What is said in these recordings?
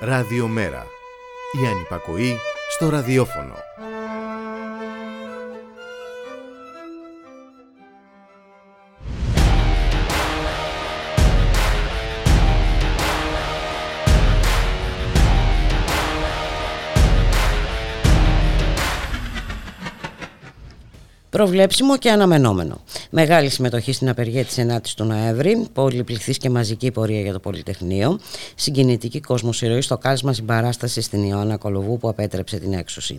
Ραδιομέρα. Η ανυπακοή στο ραδιόφωνο. Προβλέψιμο και αναμενόμενο. Μεγάλη συμμετοχή στην απεργία της 9η του Νοέμβρη, πολυπληθής και μαζική πορεία για το Πολυτεχνείο, συγκινητική ηρωή στο κάλεσμα συμπαράστασης στην Ιωάννα Κολοβού που απέτρεψε την έξωση.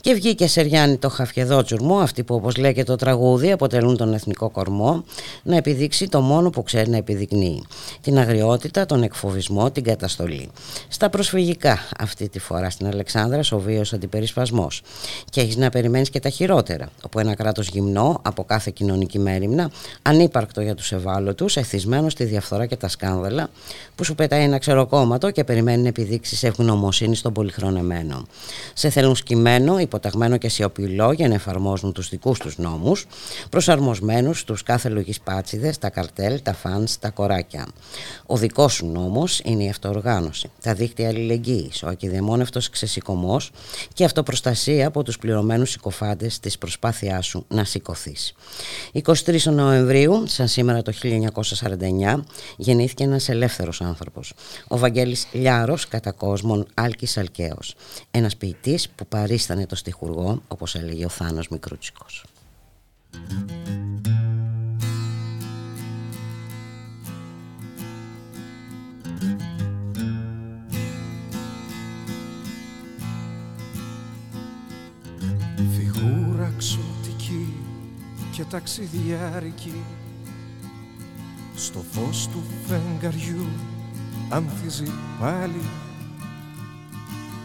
Και βγήκε Σεριάννη το χαφιεδότσουρμο, αυτοί που όπως λέγεται το τραγούδι αποτελούν τον εθνικό κορμό, να επιδείξει το μόνο που ξέρει να επιδεικνύει. Την αγριότητα, τον εκφοβισμό, την καταστολή. Στα προσφυγικά, αυτή τη φορά στην Αλεξάνδρα, ο βίο αντιπερισπασμός. Και έχεις να περιμένεις και τα χειρότερα, όπου ένα κράτος γυμνό από κάθε κοινωνική μέρημνα, ανύπαρκτο για τους ευάλωτους, εθισμένος στη διαφθορά και τα σκάνδαλα, που σου πετάει ένα ξεροκόμματο και περιμένει επιδείξεις ευγνωμοσύνη στον πολυχρονεμένο. Σε θέλουν σκυμμένο, υποταγμένο και σιωπηλό για να εφαρμόζουν τους δικούς τους νόμους, προσαρμοσμένους στους κάθε λογής πάτσιδες, τα καρτέλ, τα φανς, τα κοράκια. Ο δικός σου νόμος είναι η αυτοοργάνωση, τα δίκτυα αλληλεγγύης, ο ακιδεμόνευτο ξεσηκωμός και αυτοπροστασία από τους πληρωμένους συκοφάντες της προσπάθειάς σου να σηκωθείς. 23 Νοεμβρίου, σαν σήμερα το 1949, γεννήθηκε ένας ελεύθερος άνθρωπος. Ο Βαγγέλης Λιάρος, κατά κόσμον Άλκης Αλκαίος. Ένας ποιητής που παρίστανε το στιχουργό, όπως έλεγε ο Θάνος Μικρούτσικος. Φιγούρα και ταξιδιάρικη. Στο φως του φεγγαριού ανθίζει πάλι.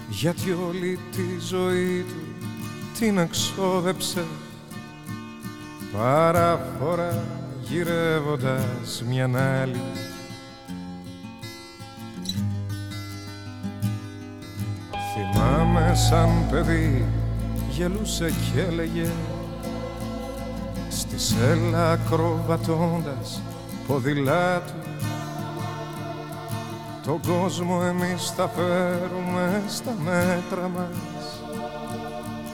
Γιατί όλη τη ζωή του την εξόδεψε. Παράφορα γυρεύοντας μια άλλη. Θυμάμαι σαν παιδί γελούσε και έλεγε στη σέλα ακροβατώντας ποδηλάτου τον κόσμο εμείς θα φέρουμε στα μέτρα μας.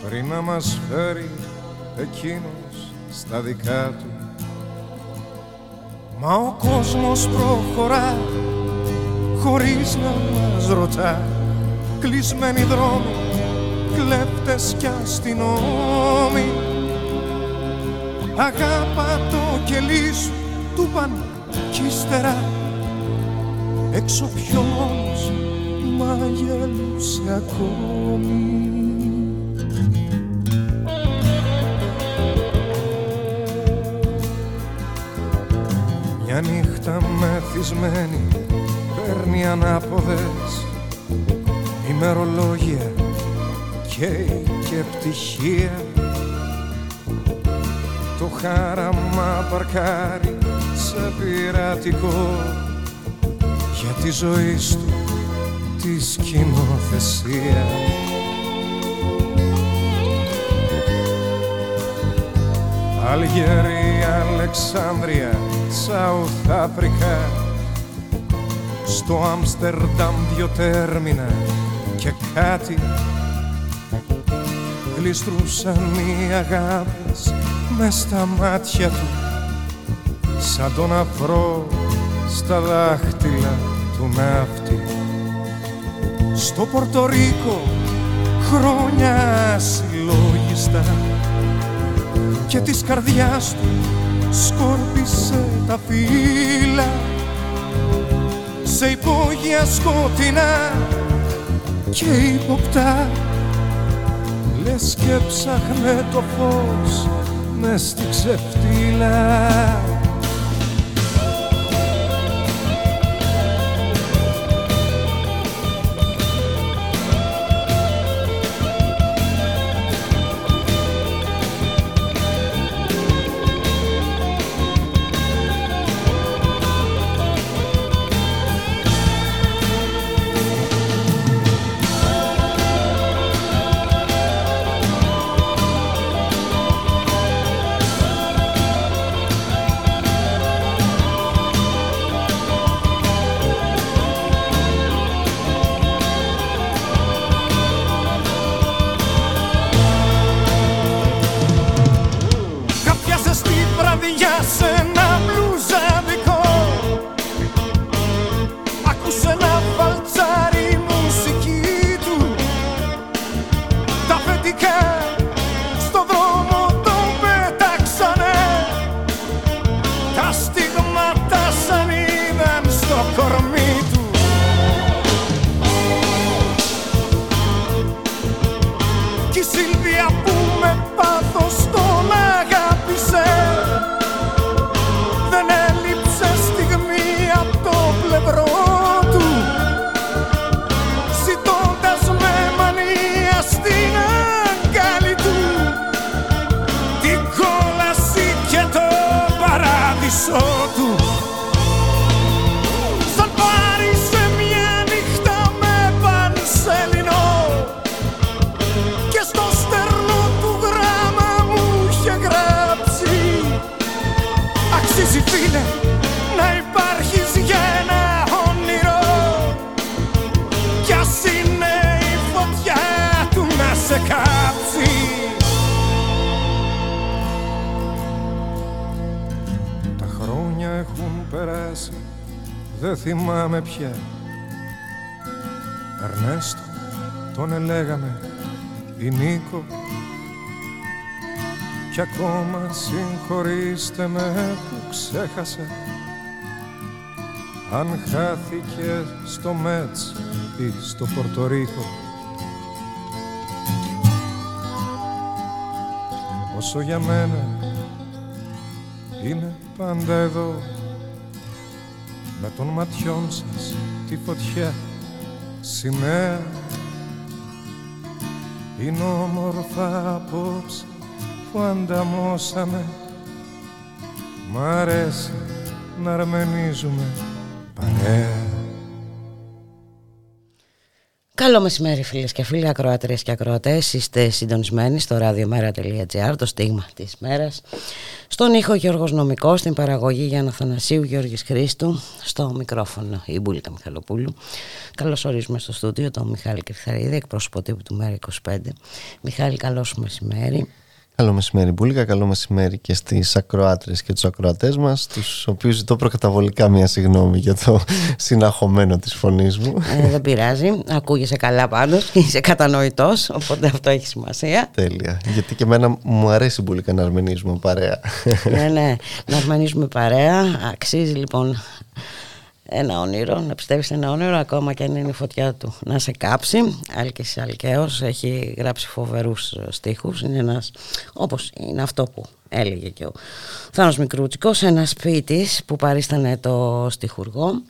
Πριν να μας φέρει εκείνος στα δικά του. Μα ο κόσμος προχωρά χωρίς να μας ρωτά. Κλεισμένοι δρόμοι, κλέφτες κι αστυνόμοι Αγάπα το κελί σου του παν κι ύστερα. Έξω πιο μόνος μα γελούσε ακόμη. Μια νύχτα μεθυσμένη παίρνει ανάποδες ημερολόγια και και πτυχία. το χάραμα παρκάρει σε πειρατικό. Για τη ζωή του τη σκηνοθεσία. Αλγερία, Αλεξάνδρεια, Σαουθ Αφρικά στο Άμστερνταμ δυο τέρμινα και κάτι. Γλιστρούσαν οι αγάπες με στα μάτια του σαν τον αφρό στα δάχτυλα του ναύτη. Στο Πορτορίκο χρόνια συλλογιστά και της καρδιάς του σκόρπισε τα φύλλα. Σε υπόγεια σκοτεινά και υποπτά λες και ψάχνε το φως μες στη ξεφτύλα συγχωρήστε με που ξέχασα. Αν χάθηκε στο Μέτς ή στο Πορτορίκο Όσο για μένα είμαι πάντα εδώ με των ματιών σας τη φωτιά σημαία είναι όμορφα απόψε που ανταμώσαμε Μ' αρέσει να αρμενίζουμε παρέα Καλό μεσημέρι φίλες και φίλοι, ακροατρίες και ακροατές. Είστε συντονισμένοι στο radiomera.gr, το στίγμα της μέρας. Στον ήχο Γιώργος Νομικός, στην παραγωγή Γιάννα Θανασίου, Γιώργης Χρήστου, στο μικρόφωνο η Μπούλικα Μιχαλοπούλου. Καλώς ορίζουμε στο στούντιο τον Μιχάλη Κρυθαρίδη, εκπρόσωπο τύπου του Μέρα 25. Μιχάλη, καλό σου μεσημέρι. Καλό μεσημέρι Μπούλικα, καλό μεσημέρι και στις ακροάτρες και τους ακροατές μας τους οποίους ζητώ προκαταβολικά μια συγγνώμη για το συναχωμένο της φωνής μου. Ε, Δεν πειράζει, ακούγεσαι καλά πάντως. Και είσαι κατανοητός οπότε αυτό έχει σημασία. Τέλεια, γιατί και εμένα μου αρέσει Μπούλικα να αρμενίζουμε παρέα. Ναι, ναι, να αρμενίζουμε παρέα. Αξίζει λοιπόν ένα όνειρο, να πιστεύεις σε ένα όνειρο ακόμα και αν είναι η φωτιά του να σε κάψει. Άλκης Αλκαίος έχει γράψει φοβερούς ε, στίχους. Είναι ένας, όπως είναι αυτό που έλεγε και ο Θάνος Μικρούτσικος ένας ποιητής που παρίστανε το στιχουργό.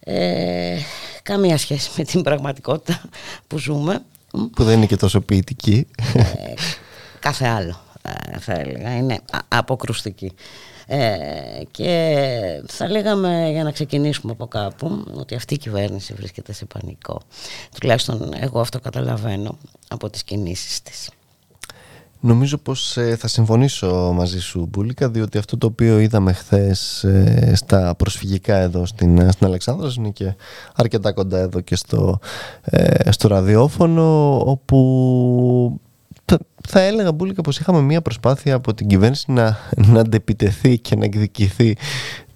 Ε, καμία σχέση με την πραγματικότητα που ζούμε. Που δεν είναι και τόσο ποιητική. Ε, κάθε άλλο ε, θα έλεγα. Είναι αποκρουστική ε, και θα λέγαμε για να ξεκινήσουμε από κάπου ότι αυτή η κυβέρνηση βρίσκεται σε πανικό. Τουλάχιστον εγώ αυτό καταλαβαίνω από τις κινήσεις της. Νομίζω πως ε, θα συμφωνήσω μαζί σου Μπούλικα διότι αυτό το οποίο είδαμε χθες ε, στα προσφυγικά εδώ στην, στην Αλεξάνδρα είναι και αρκετά κοντά εδώ και στο, στο ραδιόφωνο όπου θα έλεγα Μπούλικα πως είχαμε μια προσπάθεια από την κυβέρνηση να, να αντεπιτεθεί και να εκδικηθεί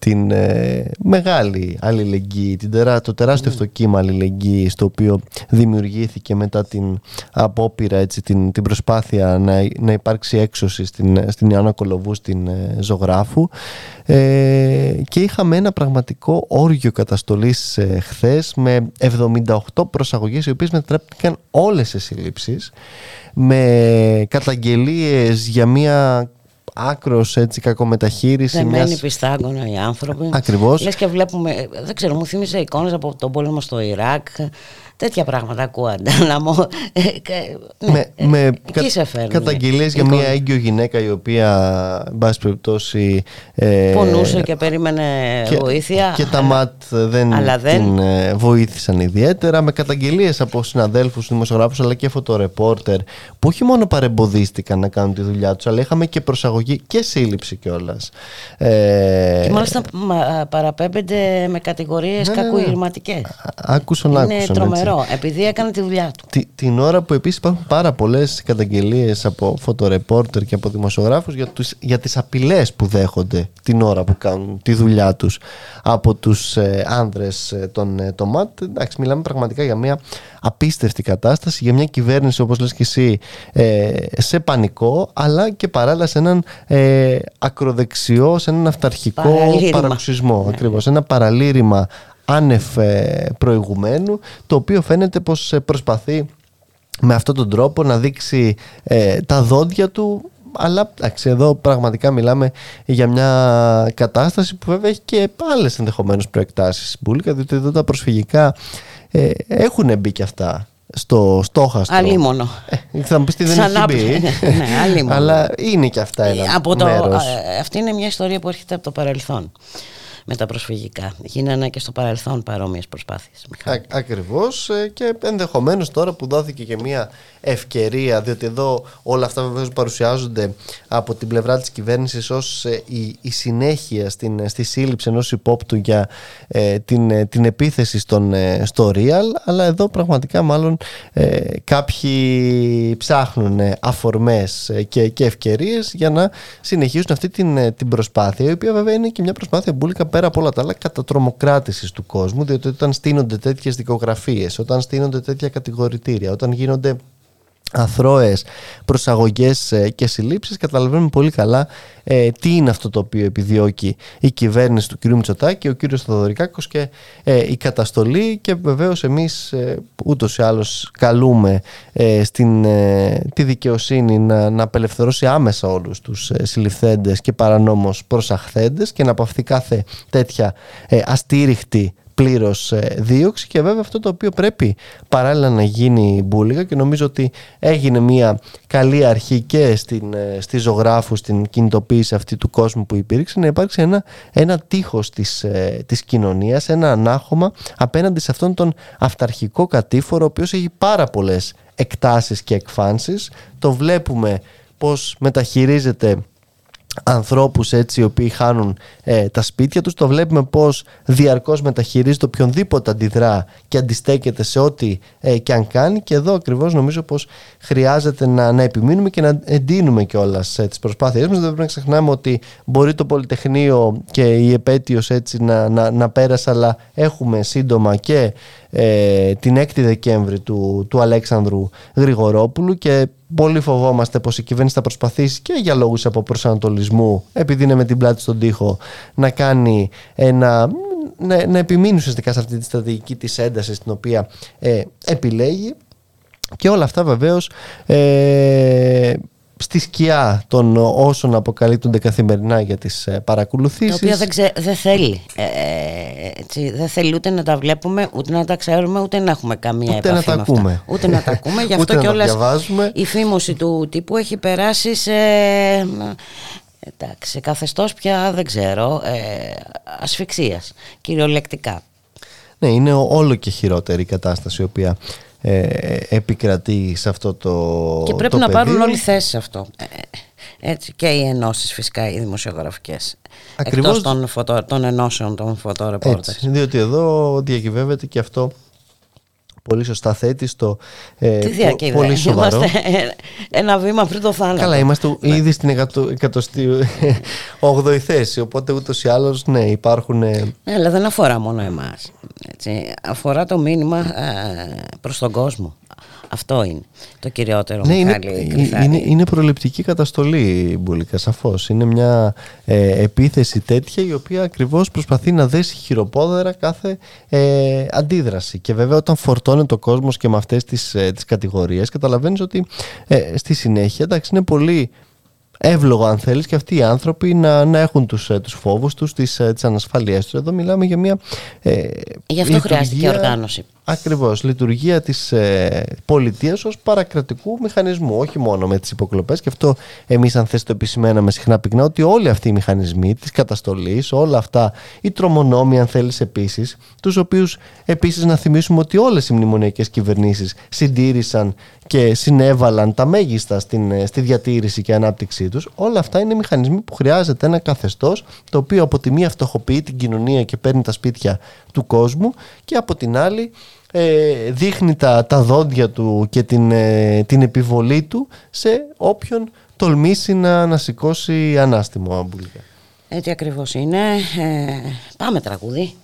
την ε, μεγάλη αλληλεγγύη, την τερά, το τεράστιο mm. αυτό κύμα αλληλεγγύη στο οποίο δημιουργήθηκε μετά την απόπειρα, έτσι, την, την προσπάθεια να, να υπάρξει έξωση στην, στην Ιωάννα Κολοβού, στην ε, ζωγράφου ε, και είχαμε ένα πραγματικό όργιο καταστολής ε, χθες με 78 προσαγωγές οι οποίες μετατράπηκαν όλες σε συλλήψεις με καταγγελίες για μια άκρος έτσι κακομεταχείριση. Δεν μένει πιστάγκονα οι άνθρωποι. Ακριβώς. Λες και βλέπουμε, δεν ξέρω, μου θύμισε εικόνες από τον πόλεμο στο Ιράκ. Τέτοια πράγματα ακούγονται. Ε, με, ναι, με κα, καταγγελίες για μια έγκυο γυναίκα η οποία, εν πάση περιπτώσει. Ε, Πονούσε και περίμενε βοήθεια. Και τα ΜΑΤ δεν, δεν. την ε, βοήθησαν ιδιαίτερα. Με καταγγελίες από συναδέλφους, δημοσιογράφους αλλά και φωτορεπόρτερ που όχι μόνο παρεμποδίστηκαν να κάνουν τη δουλειά τους, αλλά είχαμε και προσαγωγή και σύλληψη κιόλας. Ε, και μάλιστα παραπέμπεται με κατηγορίες ναι, ναι, ναι. Άκουσαν, Είναι τρομερό, επειδή έκανε τη δουλειά του. Τη, την ώρα που επίσης υπάρχουν πάρα πολλές καταγγελίες από φωτορεπόρτερ και από δημοσιογράφους για, για τις απειλές που δέχονται την ώρα που κάνουν τη δουλειά τους από τους ε, άνδρες ε, των ε, ΜΑΤ. Εντάξει, μιλάμε πραγματικά για μια απίστευτη κατάσταση, για μια κυβέρνηση όπως λες και εσύ ε, σε πανικό, αλλά και παράλληλα σε έναν ε, ακροδεξιό, σε έναν αυταρχικό παραξισμό. Ναι. Ακριβώς, ένα παραλήρημα άνευ ε, προηγουμένου το οποίο φαίνεται πως ε, προσπαθεί με αυτόν τον τρόπο να δείξει ε, τα δόντια του αλλά εντάξει, εδώ πραγματικά μιλάμε για μια κατάσταση που βέβαια έχει και άλλες ενδεχομένως προεκτάσεις Μπουλίκα, διότι εδώ τα προσφυγικά ε, έχουν μπει και αυτά στο στόχαστρο. Αλίμονο. Ε, θα μου πεις τι δεν έχει μπει. ναι, αλλά είναι και αυτά ένα από το, μέρος. Αυτή είναι μια ιστορία που έρχεται από το παρελθόν με τα προσφυγικά. Γίνανε και στο παρελθόν παρόμοιες προσπάθειες. Ακριβώς ε, και ενδεχομένως τώρα που δόθηκε και μια ευκαιρία, διότι εδώ όλα αυτά βεβαίως παρουσιάζονται από την πλευρά της κυβέρνησης ως ε, η, η, συνέχεια στην, ε, στη σύλληψη ενός υπόπτου για την, την επίθεση στον, στο Real, αλλά εδώ πραγματικά μάλλον κάποιοι ψάχνουν αφορμές και, και ευκαιρίες για να συνεχίσουν αυτή την, την προσπάθεια, η οποία βέβαια είναι και μια προσπάθεια μπουλικα πέρα από όλα τα άλλα κατατρομοκράτησης του κόσμου διότι όταν στείνονται τέτοιες δικογραφίες, όταν στείνονται τέτοια κατηγορητήρια, όταν γίνονται αθρώες προσαγωγές ε, και συλλήψεις καταλαβαίνουμε πολύ καλά ε, τι είναι αυτό το οποίο επιδιώκει η κυβέρνηση του κ. Μητσοτάκη, ο κ. Θοδωρικάκος και ε, η καταστολή και βεβαίως εμείς ε, ούτως ή άλλως καλούμε ε, στην, τη δικαιοσύνη να, να απελευθερώσει άμεσα όλους τους συλληφθέντες και παρανόμως προσαχθέντες και να απαυθεί κάθε τέτοια αστήριχτη πλήρως ε, δίωξη και βέβαια αυτό το οποίο πρέπει παράλληλα να γίνει μπουλίγα και νομίζω ότι έγινε μια καλή αρχή και στην, ε, στη ζωγράφους στην κινητοποίηση αυτή του κόσμου που υπήρξε να υπάρξει ένα, ένα τείχος της, ε, της κοινωνίας, ένα ανάχωμα απέναντι σε αυτόν τον αυταρχικό κατήφορο ο οποίος έχει πάρα πολλές εκτάσεις και εκφάνσεις. Το βλέπουμε πως μεταχειρίζεται ανθρώπους έτσι οι οποίοι χάνουν ε, τα σπίτια τους. Το βλέπουμε πως διαρκώς μεταχειρίζεται οποιονδήποτε αντιδρά και αντιστέκεται σε ό,τι ε, και αν κάνει. Και εδώ ακριβώς νομίζω πως χρειάζεται να, να επιμείνουμε και να εντείνουμε κιόλας ε, τις προσπάθειές μας. Δεν πρέπει να ξεχνάμε ότι μπορεί το Πολυτεχνείο και η επέτειος έτσι να, να, να πέρασε αλλά έχουμε σύντομα και ε, την 6η Δεκέμβρη του, του Αλέξανδρου Γρηγορόπουλου και πολύ φοβόμαστε πως η κυβέρνηση θα προσπαθήσει και για λόγους από προσανατολισμού επειδή είναι με την πλάτη στον τοίχο να κάνει ένα να, να επιμείνει ουσιαστικά σε αυτή τη στρατηγική της έντασης την οποία ε, επιλέγει. Και όλα αυτά βεβαίως ε, στη σκιά των όσων αποκαλύπτονται καθημερινά για τις ε, παρακολουθήσεις. Τα οποία δεν, θέλει. Ε, ε, έτσι, δεν θέλει ούτε να τα βλέπουμε, ούτε να τα ξέρουμε, ούτε να έχουμε καμία ούτε επαφή να τα ακούμε. Ούτε να τα ακούμε. Γι' αυτό και όλες η φήμωση του τύπου έχει περάσει σε... Εντάξει, καθεστώς πια δεν ξέρω, ε, ασφυξίας, κυριολεκτικά. Ναι, είναι όλο και χειρότερη η κατάσταση η οποία ε, επικρατεί σε αυτό το Και πρέπει να πάρουν όλοι θέση σε αυτό. Ε, έτσι, και οι ενώσεις φυσικά οι δημοσιογραφικές. Ακριβώς... εκτός των, φωτο, των ενώσεων των φωτορεπόρτες διότι εδώ διακυβεύεται και αυτό πολύ σωστά θέτει στο ε, Τι πολύ σοβαρό. Είμαστε ένα βήμα πριν το θάνατο. Καλά, είμαστε ναι. ήδη στην 108η θέση, οπότε ούτως ή άλλως ναι υπάρχουν... Ε... Ναι, αλλά δεν αφορά μόνο εμάς. Έτσι. Αφορά το μήνυμα ε, προς τον κόσμο. Αυτό είναι το κυριότερο. Ναι, είναι, είναι, είναι προληπτική καταστολή, Μπουλίκα, σαφώς. Είναι μια ε, επίθεση τέτοια η οποία ακριβώς προσπαθεί να δέσει χειροπόδερα κάθε ε, αντίδραση. Και βέβαια, όταν φορτώνει το κόσμος και με αυτές τις ε, κατηγορίες, καταλαβαίνεις ότι ε, στη συνέχεια εντάξει, είναι πολύ εύλογο αν θέλεις και αυτοί οι άνθρωποι να, να έχουν τους, ε, τους φόβους τους, τις, ε, τις ανασφαλίες τους. Εδώ μιλάμε για μια ε, Γι' αυτό χρειάστηκε οργάνωση. Ακριβώς, λειτουργία της ε, πολιτείας ως παρακρατικού μηχανισμού, όχι μόνο με τις υποκλοπές. Και αυτό εμείς αν θες το επισημέναμε συχνά πυκνά ότι όλοι αυτοί οι μηχανισμοί της καταστολής, όλα αυτά οι τρομονόμοι αν θέλεις επίσης, τους οποίους επίσης να θυμίσουμε ότι όλες οι μνημονιακές κυβερνήσεις συντήρησαν και συνέβαλαν τα μέγιστα στην, ε, στη διατήρηση και ανάπτυξή τους, όλα αυτά είναι μηχανισμοί που χρειάζεται ένα καθεστώς το οποίο από τη μία φτωχοποιεί την κοινωνία και παίρνει τα σπίτια του κόσμου και από την άλλη ε, δείχνει τα, τα δόντια του και την, ε, την επιβολή του σε όποιον τολμήσει να, να σηκώσει ανάστημο αμπουλικά. Έτσι ακριβώς είναι. Ε, πάμε τραγούδι.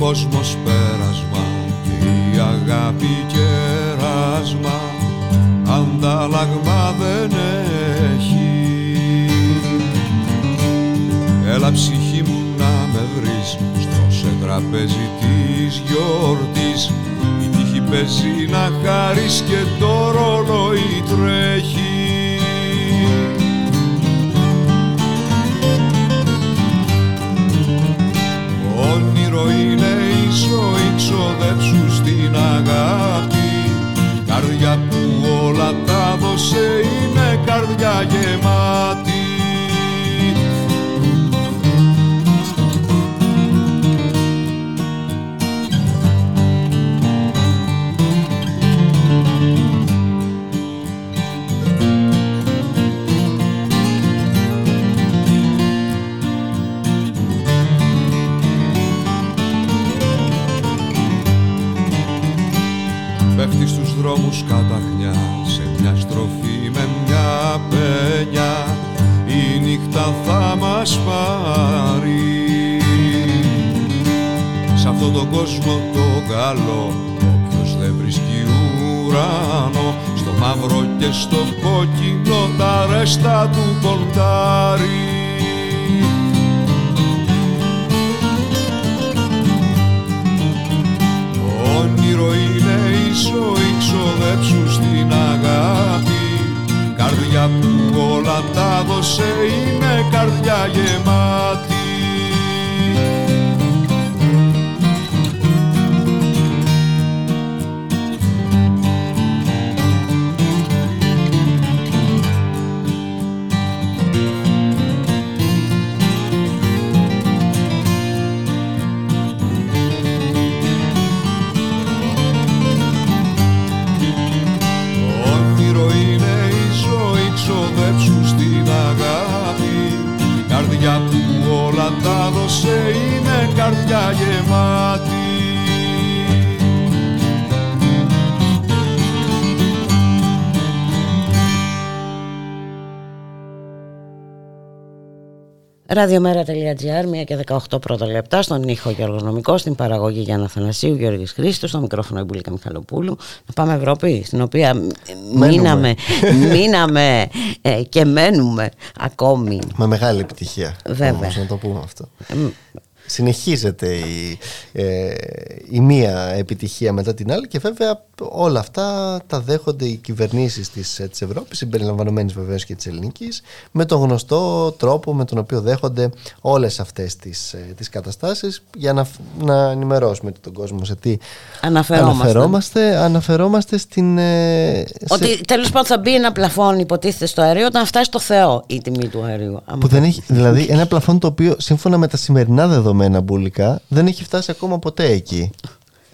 Κόσμος πέρασμα και η αγάπη κέρασμα αντάλλαγμα δεν έχει. Έλα ψυχή μου να με βρεις στο σε τραπέζι της γιορτής. Η τύχη παίζει να χαρείς και το ρολόι τρέχει Όνειρο είναι ίσο, ξοδέψου στην αγάπη. Καρδιά που όλα τα δώσε είναι καρδιά γεμάτη δρόμους καταχνιά σε μια στροφή με μια πένια η νύχτα θα μας πάρει. Σ' αυτόν τον κόσμο το καλό όποιος δεν βρίσκει ουρανό στο μαύρο και στο κόκκινο τα ρέστα του κοντάρι όνειρο είναι ίσο ξοδέψουν στην αγάπη. Καρδιά που όλα τα δώσε είναι καρδιά γεμάτη καρδιά γεμάτη Ραδιομέρα.gr, 1 και 18 πρώτα λεπτά, στον ήχο Νομικός, στην παραγωγή Γιάννα Θανασίου, Γιώργη Χρήστος, στο μικρόφωνο Ιμπουλίκα Μιχαλοπούλου. Να πάμε Ευρώπη, στην οποία μείναμε, μείναμε ε, και μένουμε ακόμη. Με μεγάλη επιτυχία. Βέβαια. Όμως, να το πούμε αυτό συνεχίζεται η, ε, η μία επιτυχία μετά την άλλη και βέβαια όλα αυτά τα δέχονται οι κυβερνήσεις της, ε, της Ευρώπης συμπεριλαμβανομένης βεβαίως και της ελληνικής με τον γνωστό τρόπο με τον οποίο δέχονται όλες αυτές τις, ε, τις καταστάσεις για να, να ενημερώσουμε τον κόσμο σε τι αναφερόμαστε. Αναφερόμαστε, αναφερόμαστε στην... Ε, Ότι σε... τέλος πάντων θα μπει ένα πλαφόν υποτίθεται στο αέριο όταν φτάσει στο Θεό η τιμή του αερίου. Που δεν έχει, δηλαδή ένα πλαφόν το οποίο σύμφωνα με τα σημερινά δεδομένα μπουλικά δεν έχει φτάσει ακόμα ποτέ εκεί.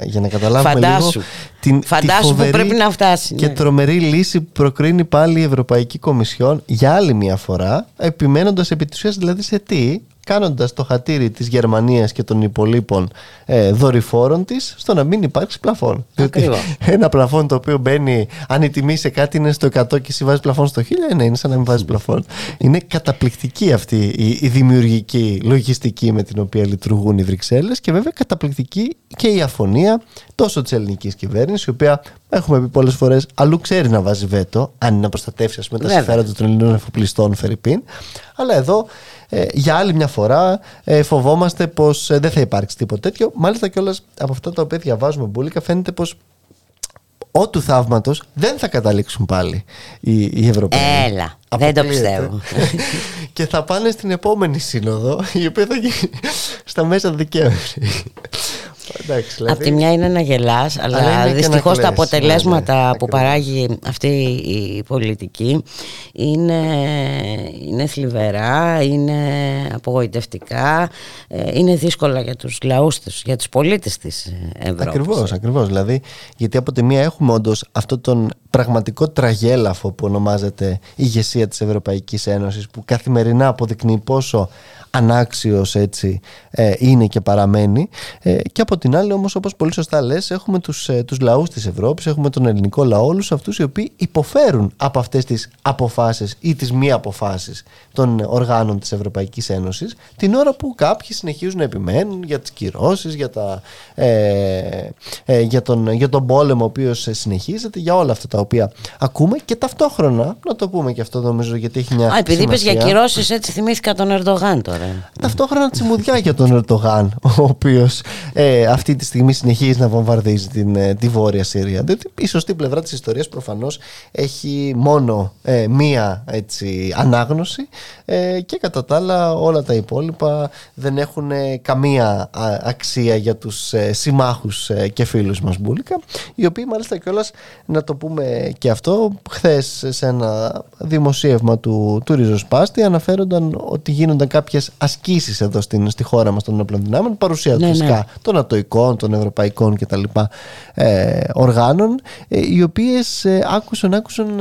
Για να καταλάβουμε Φαντάσου. λίγο την, Φαντάσου που πρέπει να φτάσει. Και ναι. τρομερή λύση που προκρίνει πάλι η Ευρωπαϊκή Κομισιόν για άλλη μια φορά, επιμένοντας επί δηλαδή σε τι, κάνοντας το χατήρι της Γερμανίας και των υπολείπων ε, δορυφόρων της στο να μην υπάρξει πλαφόν. Διότι ένα πλαφόν το οποίο μπαίνει, αν η τιμή σε κάτι είναι στο 100 και εσύ βάζεις πλαφόν στο 1000, ναι, είναι σαν να μην βάζεις πλαφόν. είναι καταπληκτική αυτή η, η δημιουργική λογιστική με την οποία λειτουργούν οι Βρυξέλλες και βέβαια καταπληκτική και η αφωνία τόσο της ελληνικής κυβέρνησης, η οποία έχουμε πει πολλές φορές αλλού ξέρει να βάζει βέτο, αν είναι να προστατεύσει ας πούμε, τα συμφέροντα των ελληνικών εφοπλιστών, Φερρυπίν. Αλλά εδώ ε, για άλλη μια φορά ε, φοβόμαστε πως ε, δεν θα υπάρξει τίποτα τέτοιο. Μάλιστα κιόλας από αυτά τα οποία διαβάζουμε μπουλίκα φαίνεται πως ό του θαύματος δεν θα καταλήξουν πάλι οι, οι Ευρωπαίοι. Έλα, δεν το πιστεύω. και θα πάνε στην επόμενη σύνοδο, η οποία θα γίνει στα μέσα Δεκέμβρη. Εντάξει, δηλαδή... Απ' τη μια είναι να γελάς, αλλά, αλλά δυστυχώς τα αποτελέσματα ναι, που παράγει αυτή η πολιτική είναι, είναι θλιβερά, είναι απογοητευτικά, ε, είναι δύσκολα για τους λαούς τους, για τους πολίτες της Ευρώπης. Ακριβώς, ακριβώς. Δηλαδή, γιατί από τη μία έχουμε όντως αυτό τον πραγματικό τραγέλαφο που ονομάζεται ηγεσία της Ευρωπαϊκής Ένωσης που καθημερινά αποδεικνύει πόσο ανάξιος έτσι ε, είναι και παραμένει ε, και από την την άλλη όμως όπως πολύ σωστά λες έχουμε τους, ε, τους λαούς της Ευρώπης, έχουμε τον ελληνικό λαό, όλους αυτούς οι οποίοι υποφέρουν από αυτές τις αποφάσεις ή τις μη αποφάσεις των οργάνων της Ευρωπαϊκής Ένωσης την ώρα που κάποιοι συνεχίζουν να επιμένουν για τις κυρώσεις, για, τα, ε, ε, για, τον, για τον πόλεμο ο οποίος συνεχίζεται, για όλα αυτά τα οποία ακούμε και ταυτόχρονα, να το πούμε και αυτό νομίζω γιατί έχει μια Α, επειδή είπες για κυρώσεις έτσι θυμήθηκα τον Ερντογάν τώρα. Ταυτόχρονα τσιμουδιά για τον Ερντογάν, ο οποίος ε, αυτή τη στιγμή συνεχίζει να βομβαρδίζει την, ε, τη Βόρεια Συρία. Διότι η σωστή πλευρά της ιστορίας προφανώς έχει μόνο ε, μία έτσι, ανάγνωση ε, και κατά τα άλλα όλα τα υπόλοιπα δεν έχουν καμία αξία για τους ε, συμμάχους και φίλους μας Μπούλικα οι οποίοι μάλιστα κιόλας να το πούμε και αυτό χθες σε ένα δημοσίευμα του, του Ριζοσπάστη αναφέρονταν ότι γίνονταν κάποιες ασκήσεις εδώ στην, στη χώρα μας των ενόπλων δυνάμεων παρουσία ναι, ναι. των ατοικών, των ευρωπαϊκών κτλ. Ε, οργάνων οι οποίες άκουσαν, άκουσαν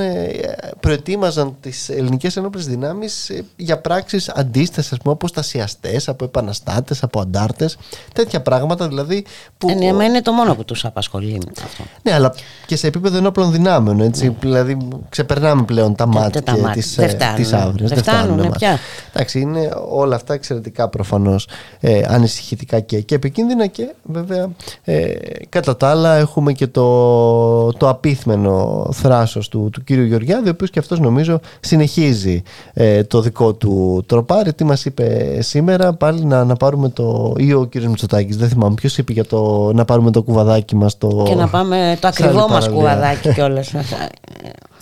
προετοίμαζαν τις ελληνικές ενόπλες δυνάμεις για πράξεις αντίστασης ας πούμε αποστασιαστές, από επαναστάτες, από αντάρτες τέτοια πράγματα δηλαδή που... Ε, ναι, είναι το μόνο που τους απασχολεί αυτό. Ναι, αλλά και σε επίπεδο ενόπλων δυνάμεων έτσι, ναι. δηλαδή ξεπερνάμε πλέον τα μάτια και τις, ε, τις αύριες δεν, φτάνουν, φτάνουν πια. Εντάξει, είναι όλα αυτά εξαιρετικά προφανώς ε, ανησυχητικά και, και επικίνδυνα και βέβαια ε, κατά τα άλλα έχουμε και το, το απίθμενο θράσος του, του κύριου Γεωργιάδη ο οποίος και αυτός νομίζω συνεχίζει ε, το δικό του τροπάρι. Τι μας είπε σήμερα πάλι να, να πάρουμε το ή ο κύριος Μητσοτάκης δεν θυμάμαι ποιος είπε για το να πάρουμε το κουβαδάκι μας το... και να πάμε το ακριβό μας κουβαδάκι κιόλας.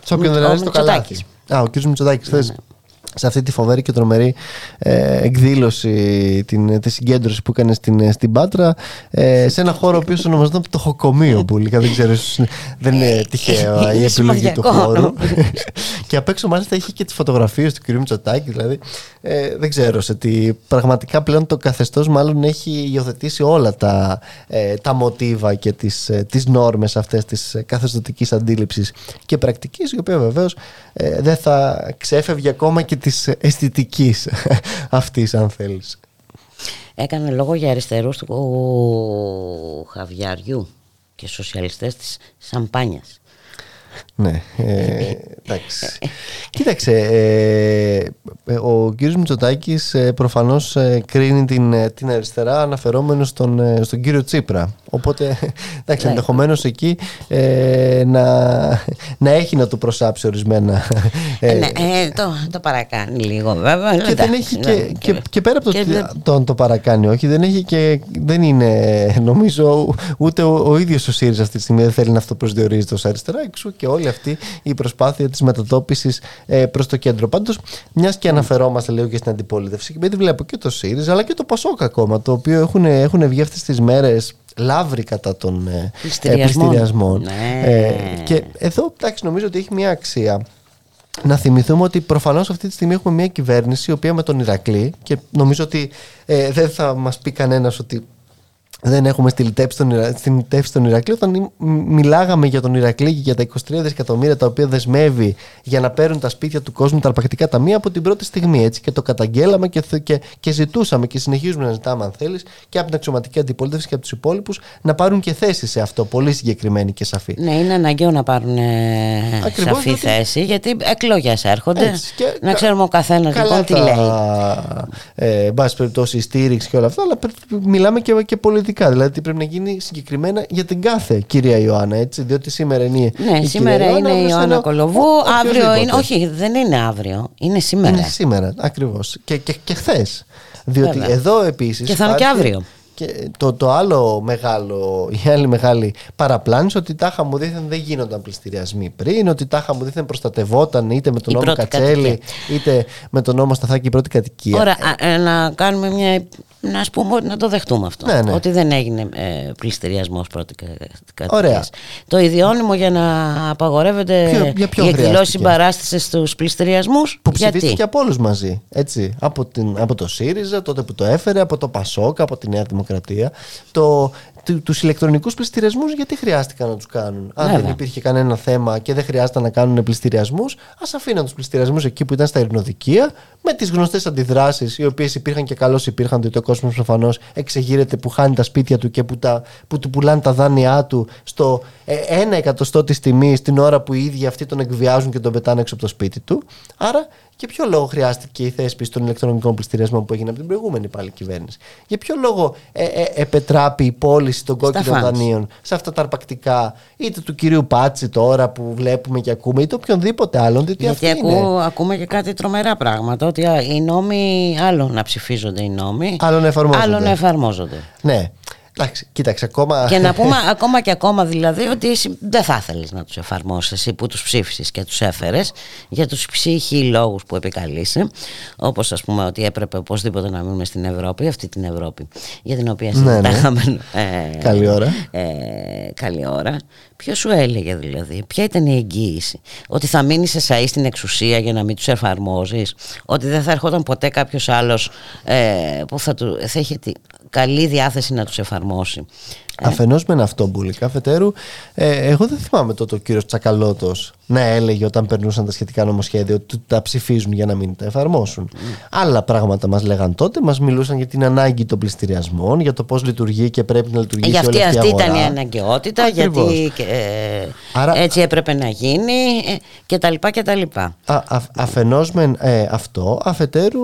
Σε όποιον δεν αρέσει το καλάκι Α, ο κύριος Μητσοτάκης θες ναι, ναι σε αυτή τη φοβερή και τρομερή ε, εκδήλωση, την, τη συγκέντρωση που έκανες στην, στην Πάτρα, ε, σε ένα χώρο ο οποίος ονομαζόταν Πτωχοκομείο που λίγα δεν ξέρω, δεν είναι τυχαίο η επιλογή του χώρου. και απ' έξω μάλιστα είχε και τις φωτογραφίες του κ. Μητσοτάκη, δηλαδή ε, δεν ξέρω σε τι. Πραγματικά πλέον το καθεστώς μάλλον έχει υιοθετήσει όλα τα, ε, τα μοτίβα και τις τις νόρμες αυτές της καθεστωτικής αντίληψης και πρακτικής η οποία βεβαίως ε, δεν θα ξέφευγε ακόμα και της αισθητικής αυτής αν θέλεις. Έκανε λόγο για αριστερούς του Χαβιαριού και σοσιαλιστές της Σαμπάνιας. Ναι, ε, εντάξει. Κοίταξε, ε, ε, ο κύριος Μητσοτάκης ε, προφανώς κρίνει την, την αριστερά αναφερόμενος στον, στον κύριο Τσίπρα. Οπότε, εντάξει, ναι. ενδεχομένως εκεί να, να έχει να του προσάψει ορισμένα. ναι, το, το παρακάνει λίγο βέβαια. Και, δεν έχει και, και, και, πέρα από το ότι το, το παρακάνει, όχι, δεν έχει και δεν είναι νομίζω ούτε ο, ο ίδιος ο ΣΥΡΙΖΑ αυτή τη στιγμή δεν θέλει να αυτοπροσδιορίζεται ως αριστερά, εξού και όλη αυτή η προσπάθεια της μετατόπισης ε, προς το κέντρο. Πάντως, μιας και αναφερόμαστε λίγο και στην αντιπολίτευση, γιατί βλέπω και το ΣΥΡΙΖΑ αλλά και το ΠΑΣΟΚ ακόμα, το οποίο έχουν, έχουν βγει αυτές τις μέρες λαύρη κατά των ε, πληστηριασμών. Ναι. Ε, και εδώ εντάξει, νομίζω ότι έχει μια αξία να θυμηθούμε ότι προφανώς αυτή τη στιγμή έχουμε μια κυβέρνηση η οποία με τον Ηρακλή και νομίζω ότι ε, δεν θα μας πει κανένας ότι δεν έχουμε στυλιτεύσει τον, τον Ηρακλή. Όταν μιλάγαμε για τον Ηρακλή και για τα 23 δισεκατομμύρια τα οποία δεσμεύει για να παίρνουν τα σπίτια του κόσμου τα αρπακτικά ταμεία από την πρώτη στιγμή. Έτσι, και το καταγγέλαμε και, και, και ζητούσαμε και συνεχίζουμε να ζητάμε, αν θέλεις, και από την αξιωματική αντιπολίτευση και από τους υπόλοιπους να πάρουν και θέση σε αυτό. Πολύ συγκεκριμένη και σαφή. Ναι, είναι αναγκαίο να πάρουν ε, σαφή γιατί... θέση, γιατί εκλογές έρχονται. Έτσι, και να ξέρουμε ο καθένας λοιπόν τι λέει. Ε, εν πάση περιπτώσει, στήριξη και όλα αυτά, αλλά μιλάμε και, και πολιτικά Δηλαδή τι πρέπει να γίνει συγκεκριμένα για την κάθε κυρία Ιωάννα, έτσι. Διότι σήμερα είναι ναι, η σήμερα είναι η Ιωάννα Κολοβού. Αύριο είναι. Όχι, δεν είναι αύριο. Είναι σήμερα. Είναι σήμερα, ακριβώς. Και, και, και χθες. Διότι εδώ επίσης. Και θα είναι και αύριο. Και το, το άλλο μεγάλο, η άλλη μεγάλη παραπλάνηση ότι τάχα μου δίθεν δεν γίνονταν πληστηριασμοί πριν, ότι τάχα μου δίθεν προστατευόταν είτε με τον νόμο Κατσέλη είτε με τον νόμο Σταθάκη η πρώτη κατοικία. Ωραία, ε, να κάνουμε μια να, ας πούμε, να το δεχτούμε αυτό. Ναι, ναι. Ότι δεν έγινε ε, πληστηριασμός πρώτη κατοικίας. Το ιδιώνυμο για να απαγορεύεται ποιο, η εκδηλώση συμπαράστασης στους πληστηριασμούς. Που ψηφίστηκε από όλους μαζί. Έτσι, από, την, από το ΣΥΡΙΖΑ, τότε που το έφερε, από το ΠΑΣΟΚ, από τη Νέα Δημοκρατία. Το, του ηλεκτρονικούς πληστηριασμούς γιατί χρειάστηκαν να τους κάνουν. Αν Βέβαια. δεν υπήρχε κανένα θέμα και δεν χρειάζεται να κάνουν πληστηριασμούς, ας αφήναν τους πληστηριασμούς εκεί που ήταν στα ειρηνοδικεία, με τις γνωστές αντιδράσεις, οι οποίες υπήρχαν και καλώς υπήρχαν, διότι ο κόσμος προφανώς εξεγείρεται που χάνει τα σπίτια του και που, τα, που του πουλάνε τα δάνειά του στο ε, ένα εκατοστό της τιμής την ώρα που οι ίδιοι αυτοί τον εκβιάζουν και τον πετάνε έξω από το σπίτι του. Άρα, για ποιο λόγο χρειάστηκε η θέσπιση των ηλεκτρονικών πληστηριασμών που έγινε από την προηγούμενη πάλι κυβέρνηση; Για ποιο λόγο ε, ε, επετράπει η πώληση των κόκκινων φαντς. δανείων σε αυτά τα αρπακτικά, είτε του κυρίου Πάτσι τώρα που βλέπουμε και ακούμε, είτε οποιονδήποτε άλλον. Διότι Γιατί αυτή είναι. ακού, ακούμε και κάτι τρομερά πράγματα. Ότι α, οι νόμοι, άλλο να ψηφίζονται οι νόμοι, Άλλο να εφαρμόζονται. άλλο να εφαρμόζονται. Ναι. Εντάξει, κοίταξε, ακόμα. και να πούμε ακόμα και ακόμα δηλαδή ότι εσύ δεν θα ήθελε να τους εφαρμόσεις εσύ που τους ψήφισες και τους έφερες για τους ψυχή λόγους που επικαλείσαι. Όπως ας πούμε ότι έπρεπε οπωσδήποτε να μείνουμε στην Ευρώπη, αυτή την Ευρώπη για την οποία Ναι, ναι. συζητάγαμε. ε, Καλή ώρα. Ε, καλή ώρα. Ποιος σου έλεγε δηλαδή, ποια ήταν η εγγύηση, ότι θα μείνεις εσαί στην εξουσία για να μην τους εφαρμόζεις, ότι δεν θα ερχόταν ποτέ κάποιος άλλος ε, που θα, του, θα είχε τη καλή διάθεση να τους εφαρμόσει. Αφενός με αυτό μπουλικά, αφετέρου, ε, εγώ δεν θυμάμαι τότε ο κύριος Τσακαλώτος να έλεγε όταν περνούσαν τα σχετικά νομοσχέδια ότι τα ψηφίζουν για να μην τα εφαρμόσουν. Άλλα πράγματα μας λέγαν τότε, μας μιλούσαν για την ανάγκη των πληστηριασμών, για το πώς λειτουργεί και πρέπει να λειτουργήσει Για αυτή, όλη αυτή, αυτή η αγορά. ήταν η αναγκαιότητα, Ακριβώς. γιατί και, ε, Άρα- έτσι έπρεπε να γίνει ε, και τα λοιπά και τα λοιπά. Α, α, αφενός μεν ε, αυτό, αφετέρου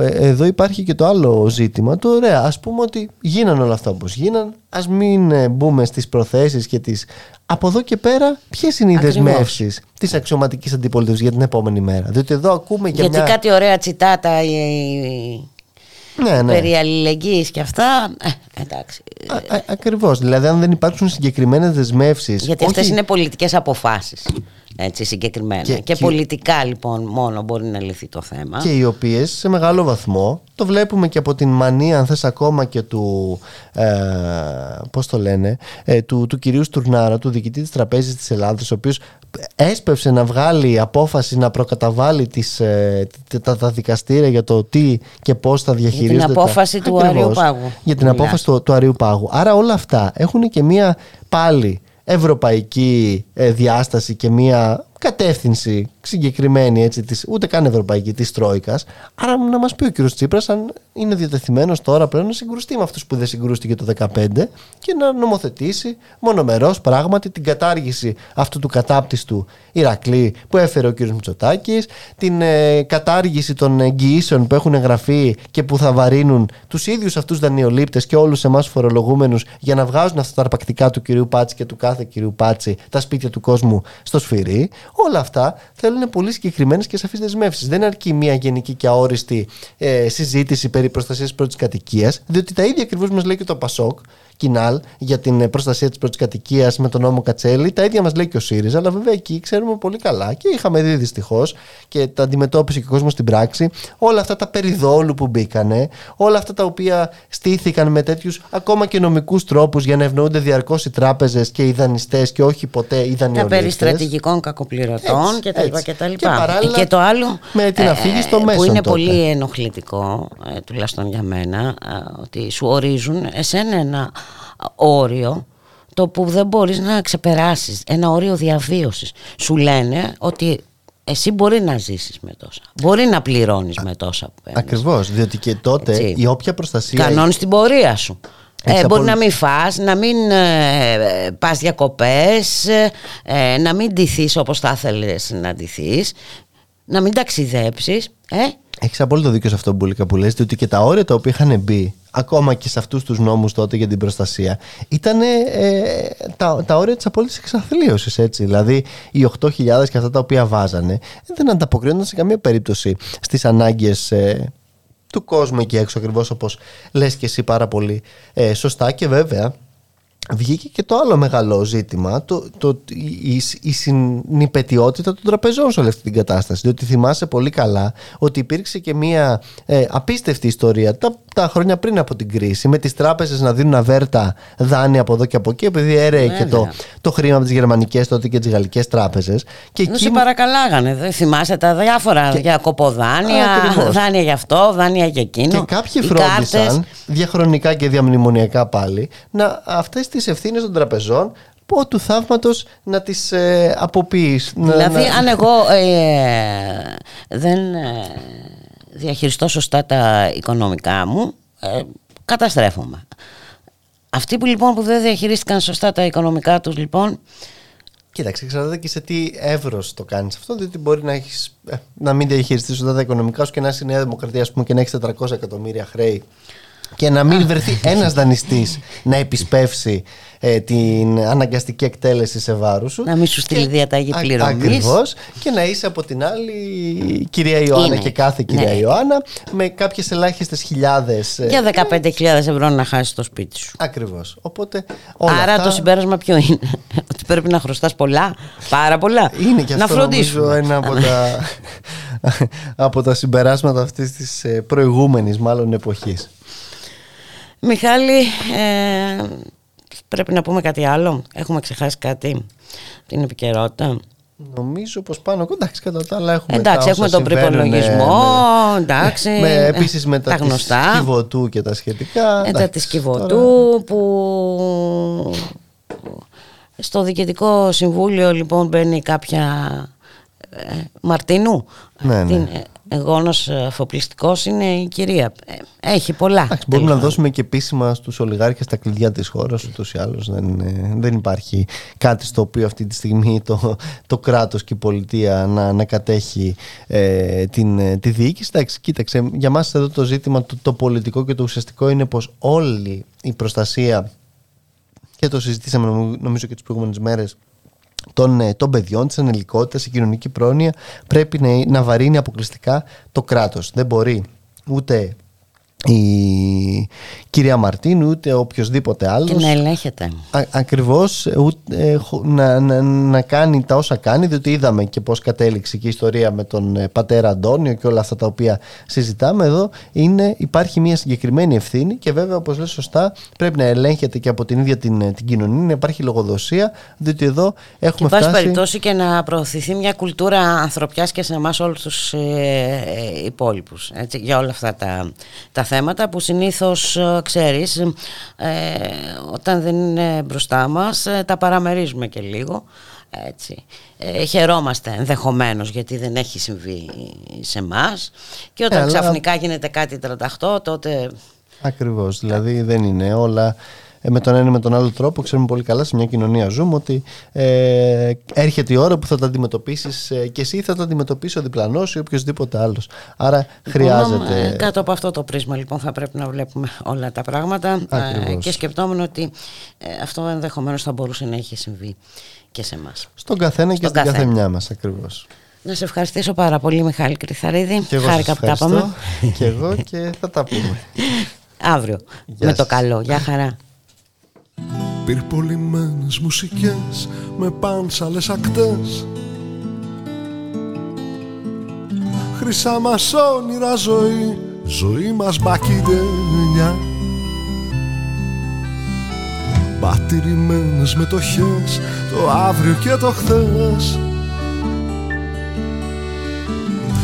ε, εδώ υπάρχει και το άλλο ζήτημα. Το ωραία, ας πούμε ότι γίναν όλα αυτά όπως γίναν, ας μην ε, μπούμε στις προθέσεις και τις... Από εδώ και πέρα, ποιες είναι οι Ακριβώς. δεσμεύσεις της αξιωματικής αντιπολίτευσης για την επόμενη μέρα; Διότι εδώ ακούμε για γιατί μια. κάτι ωραία τσιτάτα ε, ε, Ναι, ναι. περί αλληλεγγύης και αυτά, ε, εντάξει. Α, α, ακριβώς. Δηλαδή, αν δεν υπάρξουν συγκεκριμένες δεσμεύσεις Γιατί όχι- αυτές είναι πολιτικές αποφάσεις. Έτσι συγκεκριμένα. Και, Και- και- πολιτικά λοιπόν μόνο μπορεί να λυθεί το θέμα. και οι οποίες σε μεγάλο βαθμό το βλέπουμε και από την μανία αν θες ακόμα και του ε, πώς το λένε ε, του, του κυρίου Στουρνάρα του διοικητή της Τραπέζης της Ελλάδας ο οποίος έσπευσε να βγάλει απόφαση να προκαταβάλει τις, ε, τα, τα δικαστήρια για το τι και πώς θα διαχειρίζονται τα- απόφαση του Ακριβώς. Αριού Πάγου. για την Μιλάς. απόφαση του, του Αριού Πάγου άρα όλα αυτά έχουν και μία πάλι ευρωπαϊκή ε, διάσταση και μία κατεύθυνση συγκεκριμένη έτσι, της, ούτε καν ευρωπαϊκή της Τρόικας. Άρα να μας πει ο κύριος Τσίπρας αν είναι διατεθειμένος τώρα πλέον να συγκρουστεί με αυτούς που δεν συγκρούστηκε το 2015 και να νομοθετήσει μονομερός πράγματι την κατάργηση αυτού του κατάπτυστου Ηρακλή που έφερε ο κύριος Μητσοτάκης την ε, κατάργηση των εγγυήσεων που έχουν εγγραφεί και που θα βαρύνουν τους ίδιους αυτούς δανειολήπτες και όλους εμάς φορολογούμενους για να βγάζουν αυτά τα αρπακτικά του κυρίου Πάτση και του κάθε κυρίου Πάτση τα σπίτια του κόσμου στο σφυρί όλα αυτά θέλουν πολύ συγκεκριμένες και σαφείς δεσμεύσεις. Δεν αρκεί μια γενική και αόριστη ε, συζήτηση περί προστασίας πρώτης κατοικίας, διότι τα ίδια ακριβώς μας λέει και το Πασόκ, Κινάλ, για την ε, προστασία της πρώτης κατοικίας με τον νόμο Κατσέλη. Τα ίδια μας λέει και ο ΣΥΡΙΖΑ, αλλά βέβαια εκεί ξέρουμε πολύ καλά και είχαμε δει δυστυχώς και τα αντιμετώπισε και ο κόσμος στην πράξη. Όλα αυτά τα περιδόλου που μπήκανε, όλα αυτά τα οποία στήθηκαν με τέτοιους ακόμα και νομικούς τρόπους για να ευνοούνται διαρκώς οι τράπεζες και οι δανειστές και όχι ποτέ οι τα δανειολήπτες. περί στρατηγικών κακοπληρωτών Έτσι, και τα λοιπά έτσι. και τα Και λοιπά. παράλληλα και το άλλο με την αφήγηση των που μέσων είναι τότε. πολύ ενοχλητικό ε, τουλάχιστον για μένα ε, ότι σου ορίζουν εσένα ένα όριο το που δεν μπορείς να ξεπεράσεις ένα όριο διαβίωσης σου λένε ότι εσύ μπορεί να ζήσεις με τόσα μπορεί να πληρώνεις με τόσα που παίρνεις. Ακριβώς. Διότι και τότε Έτσι. η όποια προστασία. Κανόνεις την πορεία σου. Έχεις Ε, μπορεί απόλυ- να μην φας, να μην ε, πας διακοπές, ε, να μην ντυθείς όπως θα ήθελες να ντυθείς, να μην ταξιδέψεις. Ε, Έχεις απόλυτο δίκιο σε αυτό Μπουλίκα, που λες διότι και τα όρια τα οποία είχαν μπει ακόμα και σε αυτούς τους νόμους τότε για την προστασία ήταν ε, τα, τα όρια της απόλυτης εξαθλίωσης. Δηλαδή οι 8.000 και αυτά τα οποία βάζανε δεν ανταποκρίνονταν σε καμία περίπτωση στις ανάγκες του κόσμου εκεί έξω, ακριβώς όπως λες και εσύ πάρα πολύ ε, σωστά. Και βέβαια βγήκε και το άλλο μεγάλο ζήτημα, το, το, η, η, η συνυπετιότητα των τραπεζών σε όλη αυτή την κατάσταση. Διότι θυμάσαι πολύ καλά ότι υπήρξε και μια ε, απίστευτη ιστορία τα τα χρόνια πριν από την κρίση, με τις τράπεζες να δίνουν αβέρτα δάνεια από εδώ και από εκεί, επειδή έρεε και το, το χρήμα από τις γερμανικές τότε και τις γαλλικές τράπεζες. Και εκεί... σε παρακαλάγανε. Δεν θυμάσαι τα διάφορα και... για κοποδάνεια, δάνεια για αυτό, δάνεια για εκείνο. Και κάποιοι φρόντισαν διαχρονικά και διαμνημονιακά πάλι να αυτές τι ευθύνες των τραπεζών πω του θαύματος να τις ε, αποποιείς. Δηλαδή αν εγώ ε, δεν ε, διαχειριστώ σωστά τα οικονομικά μου, ε, καταστρέφομαι. Αυτοί που λοιπόν που δεν διαχειρίστηκαν σωστά τα οικονομικά τους λοιπόν Κοίταξε, εξαρτάται και σε τι εύρος το κάνεις αυτό. Διότι μπορεί να, έχεις, ε, να μην διαχειριστείς σωστά τα οικονομικά σου και να είσαι η Νέα Δημοκρατία πούμε, και να έχεις 400 εκατομμύρια χρέη και να μην βρεθεί ένας δανειστής να επισπεύσει ε, την αναγκαστική εκτέλεση σε βάρους σου. Να μην σου στείλει διαταγή πληρωμής. Ακριβώς. Και να είσαι από την άλλη κυρία Ιωάννα και κάθε κυρία ναι. Ιωάννα με κάποιες ελάχιστες χιλιάδες. Ε, Για 15.000 ευρώ να χάσεις το σπίτι σου. Ακριβώς. Οπότε. Άρα το συμπέρασμα ποιο είναι; Ότι πρέπει να χρωστάς πολλά. Πάρα πολλά. Είναι και αυτό νομίζω ένα από τα, από τα συμπεράσματα αυτής της ε, προηγούμενης μάλλον εποχής. Μιχάλη, ε, πρέπει να πούμε κάτι άλλο; Έχουμε ξεχάσει κάτι την επικαιρότητα; Νομίζω πως πάνω εντάξει κατά τα άλλα έχουμε Εντάξει έχουμε τον προπολογισμό εντάξει, με, Επίσης με τα, γνωστά Κιβωτού και τα σχετικά ε, Τα της Κιβωτού που στο Διοικητικό Συμβούλιο λοιπόν μπαίνει κάποια ε, Μαρτίνου ναι, ναι. Εγώνος ε, αφοπλιστικός είναι η κυρία. Ε, έχει πολλά. Άξι, μπορούμε να δώσουμε και επίσημα στους ολιγάρχες τα κλειδιά της χώρας, ούτως ή άλλως δεν, δεν υπάρχει κάτι στο οποίο αυτή τη στιγμή το, το κράτος και η πολιτεία να, να κατέχει ε, την, τη διοίκηση. Εντάξει, κοίταξε, για μας εδώ το ζήτημα το, το πολιτικό και το ουσιαστικό είναι πως όλη η προστασία και το συζητήσαμε νομίζω και τις προηγούμενες μέρες των, ε, των παιδιών, της ανελικότητας, η κοινωνική πρόνοια πρέπει να, να βαρύνει αποκλειστικά το κράτος. Δεν μπορεί ούτε η κυρία Μαρτίν ούτε οποιοδήποτε άλλος. Και να ελέγχεται. Ακριβώς ε, να, να, να, κάνει τα όσα κάνει, διότι είδαμε και πώς κατέληξε και η ιστορία με τον ε, πατέρα Αντώνιο και όλα αυτά τα οποία συζητάμε εδώ. Είναι, υπάρχει μια συγκεκριμένη ευθύνη και βέβαια, όπως λέει σωστά, πρέπει να ελέγχεται και από την ίδια την, ε, την κοινωνία, να υπάρχει λογοδοσία, διότι εδώ έχουμε και φτάσει. περιπτώσει και να προωθηθεί μια κουλτούρα ανθρωπιάς και σε εμάς όλους τους ε, υπόλοιπους για όλα αυτά τα, τα θέματα που συνήθως ε, ξέρεις ε, όταν δεν είναι μπροστά μας ε, τα παραμερίζουμε και λίγο έτσι. Ε, χαιρόμαστε ενδεχομένως γιατί δεν έχει συμβεί σε εμά. και όταν ξαφνικά γίνεται κάτι τρανταχτό τότε Ακριβώς, δηλαδή δεν είναι όλα ε, με τον ένα ή με τον άλλο τρόπο. Ξέρουμε πολύ καλά σε μια κοινωνία ζούμε ότι ε, έρχεται η ώρα που θα τα αντιμετωπίσεις ε, και εσύ θα τα αντιμετωπίσει ο διπλανός ή οποιοδήποτε άλλος. Άρα λοιπόν, χρειάζεται. Ε, κάτω από αυτό το πρίσμα λοιπόν θα πρέπει να βλέπουμε όλα τα πράγματα ε, και σκεπτόμενο ότι ε, αυτό ενδεχομένως θα μπορούσε να είχε συμβεί και σε εμάς. Στον καθένα και στην καθεμιά μας ακριβώς. Να σε ευχαριστήσω πάρα πολύ Μιχάλη Κρυθαρίδη. Και εγώ Χάρηκα που τα πάμε. Και εγώ και θα τα πούμε. Αύριο. με το καλό. Γεια χαρά. Πυρπολιμένες μουσικές με πάνσαλες ακτές. Χρυσά μας όνειρα ζωή, ζωή μας μπακιδένια Πατηρημένες μετοχές, το αύριο και το χθες.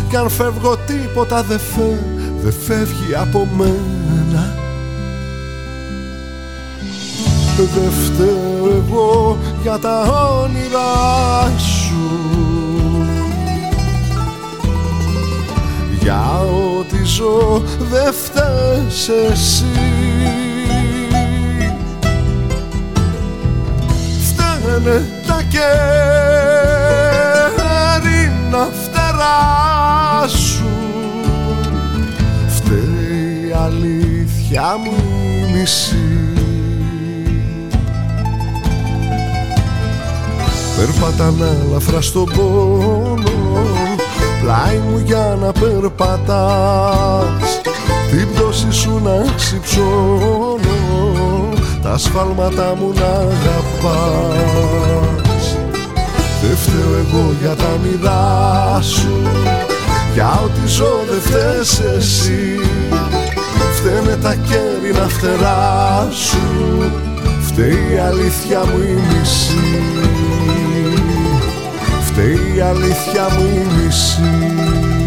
Κι αν φεύγω τίποτα δεν δε φεύγει από μένα δεν φταίω εγώ για τα όνειρά σου. Για ό,τι ζω δεν φταίς εσύ. Φταίνε τα κέρινα φτερά σου Φταίει η αλήθεια μου μισή Περπατάνε ελαφρά στον πόνο. Πλάι μου για να περπατάς. Την πτώση σου να ξυψώνω. Τα σφάλματα μου να αγαπάς. Δεν φταίω εγώ για τα μοιρά σου. Για ό,τι ζω δεν φταίς εσύ. Φταίνε τα τα κέρινα φτερά σου Φταίει η αλήθεια μου η μισή Φταίει η αλήθεια μου η μισή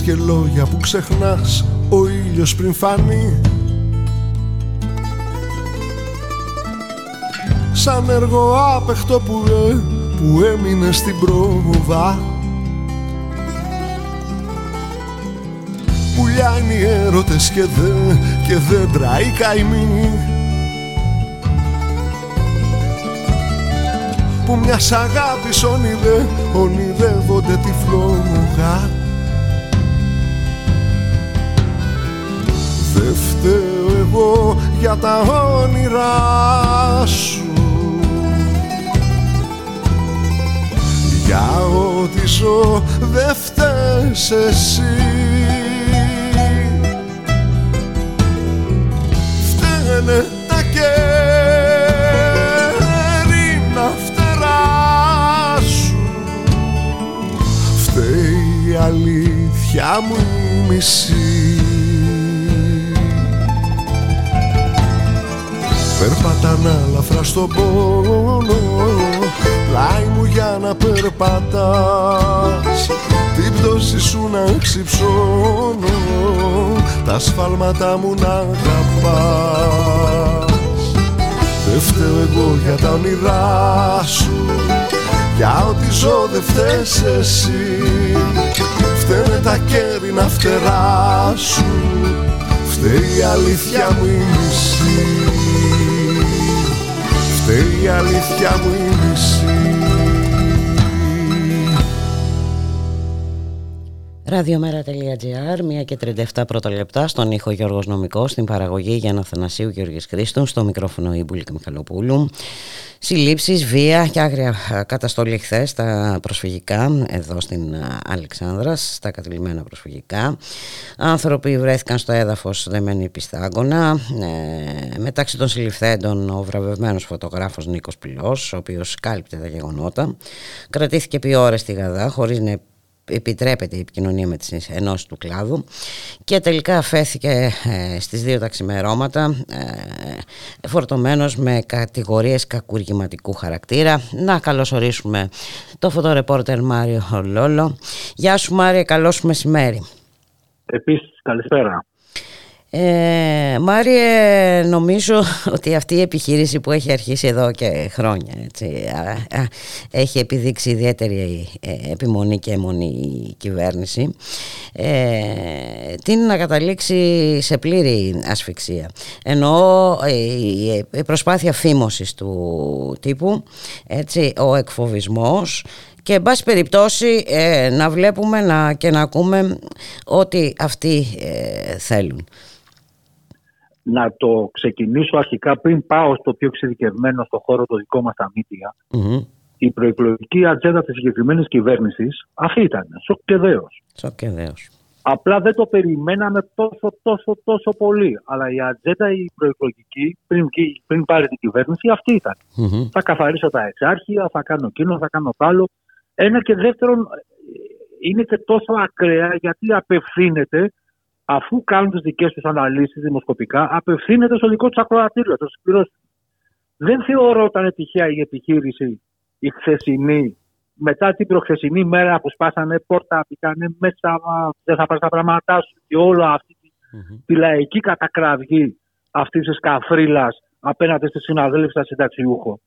και λόγια που ξεχνάς ο ήλιος πριν φανεί. Σαν έργο άπεχτο που, ε, που έμεινε στην πρόβα. Πουλιά είναι οι έρωτες και, δε, και δέντρα οι καημοί Που μιας αγάπης όνειδε, ονειδεύονται τυφλόμουγα Δεν φταίω εγώ για τα όνειρά σου. Για ό,τι ζω δεν φταίς εσύ. Φταίνε τα κέρινα φτερά σου Φταίει η αλήθεια μου μισή Περπατάνε αλαφρά στον πόνο. Πλάι μου για να περπατάς. Την πτώση σου να ξυψώνω. Τα σφάλματα μου να αγαπάς. Δεν φταίω εγώ για τα όνειρά σου. Για ό,τι ζω δεν φταίς εσύ. Φταίνε τα κέρινα φτερά σου Φταίει η αλήθεια μου η μισή Φταίει η αλήθεια μου η μισή Ραδιομέρα.gr, 1 και 37 πρώτα λεπτά, στον ήχο Γιώργος Νομικός, στην παραγωγή Γιάννα Θανασίου Γιώργης Χρήστου, στο μικρόφωνο Ιμπούλικα Μιχαλοπούλου. Συλλήψεις, βία και άγρια καταστολή χθε στα προσφυγικά εδώ στην Αλεξάνδρα, στα κατηλημένα προσφυγικά. Άνθρωποι βρέθηκαν στο έδαφος δεμένοι πιστάγκωνα. Ε, μεταξύ των συλληφθέντων ο βραβευμένος φωτογράφος Νίκος Πυλός, ο οποίος κάλυπτε τα γεγονότα. Κρατήθηκε επί ώρες στη Γαδά χωρίς να επιτρέπεται η επικοινωνία με τις ενώσεις του κλάδου και τελικά αφέθηκε ε, στις δύο τα ξημερώματα ε, φορτωμένος με κατηγορίες κακουργηματικού χαρακτήρα. Να καλωσορίσουμε το φωτορεπόρτερ Μάριο Λόλο. Γεια σου Μάρια, καλό σου μεσημέρι. Επίσης, καλησπέρα. Ε, Μάριε, νομίζω ότι αυτή η επιχείρηση που έχει αρχίσει εδώ και χρόνια έτσι, έχει επιδείξει ιδιαίτερη ε, επιμονή και αιμονή η κυβέρνηση. Ε, τι να καταλήξει σε πλήρη ασφυξία. Ενώ η προσπάθεια φήμωσης του τύπου έτσι, ο εκφοβισμός και εν πάση περιπτώσει ε, να βλέπουμε να, και να ακούμε ό,τι αυτοί θέλουν να το ξεκινήσω αρχικά πριν πάω στο πιο εξειδικευμένο στο χώρο το δικό μας τα μητια Η προεκλογική ατζέντα της συγκεκριμένης κυβέρνησης αυτή ήταν. Σοκκεδαίος. Σοκκεδαίος. Απλά δεν το περιμέναμε τόσο, τόσο, τόσο πολύ. Αλλά η ατζέντα η προεκλογική πριν, πριν πάρει την κυβέρνηση αυτή Θα καθαρίσω τα εξάρχεια, θα κάνω εκείνο, θα κάνω το άλλο. Ένα και δεύτερον είναι και τόσο ακραία γιατί απευθύνεται αφού κάνουν τις δικές τους αναλύσεις δημοσκοπικά, απευθύνεται στο δικό τους ακροατήριο, το συμπληρώσει. Δεν θεωρώ ήταν τυχαία η επιχείρηση η χθεσινή, μετά την προχθεσινή μέρα που σπάσανε πόρτα, πήγανε μέσα, δεν θα πάρεις τα πράγματά σου και όλο αυτή τη, τη λαϊκή κατακραυγή αυτής της καφρίλας απέναντι στη συναδέλφια συνταξιούχο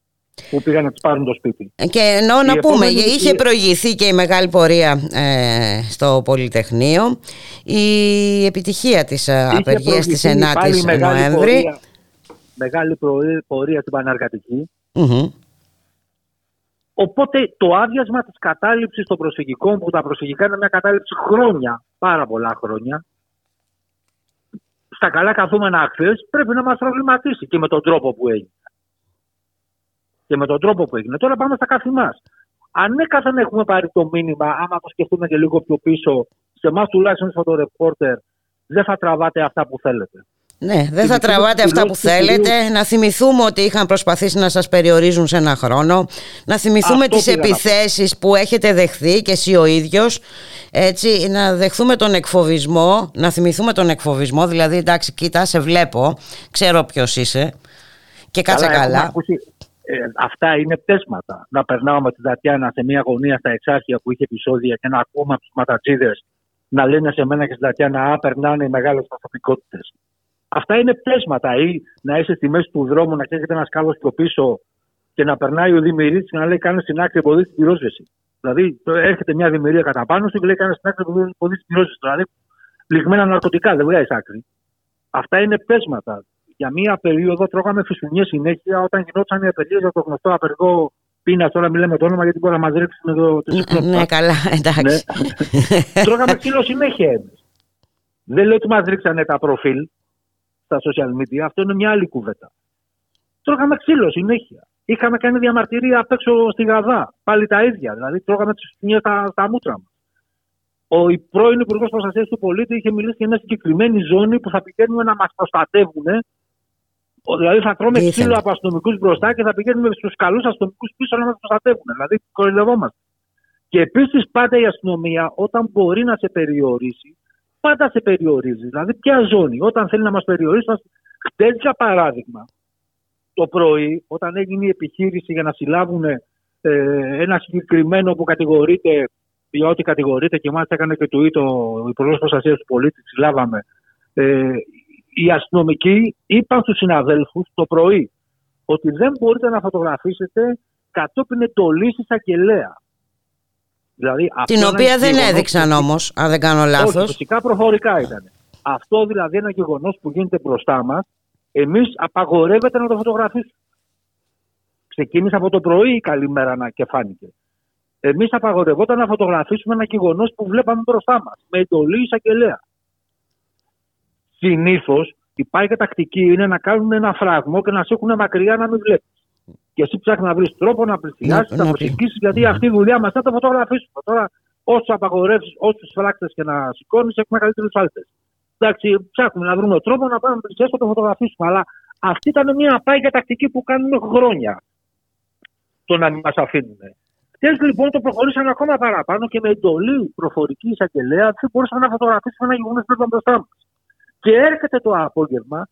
που πήγαν να τους πάρουν το σπίτι. Και ενώ να πούμε, είχε προηγηθεί και η μεγάλη πορεία ε, στο Πολυτεχνείο, η επιτυχία της ε, απεργίας της 9ης Νοέμβρη. μεγάλη πορεία στην Παναργατική. Οπότε το άδειασμα της κατάληψης των προσφυγικών, που τα προσφυγικά είναι μια κατάληψη χρόνια, πάρα πολλά χρόνια, στα καλά καθούμενα χθε πρέπει να μας προβληματίσει και με τον τρόπο που έγινε. Και με τον τρόπο που έγινε. Τώρα πάμε στα καθημάς. Ανέκαθεν έχουμε πάρει το μήνυμα, άμα το σκεφτούμε και λίγο πιο πίσω, σε εμάς τουλάχιστον στο το ρεπόρτερ, δεν θα τραβάτε αυτά που θέλετε. Ναι, δεν θα τραβάτε αυτά που θέλετε. Να θυμηθούμε ότι είχαν προσπαθήσει να σας περιορίζουν σε ένα χρόνο. Να θυμηθούμε τις επιθέσεις που έχετε δεχθεί και εσύ ο ίδιος. Έτσι, να δεχθούμε τον εκφοβισμό, να θυμηθούμε τον εκφοβισμό. Δηλαδή, εντάξει, κοίτα, σε βλέπω, ξέρω ποιος είσαι και κάτσε καλά. Ε, αυτά είναι πτέσματα. Να περνάω με την Τατιάνα σε μια γωνία στα εξάρχεια που είχε επεισόδια και να ακούμε από τους ματατζίδες να λένε σε μένα και στην Τατιάνα Α, περνάνε οι μεγάλες προσωπικότητες. Αυτά είναι πτέσματα. Ή να είσαι στη μέση του δρόμου, να καίγεται ένας κάλος πιο πίσω και να περνάει ο Δημηρήτη και να λέει: Κάνε στην άκρη εμποδίσεις την πυρόσβεση. Δηλαδή, έρχεται μια δημιουργία κατά πάνω σου και λέει: Κάνε στην άκρη εμποδίσεις την πυρόσβεση. Δηλαδή, λιγμένα ναρκωτικά, δεν βγάζει άκρη. Αυτά είναι πτέσματα για μία περίοδο τρώγαμε φυσουνιέ συνέχεια όταν γινόταν οι απεργίε για το γνωστό απεργό πείνας. Τώρα μιλάμε το όνομα γιατί μπορεί να μα ρίξουν εδώ το Ναι, καλά, εντάξει. Ναι. τρώγαμε ξύλο συνέχεια εμείς. Δεν λέω ότι μα ρίξανε τα προφίλ στα social media, αυτό είναι μια άλλη κουβέντα. Τρώγαμε ξύλο συνέχεια. Είχαμε κάνει διαμαρτυρία απ' έξω στη Γαδά. Πάλι τα ίδια. Δηλαδή, τρώγαμε τις φυσουνιέ στα, στα μούτρα μας. Ο πρώην Υπουργός Προστασίας του Πολίτη είχε μιλήσει για μια συγκεκριμένη ζώνη που θα πηγαίνουμε να μας προστατεύουν Δηλαδή θα τρώμε ξύλο από αστυνομικούς μπροστά και θα πηγαίνουμε στους καλούς αστυνομικούς πίσω να μας προστατεύουν. Δηλαδή κοροϊδευόμαστε. Και επίσης πάντα η αστυνομία όταν μπορεί να σε περιορίσει, πάντα σε περιορίζει. Δηλαδή ποια ζώνη, όταν θέλει να μας περιορίσει. Χτες για παράδειγμα, το πρωί, όταν έγινε η επιχείρηση για να συλλάβουν ε, ένα συγκεκριμένο που κατηγορείται για ό,τι κατηγορείται και μάλιστα έκανε και του ο Υπουργός Προστασίας του Πολίτη, συλλάβαμε. Ε, οι αστυνομικοί είπαν στους συναδέλφους το πρωί ότι δεν μπορείτε να φωτογραφίσετε κατόπιν εντολής εισαγγελέα. Δηλαδή, Την οποία δεν έδειξαν όμως, αν δεν κάνω λάθος. Φυσικά προφορικά ήταν. Αυτό δηλαδή ένα γεγονός που γίνεται μπροστά μας, εμείς απαγορεύεται να το φωτογραφίσουμε. Ξεκίνησε από το πρωί η καλημέρα να και φάνηκε. Εμείς απαγορευόταν να φωτογραφίσουμε ένα γεγονός που βλέπαμε μπροστά μας, με εντολή εισαγγελέα συνήθως υπάρχει τακτική είναι να κάνουν ένα φράγμο και να σε έχουν μακριά να μην βλέπεις. Και εσύ ψάχνει να βρεις τρόπο να πλησιάσεις, να, να προσεγγίσεις, γιατί ναι. αυτή η δουλειά μας θα το φωτογραφίσουμε. Τώρα, όσο απαγορεύσεις, όσους φράκτες και να σηκώνεις, έχουμε καλύτερους άλτε. Εντάξει, ψάχνουμε να βρούμε τρόπο να πάμε πλησιάσει και το φωτογραφίσουμε. Αλλά αυτή ήταν μια απάγια τακτική που κάνουμε χρόνια. Το να μην μας αφήνουν. Χθες λοιπόν το προχωρήσαμε ακόμα παραπάνω και με εντολή προφορική εισαγγελέα δεν μπορούσαμε να φωτογραφίσουμε ένα γεγονός που ήταν μπροστά μας. Και έρχεται το απόγευμα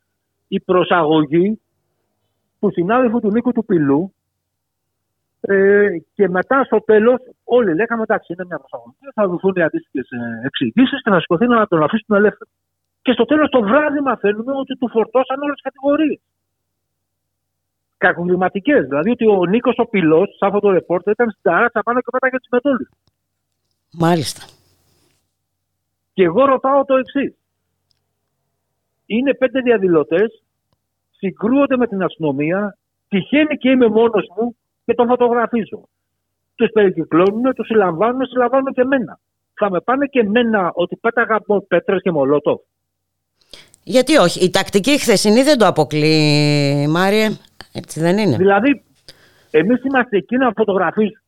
η προσαγωγή του συνάδελφου του Νίκου του Πυλού ε, και μετά στο τέλος όλοι λέγαμε εντάξει είναι μια προσαγωγή, θα δοθούν οι αντίστοιχες εξηγήσεις και να σηκωθεί να τον αφήσουν ελεύθερο. Και στο τέλος το βράδυ μαθαίνουμε ότι του φορτώσαν όλες τις κατηγορίες. Κακοβληματικές. Δηλαδή ότι ο Νίκος ο Πυλό, σαν αυτό το ρεπόρτερ, ήταν στην ταράτσα πάνω και πέταγε τι μετόλου. Μάλιστα. Και εγώ ρωτάω το εξής είναι πέντε διαδηλωτές, συγκρούονται με την αστυνομία, τυχαίνει και είμαι μόνος μου και τον φωτογραφίζω. Τους περικυκλώνουν, τους συλλαμβάνουν, συλλαμβάνουν και εμένα. Θα με πάνε και εμένα ότι πέταγα από πέτρες και μολότοφ. Γιατί όχι, η τακτική χθεσινή δεν το αποκλεί, Μάριε. Έτσι δεν είναι. Δηλαδή, εμείς είμαστε εκεί να φωτογραφίζουμε.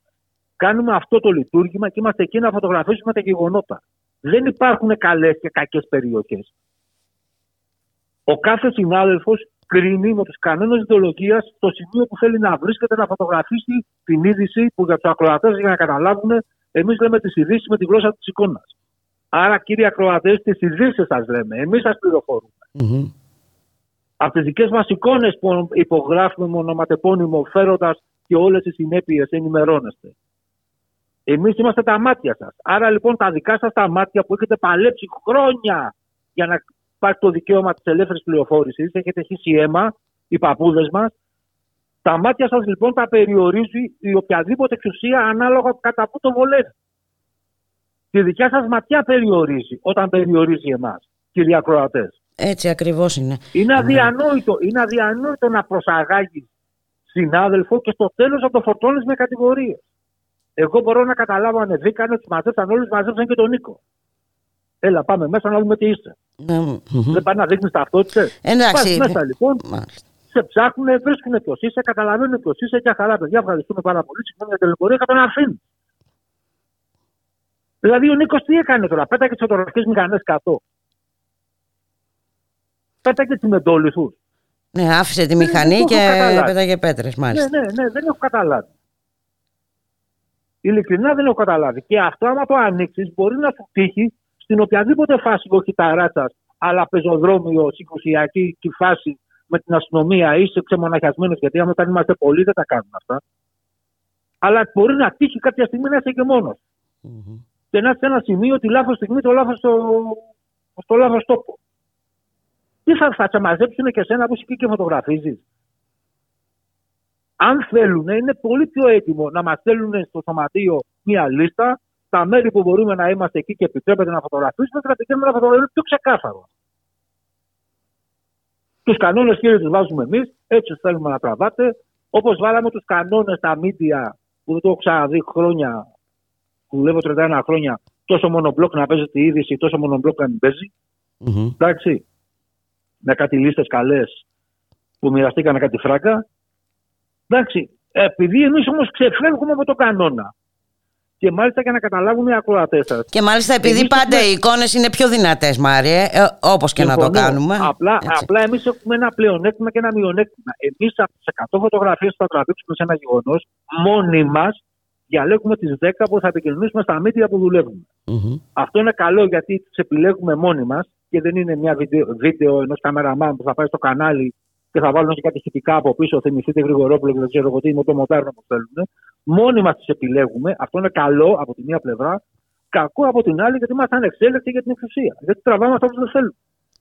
Κάνουμε αυτό το λειτουργήμα και είμαστε εκεί να φωτογραφίσουμε τα γεγονότα. Δεν υπάρχουν καλές και κακές περιοχές. Ο κάθε συνάδελφος κρίνει με του κανόνε ιδεολογία το σημείο που θέλει να βρίσκεται να φωτογραφίσει την είδηση που για τους ακροατές για να καταλάβουν, εμείς λέμε τις ειδήσεις με τη γλώσσα της εικόνας. Άρα, κύριοι ακροατές, τις ειδήσεις σας λέμε. Εμείς σας πληροφορούμε. Mm-hmm. Από τις δικές μας εικόνες που υπογράφουμε με ονοματεπώνυμο, φέροντας και όλες τις συνέπειες, ενημερώνεστε. Εμείς είμαστε τα μάτια σας. Άρα λοιπόν τα δικά σας τα μάτια που έχετε παλέψει χρόνια για να υπάρχει το δικαίωμα της ελεύθερης πληροφόρησης. Έχετε χύσει αίμα, οι παππούδες μας. Τα μάτια σας λοιπόν τα περιορίζει η οποιαδήποτε εξουσία ανάλογα κατά πού το βολεύει. Τη δικιά σας ματιά περιορίζει όταν περιορίζει εμάς, κύριοι ακροατές. Έτσι ακριβώς είναι. Είναι αδιανόητο, είναι αδιανόητο να προσαγάγεις συνάδελφο και στο τέλος να το φορτώνει με κατηγορίες. Εγώ μπορώ να καταλάβω αν βγήκανε, τους μαζέψαν όλους, μαζέψαν και τον Νίκο. Έλα, πάμε μέσα να δούμε τι είσαι. Mm-hmm. Δεν πάει να δείχνει ταυτότητε. Εντάξει. μέσα λοιπόν. Μάλιστα. Σε ψάχνουν, βρίσκουν ποιος είσαι, καταλαβαίνουν ποιος είσαι και χαρά, παιδιά. Ευχαριστούμε πάρα πολύ. Συγγνώμη για την τελεπορία και τον αφήνει. Δηλαδή ο Νίκος τι έκανε τώρα, πέταγε τις φωτογραφικέ μηχανές κάτω. Πέταγε τις μεντόλιθου. Ναι, άφησε τη μηχανή και πέταγε πέτρες, μάλιστα. Ναι, ναι, ναι, δεν έχω καταλάβει. Ειλικρινά δεν έχω καταλάβει. Και αυτό, άμα το ανοίξεις, μπορεί να σου τύχει στην οποιαδήποτε φάση, όχι ταράτσα, αλλά πεζοδρόμιο, συγκρουσιακή φάση με την αστυνομία, είσαι ξεμοναχιασμένος, γιατί άμα όταν είμαστε πολλοί δεν τα κάνουμε αυτά. Αλλά μπορεί να τύχει κάποια στιγμή να είσαι και μόνος. Mm-hmm. Και να είσαι σε ένα σημείο τη λάθος στιγμή, το λάθος στο, στο λάθος τόπο. Τι θα, θα σε μαζέψουν και σένα που είσαι και φωτογραφίζεις; Αν θέλουν, είναι πολύ πιο έτοιμο να μας στέλνουν στο σωματείο μία λίστα τα μέρη που μπορούμε να είμαστε εκεί και επιτρέπεται να φωτογραφίσουμε και να πηγαίνουμε να φωτογραφίσουμε πιο ξεκάθαρο. Τους κανόνες κύριε τους βάζουμε εμείς, έτσι θέλουμε να τραβάτε. Όπως βάλαμε τους κανόνες στα μίντια που δεν το έχω ξαναδεί χρόνια, που δουλεύω 31 χρόνια, τόσο μονομπλοκ να παίζει τη είδηση, τόσο μονομπλοκ να μην παίζει. Mm-hmm. Εντάξει. Με κάτι λίστες καλές που μοιραστήκανε κάτι φράκα. Εντάξει. Επειδή εμείς όμως ξεφεύγουμε από το κανόνα και μάλιστα για να καταλάβουν οι ακροατές σας. Και μάλιστα επειδή Εμείς πάντα έχουμε... οι εικόνες είναι πιο δυνατές, Μάριε, ε, όπως και να το κάνουμε. Απλά, απλά εμείς έχουμε ένα πλεονέκτημα και ένα μειονέκτημα. Εμείς από τις 100 φωτογραφίες που θα τραβήξουμε σε ένα γεγονός, μόνοι μας διαλέγουμε τις 10 που θα επικοινωνήσουμε στα μίδια που δουλεύουμε. Mm-hmm. Αυτό είναι καλό γιατί τις επιλέγουμε μόνοι μας και δεν είναι μια βίντεο, βίντεο ενός καμεραμάν που θα πάει στο κανάλι και θα βάλουν και κάτι σχετικά από πίσω. Θυμηθείτε Γρηγορόπουλο και δεν ξέρω εγώ τι είναι το μοντάρνο που θέλουν. Μόνοι μα τις επιλέγουμε. Αυτό είναι καλό από τη μία πλευρά. Κακό από την άλλη γιατί είμαστε ανεξέλεκτοι για την εξουσία. Γιατί τραβάμε αυτά που δεν θέλουν.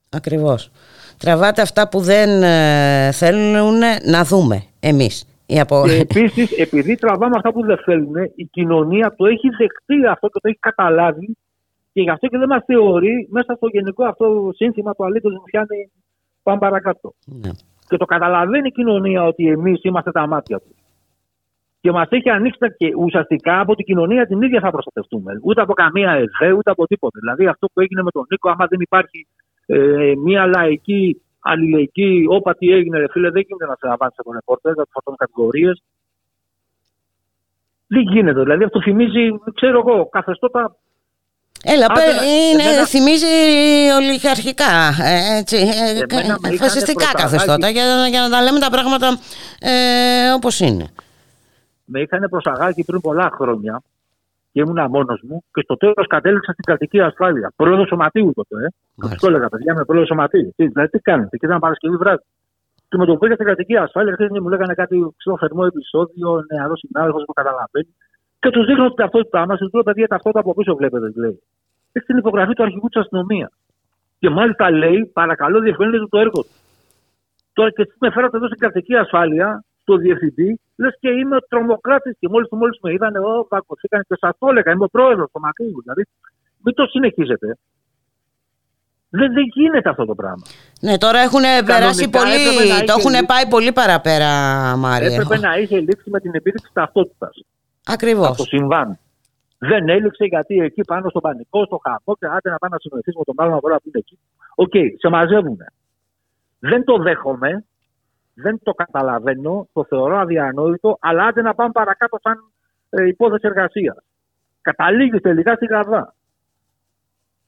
Ακριβώς. Τραβάτε αυτά που δεν ε, θέλουν να δούμε εμείς. Απο... Και επίσης, επειδή τραβάμε αυτά που δεν θέλουν, η κοινωνία το έχει δεχτεί αυτό και το έχει καταλάβει και γι' αυτό και δεν μας θεωρεί μέσα στο γενικό αυτό σύνθημα του αλήτως μου πιάνει πάμε παρακάτω. Ναι. Και το καταλαβαίνει η κοινωνία ότι εμείς είμαστε τα μάτια τους. Και μας έχει ανοίξει και ουσιαστικά από την κοινωνία την ίδια θα προστατευτούμε. Ούτε από καμία ΕΔΕ, ούτε από τίποτε. Δηλαδή αυτό που έγινε με τον Νίκο, άμα δεν υπάρχει ε, μια λαϊκή, αλληλεγγύη, όπα τι έγινε, ρε φίλε, δεν γίνεται να σε απάντησε τον ρεπόρτερ, να τους φορτώνει κατηγορίες. Δεν γίνεται. Δηλαδή αυτό θυμίζει, ξέρω εγώ, καθεστώτα Έλα, Άντε, είναι, εμένα... θυμίζει ολιγαρχικά, ε, έτσι, ε, φασιστικά καθεστώτα, για, για να τα λέμε τα πράγματα ε, όπως είναι. Με είχαν προσαγάγει πριν πολλά χρόνια και ήμουν μόνος μου και στο τέλος κατέληξα στην κρατική ασφάλεια. Πρόεδρος σωματείου τότε. Ε. Του έλεγα, παιδιά, είμαι πρόεδρος σωματείου. Τι, δηλαδή, τι κάνετε, και ήταν Παρασκευή βράδυ. Και με το που πήγα στην κρατική ασφάλεια, χθες μου λέγανε κάτι ξέρω, θερμό επεισόδιο, νεαρός συνάδελφος που καταλαβαίνεις. Και τους δείχνω την ταυτότητά μας, τους λέω, παιδιά, ταυτότητα από πίσω βλέπετε, λέει έχει την υπογραφή του αρχηγού της αστυνομίας. Και μάλιστα λέει, παρακαλώ, διευκολύνετε το έργο του. Τώρα και εσύ με φέρατε εδώ στην κρατική ασφάλεια, στο διευθυντή, λες και είμαι τρομοκράτης. Και μόλις μόλις με είδανε, ο Πάκο, έκανες και σας το έλεγα, είμαι ο πρόεδρος του Μακρύβου. Δηλαδή, μην το συνεχίζετε. Δεν, δεν γίνεται αυτό το πράγμα. Ναι, τώρα έχουν περάσει πολύ. Το έχουν πάει πολύ παραπέρα, Μάρια. Έπρεπε να είχε λήξει με την επίδειξη ταυτότητας. Ακριβώς. Το συμβάν. Δεν έληξε γιατί εκεί πάνω στο πανικό, στο χαμό και άντε να πας να συνεννοηθείς με τον άλλο αγορά που είναι εκεί. Ok, okay, σε μαζεύουν. Δεν το δέχομαι, δεν το καταλαβαίνω, το θεωρώ αδιανόητο, αλλά άντε να πάμε παρακάτω σαν ε, υπόθεση εργασίας. Καταλήγει τελικά στη ΓΑΔΑ.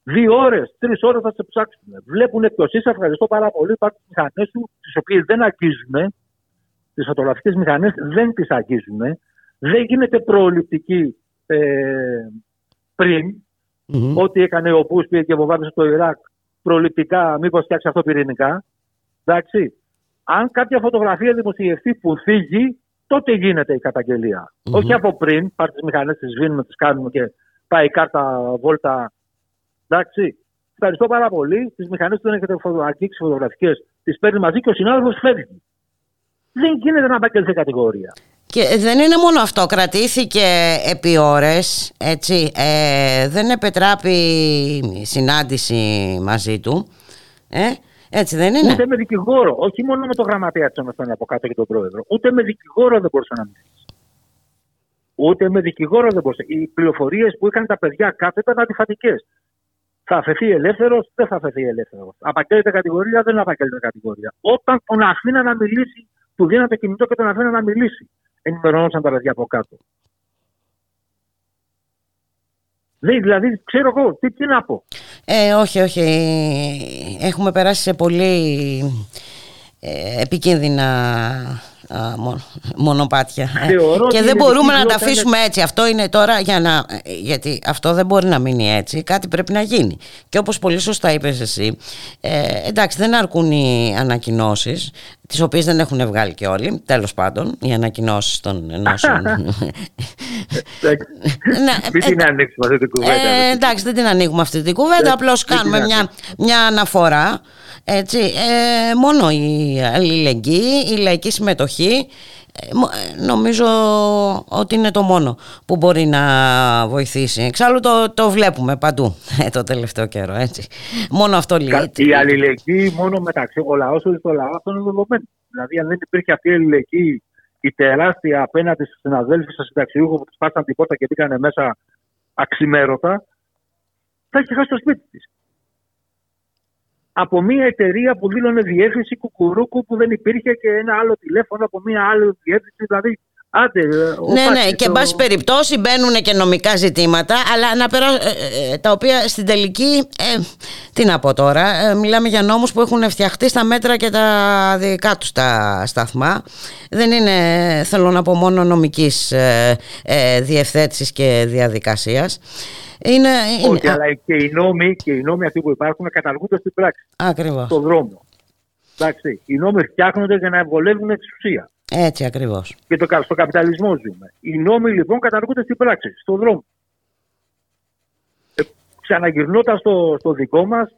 Δύο ώρες, τρεις ώρες θα σε ψάξουν. Βλέπουν ποιος είσαι, ευχαριστώ πάρα πολύ. Υπάρχουν μηχανές σου, τις οποίες δεν αγγίζουμε. Τις φωτογραφικές μηχανές δεν τις αγγίζουμε. Δεν γίνεται προληπτική ε, πριν, mm-hmm. ό,τι έκανε ο Μπούς και βομβάρδισε στο Ιράκ προληπτικά, μήπως φτιάξει αυτό πυρηνικά. Εντάξει. Αν κάποια φωτογραφία δημοσιευτεί που φύγει, τότε γίνεται η καταγγελία. Mm-hmm. Όχι από πριν, πάρει τις μηχανές, τις σβήνουμε, τις κάνουμε και πάει η κάρτα βόλτα. Εντάξει. Ευχαριστώ πάρα πολύ. Τις μηχανές που δεν έχετε αγγίξει φωτογραφικές, τις παίρνει μαζί και ο συνάδελφος φεύγει. Δεν γίνεται να πάει σε κατηγορία. Και δεν είναι μόνο αυτό, κρατήθηκε επί ώρες, έτσι, ε, δεν επετράπει συνάντηση μαζί του. Ε, Έτσι δεν είναι. Ούτε με δικηγόρο. Όχι μόνο με το γραμματέα της Οναστάνη από κάτω και τον πρόεδρο. Ούτε με δικηγόρο δεν μπορούσε να μιλήσει. Ούτε με δικηγόρο δεν μπορούσε. Οι πληροφορίες που είχαν τα παιδιά κάτω ήταν αντιφατικές. Θα αφαιθεί ελεύθερος, δεν θα αφαιθεί ελεύθερος. Απαγγέλλεται κατηγορία, δεν απαγγέλλεται κατηγορία. Όταν τον αφήνα να μιλήσει, του δίναν το κινητό και τον αφήνα να μιλήσει. Ενημερώνονταν τα παιδιά από κάτω. Δηλαδή, ξέρω εγώ, τι, τι να πω. Ε, όχι, όχι. Έχουμε περάσει σε πολύ ε, επικίνδυνα μονοπάτια. Και δεν μπορούμε να τα αφήσουμε έτσι. Αυτό είναι τώρα για να γιατί αυτό δεν μπορεί να μείνει έτσι. Κάτι πρέπει να γίνει. Και όπως πολύ σωστά είπες εσύ ε, εντάξει δεν αρκούν οι ανακοινώσεις τις οποίες δεν έχουν βγάλει και όλοι τέλος πάντων οι ανακοινώσεις των ενώσεων. Μην την ανοίξουμε αυτή την κουβέντα ε, εντάξει δεν την ανοίγουμε αυτή την κουβέντα απλώς κάνουμε μια, μια αναφορά έτσι, ε, μόνο η αλληλεγγύη, η λαϊκή συμμετοχή ε, ε, νομίζω ότι είναι το μόνο που μπορεί να βοηθήσει. Εξάλλου το, το βλέπουμε παντού το τελευταίο καιρό, έτσι. Μόνο αυτό λύγει. Η αλληλεγγύη μόνο μεταξύ ο λαός και το λαός αυτό είναι δεδομένο. Δηλαδή αν δεν υπήρχε αυτή η αλληλεγγύη η τεράστια απέναντι στους συναδέλφους στο συνταξιούχο που τους πάσαν την πόρτα και μπήκαν μέσα αξιμέρωτα θα έχει χάσει το σπίτι της από μια εταιρεία που δήλωνε διεύθυνση κουκουρούκου που δεν υπήρχε και ένα άλλο τηλέφωνο από μια άλλη διεύθυνση. Δηλαδή, άντε. Ναι, ναι, και εν πάση περιπτώσει μπαίνουν και νομικά ζητήματα, αλλά να περά... Ε, ε, ε, τα οποία στην τελική. Ε, τι να πω τώρα, μιλάμε για νόμους που έχουν φτιαχτεί στα μέτρα και τα δικά τους τα σταθμά. Δεν είναι, θέλω να πω, μόνο νομικής ε, διευθέτησης και διαδικασίας. Είναι, είναι... Όχι, αλλά και οι, νόμοι, και οι νόμοι αυτοί που υπάρχουν καταργούνται στην πράξη. Ακριβώς. Στον δρόμο. Εντάξει, οι νόμοι φτιάχνονται για να εμβολεύουν εξουσία. Έτσι ακριβώς. Και το, στο καπιταλισμό ζούμε. Οι νόμοι λοιπόν καταργούνται στην πράξη, στον δρόμο. Ε, Ξαναγυρνώντας στο, στο δικό μας,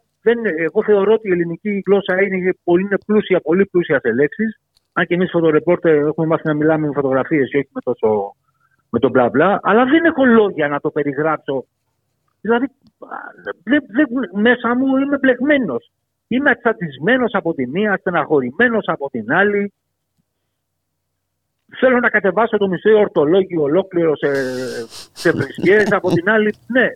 εγώ θεωρώ ότι η ελληνική γλώσσα είναι πολύ είναι πλούσια, πολύ πλούσια σε λέξεις. Αν και εμείς φωτορεπόρτερ έχουμε μάθει να μιλάμε με φωτογραφίες και όχι με, τόσο, με τον μπλα μπλα, αλλά δεν έχω λόγια να το περιγράψω Δηλαδή, δε, δε, μέσα μου είμαι μπλεγμένος. Είμαι εξαρτησμένο από τη μία, στεναχωρημένος από την άλλη. Θέλω να κατεβάσω το μισό ορτολόγιο ολόκληρο σε, σε από την άλλη. Ναι.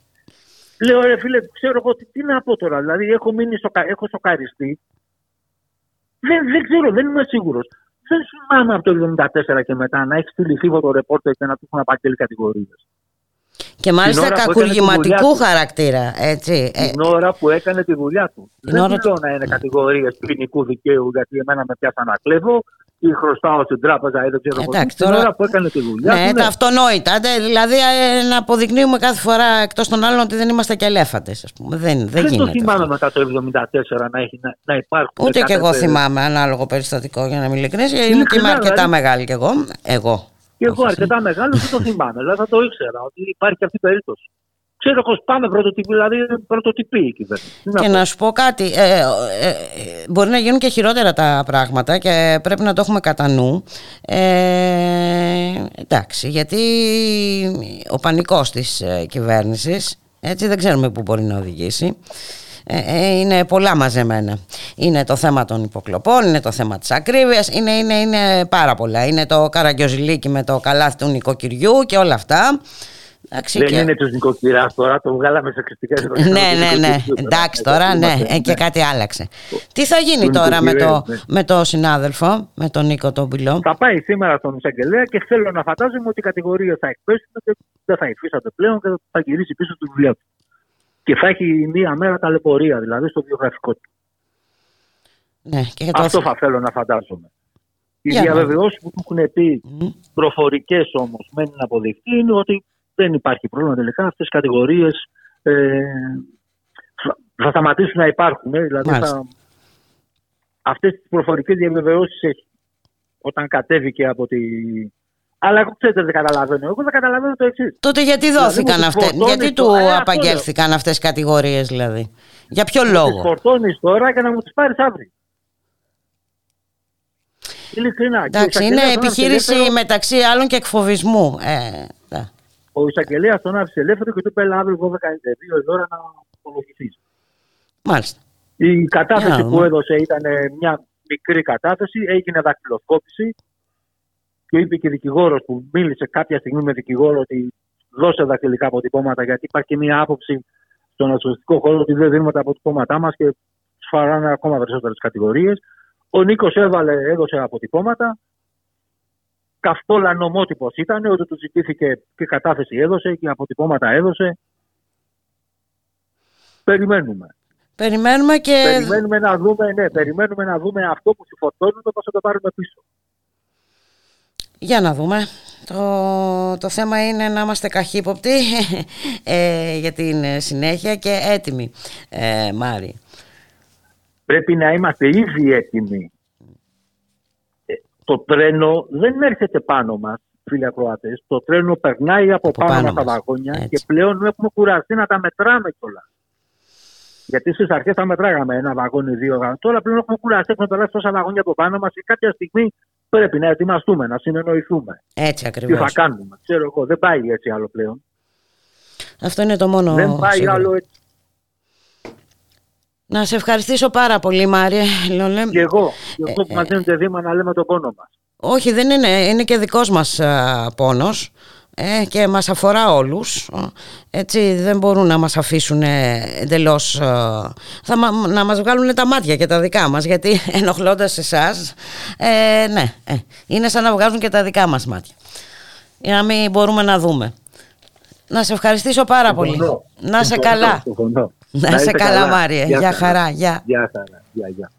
Λέω, ρε φίλε, ξέρω εγώ τι, τι να πω τώρα. Δηλαδή, έχω μείνει στο, έχω σοκαριστεί. Δεν, δεν ξέρω, δεν είμαι σίγουρος. Δεν θυμάμαι από το 1974 και μετά να έχεις στείλει το ρεπόρτερ και να του έχουν απαγγείλει κατηγορίες. Και μάλιστα κακουργηματικού χαρακτήρα. Έτσι. Ε, την ώρα που έκανε τη δουλειά του. Την Δεν θέλω να είναι κατηγορίες ποινικού δικαίου γιατί εμένα με πιάσαν να κλέβω ή χρωστάω στην τράπεζα ή δεν ξέρω πώ. Την ώρα που έκανε τη δουλειά ναι, του. Ναι, τα αυτονόητα. Δηλαδή ε, να αποδεικνύουμε κάθε φορά εκτός των άλλων ότι δεν είμαστε και ελέφαντες. Δεν, δεν, δεν γίνεται. Δεν το θυμάμαι μετά το 1974 να, έχει, να, να υπάρχουν. Ούτε και εγώ θυμάμαι ανάλογο περιστατικό για να μην ειλικρινή. Γιατί είμαι αρκετά δηλαδή. μεγάλη κι εγώ. Εγώ. Και εγώ αρκετά μεγάλο δεν το θυμάμαι. Δηλαδή θα το ήξερα ότι υπάρχει αυτή η περίπτωση. Ξέρω πώ πάμε πρωτοτυπή, δηλαδή πρωτοτυπή η κυβέρνηση. Και να σου πω κάτι. Ε, ε, ε, μπορεί να γίνουν και χειρότερα τα πράγματα και πρέπει να το έχουμε κατά νου. Ε, εντάξει, γιατί ο πανικός της ε, κυβέρνησης έτσι δεν ξέρουμε πού μπορεί να οδηγήσει. Ε, ε, είναι πολλά μαζεμένα. Είναι το θέμα των υποκλοπών, είναι το θέμα της ακρίβειας, είναι, είναι, είναι πάρα πολλά. Είναι το καραγκιοζηλίκι με το καλάθι του νοικοκυριού και όλα αυτά. Εντάξει, δεν και... είναι τους νοικοκυράς τώρα, το βγάλαμε σε κριτικέ Ναι, ναι, ναι. Εντάξει τώρα, ναι, ε, και κάτι άλλαξε. Τι θα γίνει τώρα με το, ναι. με το συνάδελφο, με τον Νίκο τον Πυλό. Θα πάει σήμερα στον εισαγγελέα και θέλω να φαντάζομαι ότι οι κατηγορίε θα εκπέσουν και δεν θα υφίσταται πλέον και θα γυρίσει πίσω στη δουλειά του και θα έχει μία μέρα ταλαιπωρία, δηλαδή στο βιογραφικό του. Ναι, και Αυτό θα θέλω να φαντάζομαι. Οι διαβεβαιώσεις που του έχουν πει, mm. προφορικές όμως, μένει να αποδειχτεί, είναι ότι δεν υπάρχει πρόβλημα τελικά. Αυτές οι κατηγορίες ε, θα, σταματήσουν να υπάρχουν. Ε, δηλαδή θα, αυτές τις προφορικές διαβεβαιώσεις όταν κατέβηκε από τη, αλλά εγώ ξέρετε δεν καταλαβαίνω. Εγώ δεν καταλαβαίνω το εξής. Τότε γιατί δηλαδή, δόθηκαν δηλαδή, αυτέ, γιατί του απαγγέλθηκαν αυτές τι κατηγορίες δηλαδή; Για ποιο λόγο. Τις φορτώνεις τώρα και να μου τις πάρεις αύριο. Ειλικρινά. Εντάξει, είναι επιχείρηση ελεύθερο... μεταξύ άλλων και εκφοβισμού. Ε, ναι. Ο εισαγγελέας τον άφησε ελεύθερο και του είπε αύριο 12 η ώρα να απολογηθείς. Μάλιστα. Η κατάθεση που έδωσε ήταν μια μικρή κατάθεση, έγινε δακτυλοσκόπηση και είπε και δικηγόρος που μίλησε κάποια στιγμή με δικηγόρο ότι δώσε δακτυλικά αποτυπώματα, γιατί υπάρχει και μια άποψη στον ασφαλιστικό χώρο ότι δεν δίνουμε τα αποτυπώματά μας και σφαράνε ακόμα περισσότερες κατηγορίες. Ο Νίκος έβαλε, έδωσε αποτυπώματα. Καυτόλα νομότυπο ήταν, ότι του ζητήθηκε και κατάθεση έδωσε και αποτυπώματα έδωσε. Περιμένουμε. Περιμένουμε και... Περιμένουμε να δούμε, ναι, περιμένουμε να δούμε αυτό που συμφορτώνουμε πώς θα το πάρουμε πίσω. Για να δούμε. Το, το θέμα είναι να είμαστε καχύποπτοι ε, για την συνέχεια και έτοιμοι, ε, Μάρη. Πρέπει να είμαστε ήδη έτοιμοι. Ε, το τρένο δεν έρχεται πάνω μας, φίλοι ακροατές. Το τρένο περνάει από, από πάνω, πάνω μας τα βαγόνια και πλέον έχουμε κουραστεί να τα μετράμε κιόλα. Γιατί στις αρχές θα μετράγαμε ένα βαγόνι, δύο βαγόνια. Τώρα πλέον έχουμε κουραστεί, έχουμε περάσει τόσα βαγόνια από πάνω μας και κάποια στιγμή πρέπει να ετοιμαστούμε, να συνεννοηθούμε. Έτσι ακριβώς. Τι θα κάνουμε. Ξέρω εγώ, δεν πάει έτσι άλλο πλέον. Αυτό είναι το μόνο. Δεν πάει σίγουρο. άλλο έτσι. Να σε ευχαριστήσω πάρα πολύ, Μάρια. Λόλε. Και εγώ. Και εγώ που ε, μας δίνετε βήμα να λέμε τον πόνο μας. Όχι, δεν είναι. Είναι και δικός μας πόνος ε, και μας αφορά όλους έτσι δεν μπορούν να μας αφήσουν εντελώς ε, θα, να μας βγάλουν τα μάτια και τα δικά μας γιατί ενοχλώντας εσάς ε, ναι, ε, είναι σαν να βγάζουν και τα δικά μας μάτια για να μην μπορούμε να δούμε να σε ευχαριστήσω πάρα πολύ να σε καλά να σε καλά Μάρια για χαρά Γεια. Χαρά Γεια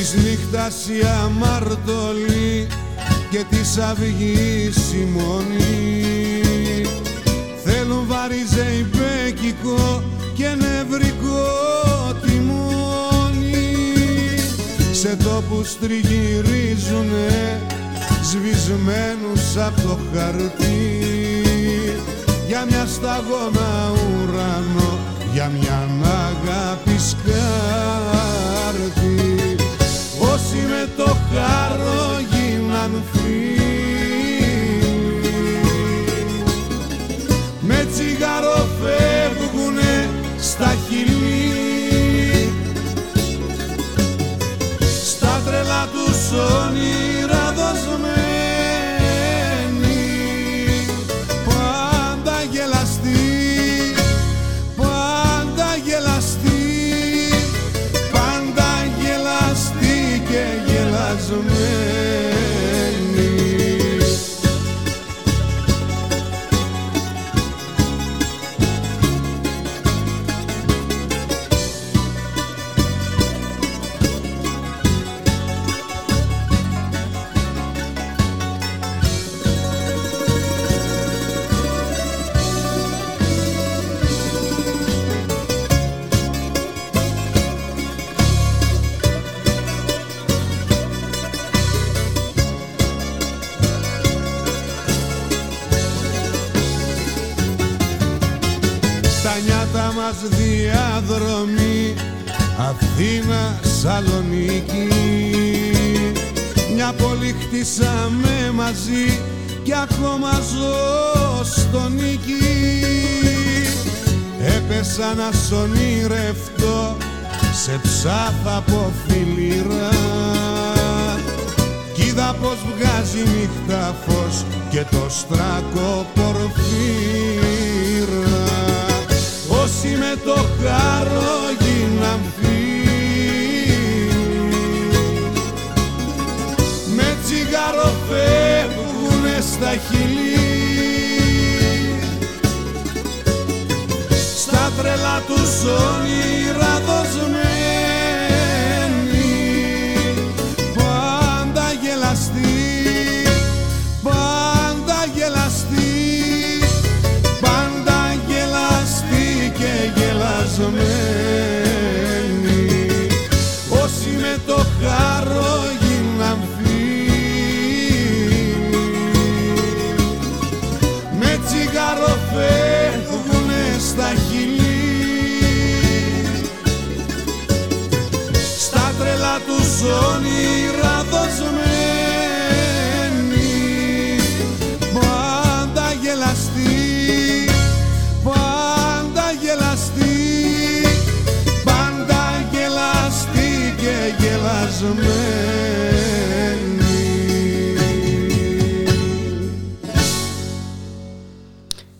νύχτας η αμαρτωλή και της αυγής η μονή θέλουν βαριζεϊπέκικο και νευρικό τιμόνι σε τόπους τριγυρίζουνε σβησμένους από το χαρτί. Για μια σταγόνα ουρανό για μια αγάπη σκάρτη. όσοι με το χάρο γίναν φίλοι με τσιγάρο φεύγουνε στα χειλή στα τρελά τους όνειρα διαδρομή Αθήνα Σαλονίκη. Μια πόλη χτίσαμε μαζί και ακόμα ζω στο νίκη. Έπεσα να σ' ονειρευτώ σε ψάθα από φιλήρα. Κι είδα πως βγάζει νύχτα φως και το στράκο πορφύρα τρελά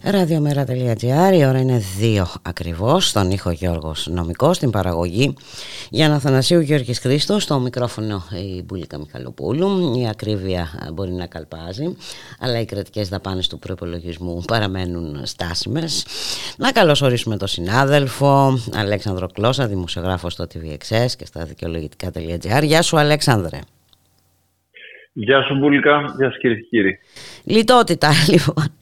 Ραδιομέρα.gr, η ώρα είναι 2 ακριβώς, στον ήχο Γιώργος Νομικός, στην παραγωγή για Αθανασίου Γιώργης Χρήστος, στο μικρόφωνο η Μπουλίκα Μιχαλοπούλου. Η ακρίβεια μπορεί να καλπάζει, αλλά οι κρατικές δαπάνες του προπολογισμού παραμένουν στάσιμες. Να καλωσορίσουμε τον συνάδελφο Αλέξανδρο Κλώσσα, δημοσιογράφος στο TVXS και στα δικαιολογητικά.gr. Γεια σου Αλέξανδρε. Γεια σου Μπουλικά, γεια σας κύριε και κύριοι. Λιτότητα λοιπόν.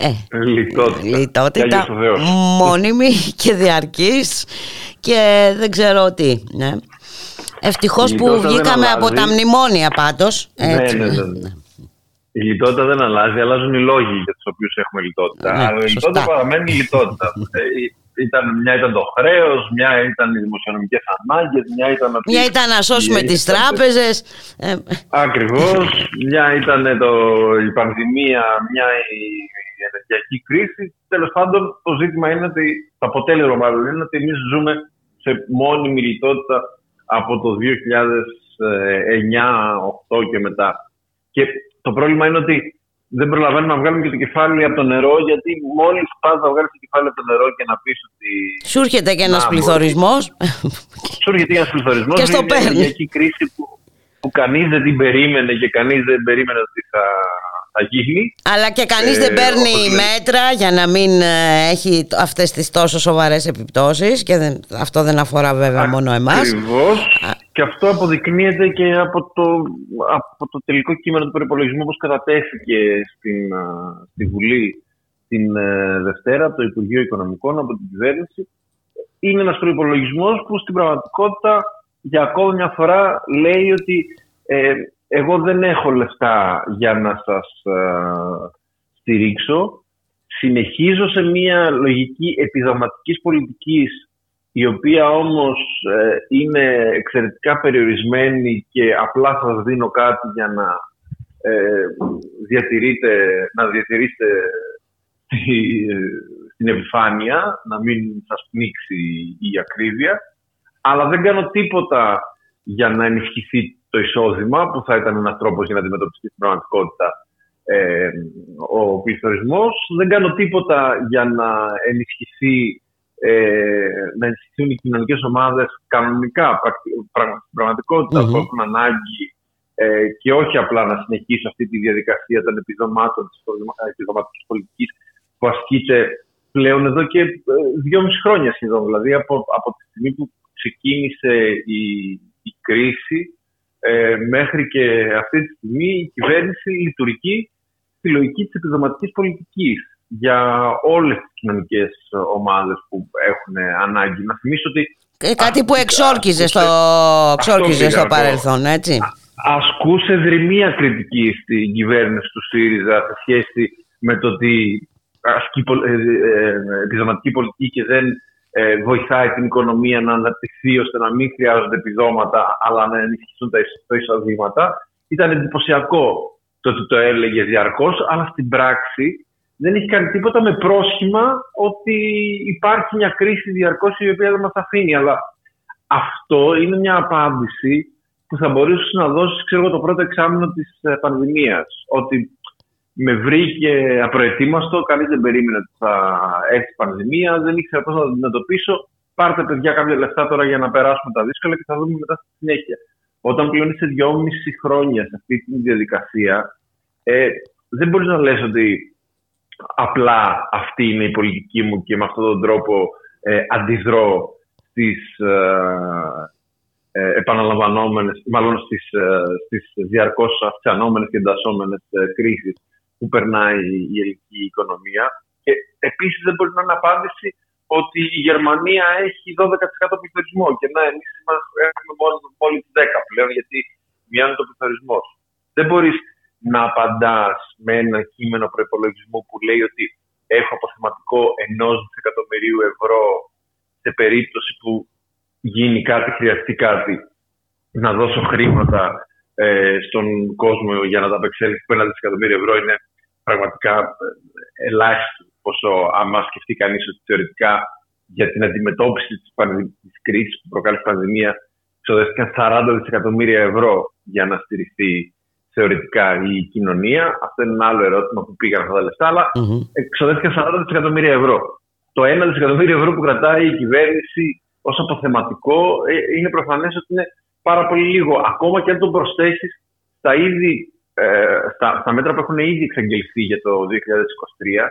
Ε, λιτότητα. Λιτότητα μόνιμη και διαρκής και δεν ξέρω τι. Ναι. Ευτυχώς που βγήκαμε από τα μνημόνια πάντως. Ναι, ναι, ναι, ναι. Η λιτότητα δεν αλλάζει, αλλάζουν οι λόγοι για τους οποίους έχουμε λιτότητα. Ναι, Αλλά η λιτότητα παραμένει η λιτότητα. Ε, ήταν, μια ήταν το χρέος, μια ήταν οι δημοσιονομικές ανάγκες, μια ήταν. Μια ήταν να σώσουμε τις τράπεζες. Ε, Ακριβώς. μια ήταν το, η πανδημία, μια η, η ενεργειακή κρίση. Τέλος πάντων, το ζήτημα είναι ότι. Το αποτέλεσμα μάλλον είναι ότι εμείς ζούμε σε μόνιμη λιτότητα από το 2009-2008 και μετά. Και το πρόβλημα είναι ότι δεν προλαβαίνουμε να βγάλουμε και το κεφάλι από το νερό, γιατί μόλις πας να βγάλεις το κεφάλι από το νερό και να πεις ότι. Σου έρχεται και ένας πληθωρισμός. Σου έρχεται και ένας πληθωρισμός. και στο παίρνει. Είναι μια κρίση που, που κανείς δεν την περίμενε και κανείς δεν περίμενε ότι θα, θα γίνει. Αλλά και κανείς ε, δεν παίρνει μέτρα για να μην ε, έχει αυτές τις τόσο σοβαρές επιπτώσεις. Και δεν, αυτό δεν αφορά βέβαια μόνο εμάς. Ακριβώς. Και αυτό αποδεικνύεται και από το, από το τελικό κείμενο του προπολογισμού όπως κατατέθηκε στην, στη Βουλή την ε, Δευτέρα από το Υπουργείο Οικονομικών, από την κυβέρνηση. Είναι ένας προπολογισμό που στην πραγματικότητα για ακόμη μια φορά λέει ότι ε, εγώ δεν έχω λεφτά για να σας ε, στηρίξω. Συνεχίζω σε μια λογική επιδοματικής πολιτικής η οποία όμως ε, είναι εξαιρετικά περιορισμένη και απλά σας δίνω κάτι για να ε, διατηρείτε, να διατηρήσετε την επιφάνεια, να μην σας πνίξει η ακρίβεια, αλλά δεν κάνω τίποτα για να ενισχυθεί το εισόδημα, που θα ήταν ένας τρόπος για να αντιμετωπιστεί την πραγματικότητα ε, ο πληθωρισμός. Δεν κάνω τίποτα για να ενισχυθεί ε, να ενισχυθούν οι κοινωνικές ομάδες κανονικά, στην πραγματικότητα που έχουν ανάγκη ε, και όχι απλά να συνεχίσει αυτή τη διαδικασία των επιδομάτων της επιδοματική πολιτικής που ασκείται πλέον εδώ και ε, δυόμιση χρόνια σχεδόν. Δηλαδή από, από τη στιγμή που ξεκίνησε η, η κρίση ε, μέχρι και αυτή τη στιγμή η κυβέρνηση λειτουργεί στη λογική της επιδοματικής πολιτικής για όλες τις κοινωνικές ομάδες που έχουν ανάγκη. Να θυμίσω ότι... Ε, κάτι που εξόρκιζε στο, εξόρκιζε στο παρελθόν, έτσι. Ασκούσε δρυμία κριτική στην κυβέρνηση του ΣΥΡΙΖΑ σε σχέση με το ότι ασκεί ε, ε, επιδοματική πολιτική και δεν βοηθάει την οικονομία να αναπτυχθεί ώστε να μην χρειάζονται επιδόματα αλλά να ενισχύσουν τα εισοδήματα. Ήταν εντυπωσιακό το ότι το έλεγε διαρκώς, αλλά στην πράξη δεν έχει κάνει τίποτα με πρόσχημα ότι υπάρχει μια κρίση διαρκώς η οποία δεν μας αφήνει. Αλλά αυτό είναι μια απάντηση που θα μπορούσε να δώσει ξέρω, το πρώτο εξάμεινο της ε, πανδημίας. Ότι με βρήκε απροετοίμαστο, κανείς δεν περίμενε ότι θα έρθει η πανδημία, δεν ήξερα πώς να το αντιμετωπίσω. Πάρτε παιδιά κάποια λεφτά τώρα για να περάσουμε τα δύσκολα και θα δούμε μετά στη συνέχεια. Όταν πλέον είσαι δυόμιση χρόνια σε αυτή τη διαδικασία, ε, δεν μπορείς να λες ότι απλά αυτή είναι η πολιτική μου και με αυτόν τον τρόπο ε, αντιδρώ στις ε, ε, επαναλαμβανόμενες, μάλλον στις, ε, στις διαρκώς αυξανόμενες και εντασσόμενες ε, κρίσεις που περνάει η ελληνική οικονομία. Και επίσης δεν μπορεί να είναι απάντηση ότι η Γερμανία έχει 12% πληθωρισμό και να εμείς έχουμε μόνο μόλις 10 πλέον γιατί μειώνει το πληθωρισμός. Δεν μπορείς να απαντάς με ένα κείμενο προπολογισμού που λέει ότι έχω αποθεματικό ενός δισεκατομμυρίου ευρώ σε περίπτωση που γίνει κάτι, χρειαστεί κάτι. να δώσω χρήματα ε, στον κόσμο για να τα απεξέλθει που ένα δισεκατομμύριο ευρώ είναι πραγματικά ε, ελάχιστο πόσο άμα σκεφτεί κανείς ότι θεωρητικά για την αντιμετώπιση της, της κρίσης που προκάλεσε η πανδημία ξοδεύτηκαν 40 δισεκατομμύρια ευρώ για να στηριχθεί θεωρητικά η κοινωνία. Αυτό είναι ένα άλλο ερώτημα που πήγαν αυτά τα λεφτά, αλλά mm-hmm. ξοδεύτηκαν 40 δισεκατομμύρια ευρώ. Το 1 δισεκατομμύριο ευρώ που κρατάει η κυβέρνηση ως αποθεματικό ε, είναι προφανές ότι είναι πάρα πολύ λίγο. Ακόμα και αν το προσθέσεις στα, ε, στα, στα μέτρα που έχουν ήδη εξαγγελθεί για το 2023,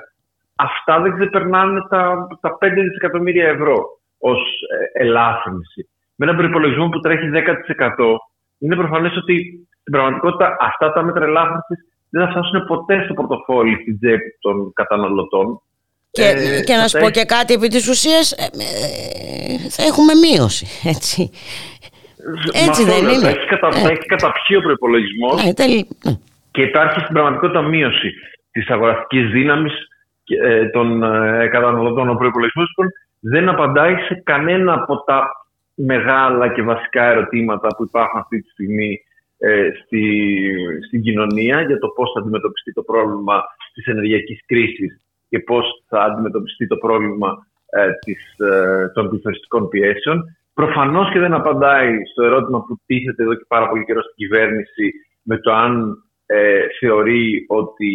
αυτά δεν ξεπερνάνε τα, τα 5 δισεκατομμύρια ευρώ ως ε, ελάφρυνση. Με έναν προπολογισμό που τρέχει 10%, είναι προφανές ότι στην πραγματικότητα αυτά τα μέτρα ελάφρυνσης δεν θα φτάσουν ποτέ στο πορτοφόλι, στην τσέπη των καταναλωτών. Και, ε, και να σου πω και κάτι επί της ουσίας ε, ε, θα έχουμε μείωση έτσι, έτσι δεν είναι θα έχει, κατα, ε. έχει καταπιεί ο προπολογισμός ναι. και υπάρχει στην πραγματικότητα μείωση της αγοραστικής δύναμης των καταναλωτών ο προπολογισμό λοιπόν, δεν απαντάει σε κανένα από τα μεγάλα και βασικά ερωτήματα που υπάρχουν αυτή τη στιγμή ε, στη, στην κοινωνία για το πώς θα αντιμετωπιστεί το πρόβλημα της ενεργειακής κρίσης και πώς θα αντιμετωπιστεί το πρόβλημα ε, της, ε, των πληθωριστικών πιέσεων. Προφανώς και δεν απαντάει στο ερώτημα που τίθεται εδώ και πάρα πολύ καιρό στην κυβέρνηση με το αν ε, θεωρεί ότι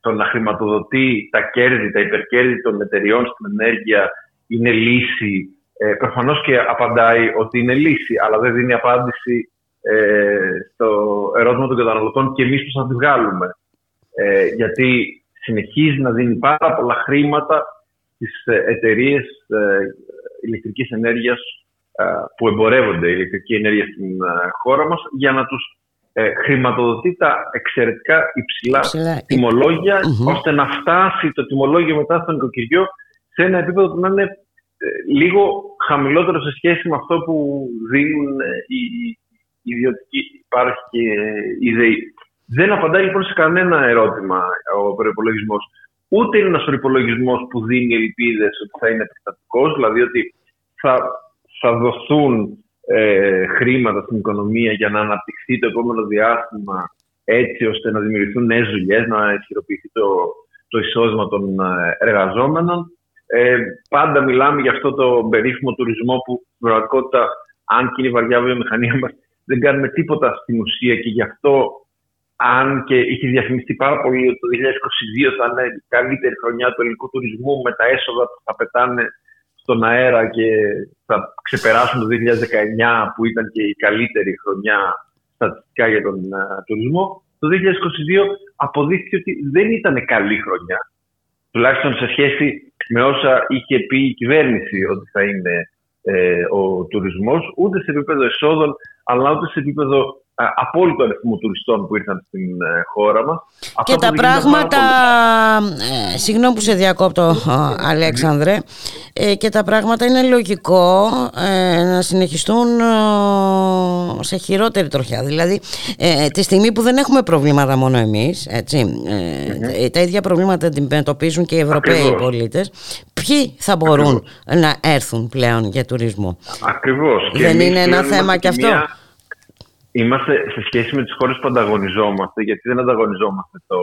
το να χρηματοδοτεί τα κέρδη, τα υπερκέρδη των εταιριών στην ενέργεια είναι λύση. Ε, προφανώς και απαντάει ότι είναι λύση, αλλά δεν δίνει απάντηση ε, στο ερώτημα των καταναλωτών και εμείς πώς θα τη βγάλουμε. Ε, γιατί συνεχίζει να δίνει πάρα πολλά χρήματα στις ε, εταιρείες ε, ηλεκτρικής ενέργειας ε, που εμπορεύονται ηλεκτρική ενέργεια στην χώρα μας για να τους χρηματοδοτεί τα εξαιρετικά υψηλά, τιμολογια ώστε να φτάσει το τιμολόγιο μετά στο νοικοκυριό σε ένα επίπεδο που να είναι λίγο χαμηλότερο σε σχέση με αυτό που δίνουν οι ιδιωτική υπάρχει και ιδέα. Δεν απαντάει λοιπόν σε κανένα ερώτημα ο προπολογισμός. Ούτε είναι ένας προπολογισμό που δίνει ελπίδες ότι θα είναι επεκτατικό, δηλαδή ότι θα, θα δοθούν ε, χρήματα στην οικονομία για να αναπτυχθεί το επόμενο διάστημα έτσι ώστε να δημιουργηθούν νέες δουλειές, να ισχυροποιηθεί το, το εισόδημα των ε, εργαζόμενων. Ε, πάντα μιλάμε για αυτό το περίφημο τουρισμό που στην πραγματικότητα, αν και είναι η βαριά βιομηχανία μας, δεν κάνουμε τίποτα στην ουσία και γι' αυτό αν και είχε διαφημιστεί πάρα πολύ ότι το 2022 θα είναι η καλύτερη χρονιά του ελληνικού τουρισμού με τα έσοδα που θα πετάνε στον αέρα και θα ξεπεράσουν το 2019 που ήταν και η καλύτερη χρονιά στατιστικά για τον τουρισμό, το 2022 αποδείχθηκε ότι δεν ήταν καλή χρονιά. Τουλάχιστον σε σχέση με όσα είχε πει η κυβέρνηση ότι θα είναι ε, ο τουρισμός, ούτε σε επίπεδο εσόδων, αλλά ούτε σε επίπεδο ε, απόλυτο αριθμό τουριστών που ήρθαν στην ε, χώρα μας. Και τα πράγματα, ε, συγγνώμη που σε διακόπτω Αλέξανδρε, ε, και τα πράγματα είναι λογικό να συνεχιστούν σε χειρότερη τροχιά. Δηλαδή, τη στιγμή που δεν έχουμε προβλήματα μόνο εμείς, έτσι, τα ίδια προβλήματα αντιμετωπίζουν και οι Ευρωπαίοι Ακριβώς. πολίτες, ποιοι θα μπορούν να έρθουν πλέον για τουρισμό; Ακριβώς. Δεν είναι ένα θέμα και αυτό. Είμαστε σε σχέση με τις χώρες που ανταγωνιζόμαστε, γιατί δεν ανταγωνιζόμαστε το,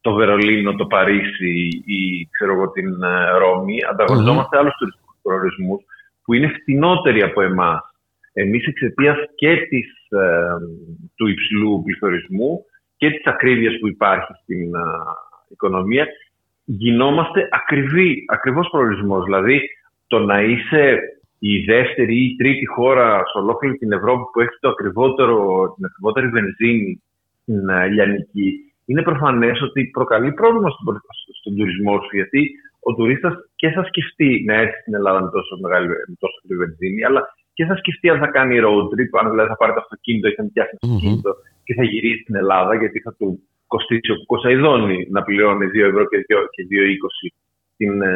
το Βερολίνο, το Παρίσι ή ξέρω εγώ, την ε, Ρώμη. Ανταγωνιζόμαστε mm-hmm. άλλους τουριστικούς προορισμούς που είναι φτηνότεροι από εμάς. Εμείς εξαιτίας και της, ε, του υψηλού πληθωρισμού και της ακρίβειας που υπάρχει στην ε, οικονομία γινόμαστε ακριβή, ακριβώς προορισμός. Δηλαδή το να είσαι η δεύτερη ή η τρίτη χώρα σε ολόκληρη την Ευρώπη που έχει το ακριβότερο, την ακριβότερη βενζίνη στην ε, Λιανική, είναι προφανές ότι προκαλεί πρόβλημα στον, στον τουρισμό σου. Γιατί ο τουρίστας και θα σκεφτεί να έρθει στην Ελλάδα με τόσο μεγάλη με τόσο ακριβή βενζίνη, αλλά και θα σκεφτεί αν θα κάνει road trip, αν δηλαδή θα πάρει το αυτοκίνητο ή θα νοικιάσει το αυτοκίνητο mm-hmm. και θα γυρίσει στην Ελλάδα, γιατί θα του κοστίσει ο Κωσαϊδόνη να πληρώνει 2 ευρώ και 2,20 την ε,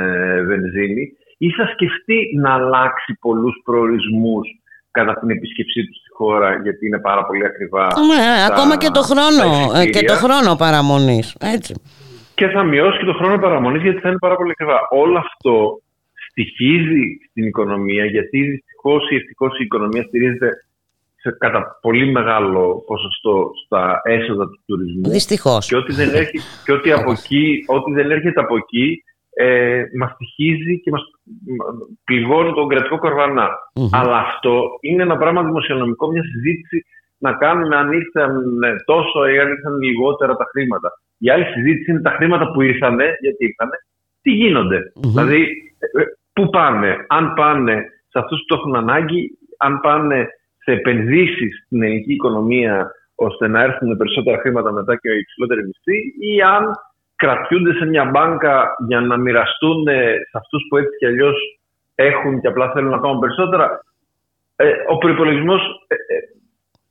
βενζίνη ή θα σκεφτεί να αλλάξει πολλούς προορισμούς κατά την επίσκεψή του στη χώρα γιατί είναι πάρα πολύ ακριβά. Ναι, ακόμα και το χρόνο, ε, και το χρόνο παραμονής. Έτσι. Και θα μειώσει και το χρόνο παραμονής γιατί θα είναι πάρα πολύ ακριβά. Όλο αυτό στοιχίζει στην οικονομία γιατί δυστυχώς ή ευτυχώς η οικονομία στηρίζεται σε κατά πολύ μεγάλο ποσοστό στα έσοδα του τουρισμού. Δυστυχώς. Και ότι δεν έρχεται, και ότι από εκεί, ό,τι δεν έρχεται από εκεί ε, μας στοιχίζει και μας πληγώνει τον κρατικό Αλλά αυτό είναι ένα πράγμα δημοσιονομικό, μια συζήτηση να κάνουμε αν ήρθαν τόσο ή αν ήρθαν λιγότερα τα χρήματα. Η άλλη συζήτηση είναι τα χρήματα που ήρθαν, γιατί ήρθαν, τι γινονται Δηλαδή, ε, πού πάνε, αν πάνε σε αυτούς που το έχουν ανάγκη, αν πάνε σε επενδύσεις στην ελληνική οικονομία ώστε να έρθουν περισσότερα χρήματα μετά και υψηλότερη μισθή ή αν κρατιούνται σε μια μπάνκα για να μοιραστούν σε αυτούς που έτσι κι αλλιώς έχουν και απλά θέλουν να κάνουν περισσότερα. Ε, ο προπολογισμό ε, ε,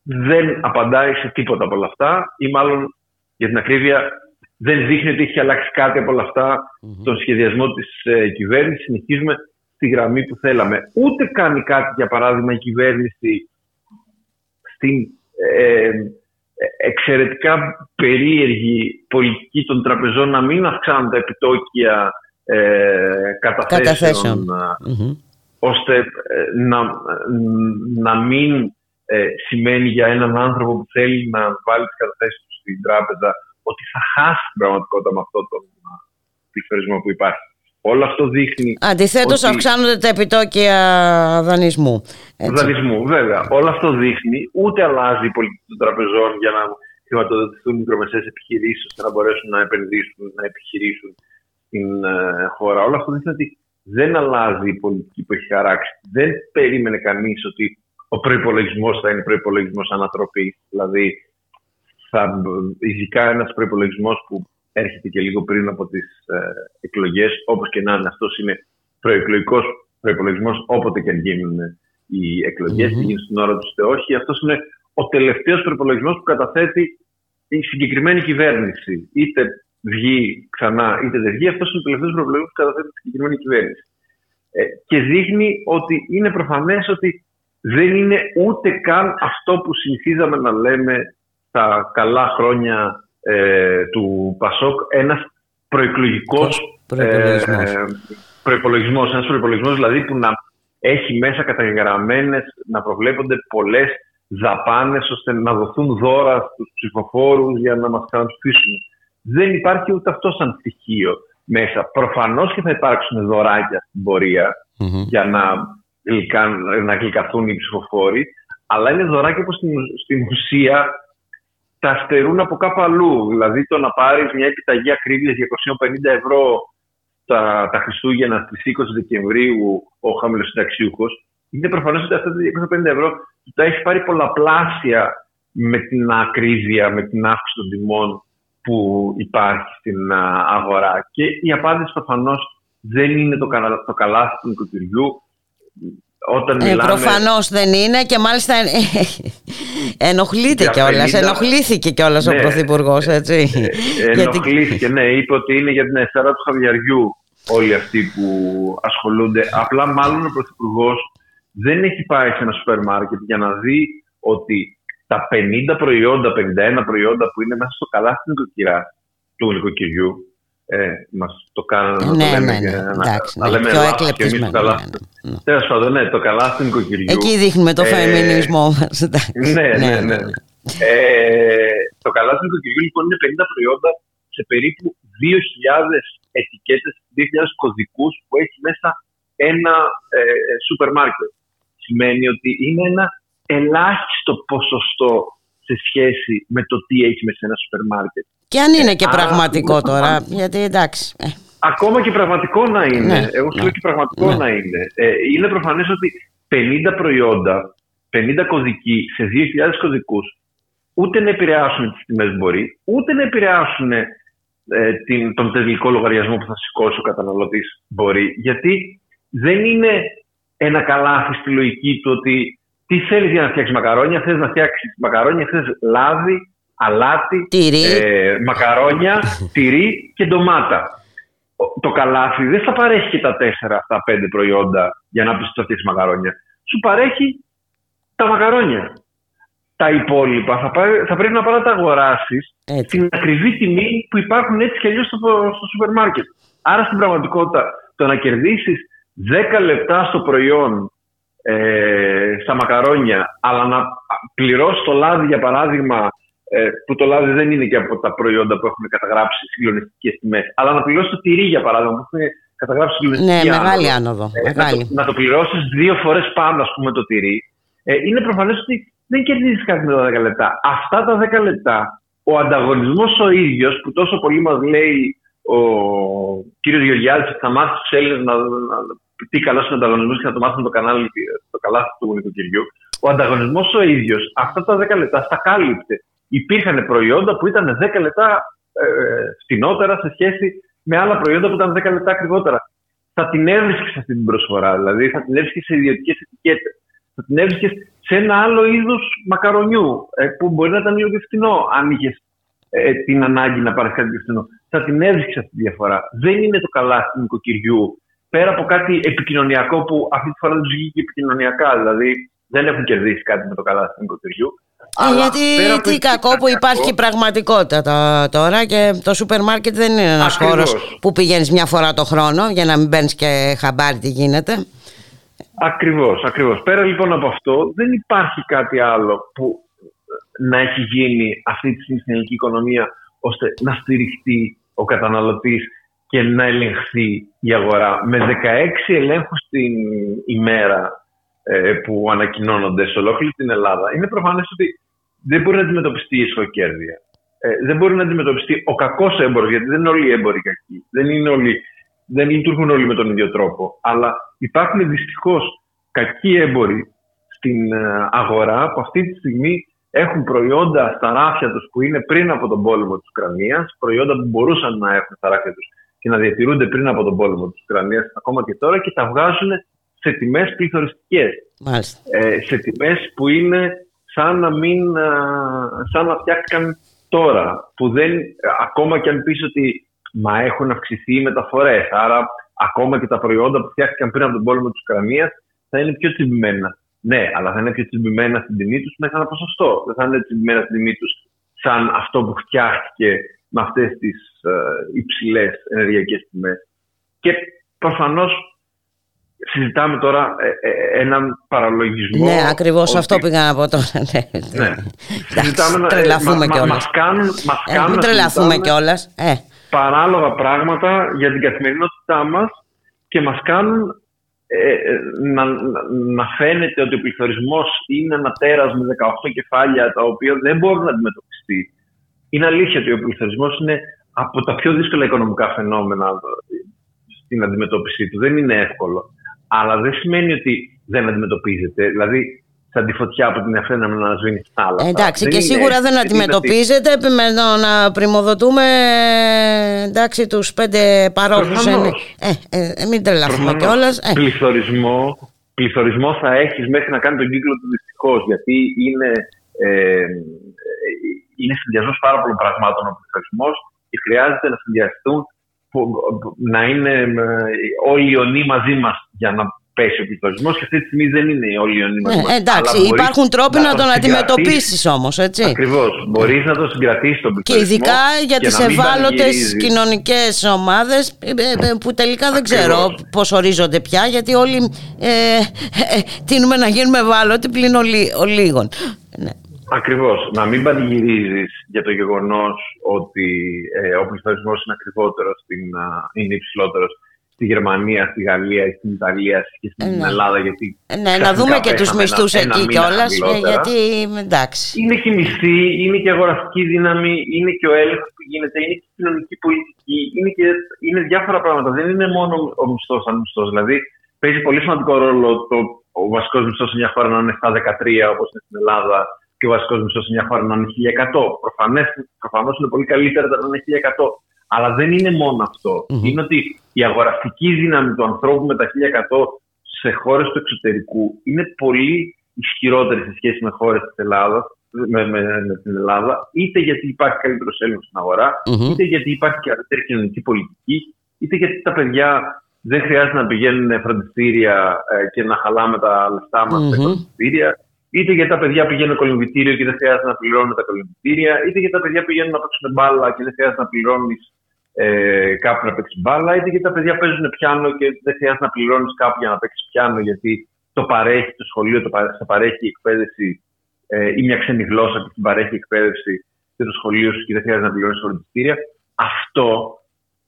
δεν απαντάει σε τίποτα από όλα αυτά ή μάλλον για την ακρίβεια δεν δείχνει ότι έχει αλλάξει κάτι από όλα αυτά στον σχεδιασμό της ε, κυβέρνησης. Συνεχίζουμε στη γραμμή που θέλαμε. Ούτε κάνει κάτι, για παράδειγμα, η κυβέρνηση στην ε, εξαιρετικά περίεργη πολιτική των τραπεζών να μην αυξάνουν τα επιτόκια ε, καταθέσεων, ώστε ε, να, να μην ε, σημαίνει για έναν άνθρωπο που θέλει να βάλει τις καταθέσεις του στην τράπεζα ότι θα χάσει την πραγματικότητα με αυτό τον πληθωρισμό που υπάρχει. Όλο αυτό δείχνει. Αντιθέτως, ότι... αυξάνονται τα επιτόκια δανεισμού. Έτσι. Δανεισμού, βέβαια. Όλο αυτό δείχνει ούτε αλλάζει η πολιτική των τραπεζών για να χρηματοδοτηθούν μικρομεσαίες επιχειρήσεις ώστε να μπορέσουν να επενδύσουν, να επιχειρήσουν στην ε, χώρα. Όλο αυτό δείχνει ότι δεν αλλάζει η πολιτική που έχει χαράξει. Δεν περίμενε κανείς ότι ο προπολογισμό θα είναι προπολογισμό ανατροπής. Δηλαδή, θα, ειδικά ένας προπολογισμό που έρχεται και λίγο πριν από τις ε, εκλογές. Όπως και να είναι, αυτός είναι προεκλογικός προπολογισμό, όποτε και αν γίνουν οι εκλογές, mm-hmm. γίνουν στην ώρα τους είτε όχι. Αυτός είναι ο τελευταίος προπολογισμό που καταθέτει η συγκεκριμένη κυβέρνηση. Είτε βγει ξανά, είτε δεν βγει. Αυτός είναι ο τελευταίος προπολογισμό που καταθέτει η συγκεκριμένη κυβέρνηση. Ε, και δείχνει ότι είναι προφανές ότι δεν είναι ούτε καν αυτό που συνηθίζαμε να λέμε τα καλά χρόνια ε, του Πασόκ ένας προεκλογικός προϋπολογισμός. Ε, ένας προϋπολογισμός δηλαδή που να έχει μέσα καταγεγραμμένες, να προβλέπονται πολλές δαπάνες ώστε να δοθούν δώρα στους ψηφοφόρους για να μας καταψηφίσουν. Δεν υπάρχει ούτε αυτό σαν στοιχείο μέσα. Προφανώς και θα υπάρξουν δωράκια στην πορεια για να, να γλυκαθούν οι ψηφοφόροι, αλλά είναι δωράκια που στην, στην ουσία τα στερούν από κάπου αλλού. Δηλαδή το να πάρεις μια επιταγή ακρίβειας για 250 ευρώ τα, τα Χριστούγεννα στις 20 Δεκεμβρίου ο χαμηλοσυνταξιούχο, είναι προφανώς ότι αυτά τα 250 ευρώ τα έχει πάρει πολλαπλάσια με την ακρίβεια, με την αύξηση των τιμών που υπάρχει στην αγορά. Και η απάντηση προφανώς δεν είναι το, το καλάθι του νοικοκυριού, όταν ε, Προφανώς δεν είναι και μάλιστα ενοχλείται κιόλας. Ενοχλήθηκε κιόλας ναι, ο Πρωθυπουργό, έτσι. Ε, ενοχλήθηκε, ναι. Είπε ότι είναι για την αισθάρα του χαβιαριού όλοι αυτοί που ασχολούνται. Απλά μάλλον ο Πρωθυπουργός δεν έχει πάει σε ένα σούπερ μάρκετ για να δει ότι τα 50 προϊόντα, 51 προϊόντα που είναι μέσα στο καλάθι του νοικοκυριού ε, μας το κάνανε να ναι, το λέμε, ναι, ναι, εντάξει, να, ναι, λέμε πιο εκλεπτισμένο. Καλά... Ναι, ναι. Τέλος πάντων, ναι, το καλά στην νοικοκυριού. Εκεί δείχνουμε το ε, φεμινισμό μας. Ναι, ναι, ναι. Ε, το καλά στην νοικοκυριού λοιπόν είναι 50 προϊόντα σε περίπου 2.000 ετικέτες, 2.000 κωδικούς που έχει μέσα ένα ε, σούπερ μάρκετ. Σημαίνει ότι είναι ένα ελάχιστο ποσοστό σε σχέση με το τι έχει μέσα ένα σούπερ μάρκετ. Και αν είναι και πραγματικό τώρα, γιατί εντάξει. Ε. Ακόμα και πραγματικό να είναι. Ναι, Εγώ σου λέω και πραγματικό ναι. να είναι. Ε, είναι προφανές ότι 50 προϊόντα, 50 κωδικοί σε 2.000 κωδικούς, ούτε να επηρεάσουν τις τιμές μπορεί, ούτε να επηρεάσουν ε, την, τον τελικό λογαριασμό που θα σηκώσει ο καταναλωτής μπορεί. Γιατί δεν είναι ένα καλάθι στη λογική του ότι τι θέλεις για να φτιάξεις μακαρόνια, θες να φτιάξεις μακαρόνια, θες λάδι, αλάτι, ε, μακαρόνια, τυρί και ντομάτα. Το καλάθι δεν θα παρέχει και τα τέσσερα αυτά πέντε προϊόντα για να πεις ότι μακαρόνια. Σου παρέχει τα μακαρόνια. Τα υπόλοιπα θα, θα πρέπει να πάει να τα αγοράσεις στην ακριβή τιμή που υπάρχουν έτσι και αλλιώς στο, στο σούπερ μάρκετ. Άρα στην πραγματικότητα το να κερδίσεις 10 λεπτά στο προϊόν ε, στα μακαρόνια, αλλά να πληρώσεις το λάδι για παράδειγμα, ε, που το λάδι δεν είναι και από τα προϊόντα που έχουν καταγράψει συγκλονιστικές τιμές, αλλά να πληρώσεις το τυρί για παράδειγμα, που έχουν καταγράψει συγκλονιστική Ναι, μεγάλη άνοδο. Ε, μεγάλη. Να το, να το πληρώσεις δύο φορές πάνω, ας πούμε, το τυρί. Ε, είναι προφανές ότι δεν κερδίζεις κάτι με τα 10 λεπτά. Αυτά τα 10 λεπτά, ο ανταγωνισμός ο ίδιος, που τόσο πολύ μας λέει ο κύριος Γεωργιάδης ότι θα μάθει τους Έλληνες να, να, τι καλό είναι ο ανταγωνισμό και να το μάθουν το, κανάλι, το καλάθι του νοικοκυριού. Ο ανταγωνισμός ο ίδιος αυτά τα 10 λεπτά στα κάλυπτε. Υπήρχαν προϊόντα που ήταν 10 λεπτά ε, φτηνότερα σε σχέση με άλλα προϊόντα που ήταν 10 λεπτά ακριβότερα. Θα την έβρισκες αυτή την προσφορά, δηλαδή θα την έβρισκες σε ιδιωτικές ετικέτες. Θα την έβρισκες σε ένα άλλο είδος μακαρονιού ε, που μπορεί να ήταν λίγο πιο φθηνό, αν είχες ε, την ανάγκη να πάρεις κάτι πιο φθηνό. Θα την έβρισκες αυτή τη διαφορά. Δεν είναι το καλά του νοικοκυριού πέρα από κάτι επικοινωνιακό που αυτή τη φορά δεν τους βγήκε επικοινωνιακά. Δηλαδή δεν έχουν κερδίσει κάτι με το καλά του νοικοκυριού. Ε, γιατί τι κακό που υπάρχει πραγματικότητα τώρα και το σούπερ μάρκετ δεν είναι ένας χώρος που πηγαίνεις μια φορά το χρόνο για να μην μπαίνεις και χαμπάρι τι γίνεται. Ακριβώς, ακριβώς. Πέρα λοιπόν από αυτό δεν υπάρχει κάτι άλλο που να έχει γίνει αυτή τη στιγμή στην ελληνική οικονομία ώστε να στηριχτεί ο καταναλωτής και να ελεγχθεί η αγορά. Με 16 ελέγχους την ημέρα ε, που ανακοινώνονται σε ολόκληρη την Ελλάδα, είναι προφανές ότι δεν μπορεί να αντιμετωπιστεί η ισχοκέρδεια. Ε, δεν μπορεί να αντιμετωπιστεί ο κακός έμπορος, γιατί δεν είναι όλοι οι έμποροι κακοί. Δεν, είναι όλοι, δεν λειτουργούν όλοι με τον ίδιο τρόπο. Αλλά υπάρχουν δυστυχώς κακοί έμποροι στην ε, αγορά που αυτή τη στιγμή έχουν προϊόντα στα ράφια τους που είναι πριν από τον πόλεμο της Ουκρανίας, προϊόντα που μπορούσαν να έχουν στα ράφια τους και να διατηρούνται πριν από τον πόλεμο της Ουκρανίας ακόμα και τώρα και τα βγάζουν σε τιμές πληθωριστικές. Ε, σε τιμές που είναι σαν να, μην, σαν να φτιάχτηκαν τώρα. Που δεν, ακόμα και αν πεις ότι μα έχουν αυξηθεί οι μεταφορές, άρα ακόμα και τα προϊόντα που φτιάχτηκαν πριν από τον πόλεμο της Ουκρανίας θα είναι πιο τσιμπημένα. Ναι, αλλά θα είναι πιο τσιμπημένα στην τιμή τους με ένα ποσοστό. Δεν θα είναι τσιμπημένα στην τιμή τους σαν αυτό που φτιάχτηκε με αυτές τις ε, υψηλές ενεργειακές τιμές. Και προφανώς συζητάμε τώρα ε, ε, έναν παραλογισμό. Ναι, ακριβώς ότι... αυτό πήγα να πω τώρα. ναι. ναι. συζητάμε να τρελαθούμε ε, κιόλας. Μας κάνουν, μας ε, κάνουν μην τρελαθούμε κιόλας. Ε. Παράλογα πράγματα για την καθημερινότητά μας και μας κάνουν ε, να, να, φαίνεται ότι ο πληθωρισμός είναι ένα τέρας με 18 κεφάλια τα οποία δεν μπορούν να αντιμετωπιστεί. Είναι αλήθεια ότι ο πληθωρισμός είναι από τα πιο δύσκολα οικονομικά φαινόμενα στην αντιμετώπιση του. Δεν είναι εύκολο αλλά δεν σημαίνει ότι δεν αντιμετωπίζεται. Δηλαδή, σαν τη φωτιά από την Αθήνα να σβήνει στην θάλασσα. Εντάξει, δεν και σίγουρα δεν αντιμετωπίζεται με να πρημοδοτούμε εντάξει, τους πέντε παρόχους. Ε, ε, ε, μην τρελαθούμε κιόλας. Ε. Πληθωρισμό, πληθωρισμό θα έχεις μέχρι να κάνει τον κύκλο του δυστυχώς. Γιατί είναι, ε, είναι συνδυασμός πάρα πολλών πραγμάτων ο πληθωρισμός και χρειάζεται να συνδυαστούν να είναι όλοι οι ιονοί μαζί μας για να πέσει ο πληθωρισμός και αυτή τη στιγμή δεν είναι όλοι οι ιονοί μαζί ε, εντάξει, υπάρχουν τρόποι να, τον αντιμετωπίσεις όμως, έτσι. Ακριβώς. Μπορείς να τον συγκρατήσεις τον πληθωρισμό. Και ειδικά για τις ευάλωτες κοινωνικές ομάδες ε, ε, που τελικά δεν ξέρω πώς ορίζονται πια, γιατί όλοι ε, ε, τίνουμε να γίνουμε ευάλωτοι πλην ολίγων. Ναι. Ακριβώς. Να μην πανηγυρίζεις για το γεγονός ότι ε, ο πληθωρισμό είναι ακριβότερος, στην, είναι υψηλότερος στη Γερμανία, στη Γαλλία, στην Ιταλία και στην ναι. Ελλάδα. Γιατί ναι, να δούμε και τους μισθούς εκεί κιόλας. Ε, γιατί εντάξει. Είναι και η μισθή, είναι και η αγοραστική δύναμη, είναι και ο έλεγχος που γίνεται, είναι και η κοινωνική πολιτική, είναι, και, είναι διάφορα πράγματα. Δεν είναι μόνο ο μισθός σαν μισθό. Δηλαδή παίζει πολύ σημαντικό ρόλο το, ο βασικός μισθός σε μια χώρα να είναι στα 13 όπως είναι στην Ελλάδα και ο βασικός μισθό σε μια χώρα να είναι 1100. Προφανώς είναι πολύ καλύτερα να είναι 1100. Αλλά δεν είναι μόνο Είναι ότι η αγοραστική δύναμη του ανθρώπου με τα 1100 σε χώρες του εξωτερικού είναι πολύ ισχυρότερη σε σχέση με χώρες της Ελλάδας, με, με, με, την Ελλάδα, είτε γιατί υπάρχει καλύτερος έλεγχος στην αγορα είτε γιατί υπάρχει καλύτερη κοινωνική πολιτική, είτε γιατί τα παιδιά δεν χρειάζεται να πηγαίνουν φροντιστήρια ε, και να χαλάμε τα λεφτά μας mm-hmm. στα φροντιστήρια είτε γιατί τα παιδιά πηγαίνουν κολυμβητήριο και δεν χρειάζεται να πληρώνουν τα κολυμβητήρια, είτε γιατί τα παιδιά πηγαίνουν να παίξουν μπάλα και δεν χρειάζεται να πληρώνεις ε, κάπου να παίξεις μπάλα, είτε γιατί τα παιδιά παίζουν πιάνο και δεν χρειάζεται να πληρώνεις κάπου για να παίξεις πιάνο, γιατί το παρέχει το σχολείο, το παρέχει, παρέχει εκπαίδευση ε, ή μια ξένη γλώσσα που την παρέχει εκπαίδευση και το σχολείο σου και δεν χρειάζεται να πληρώνεις φροντιστήρια. Αυτό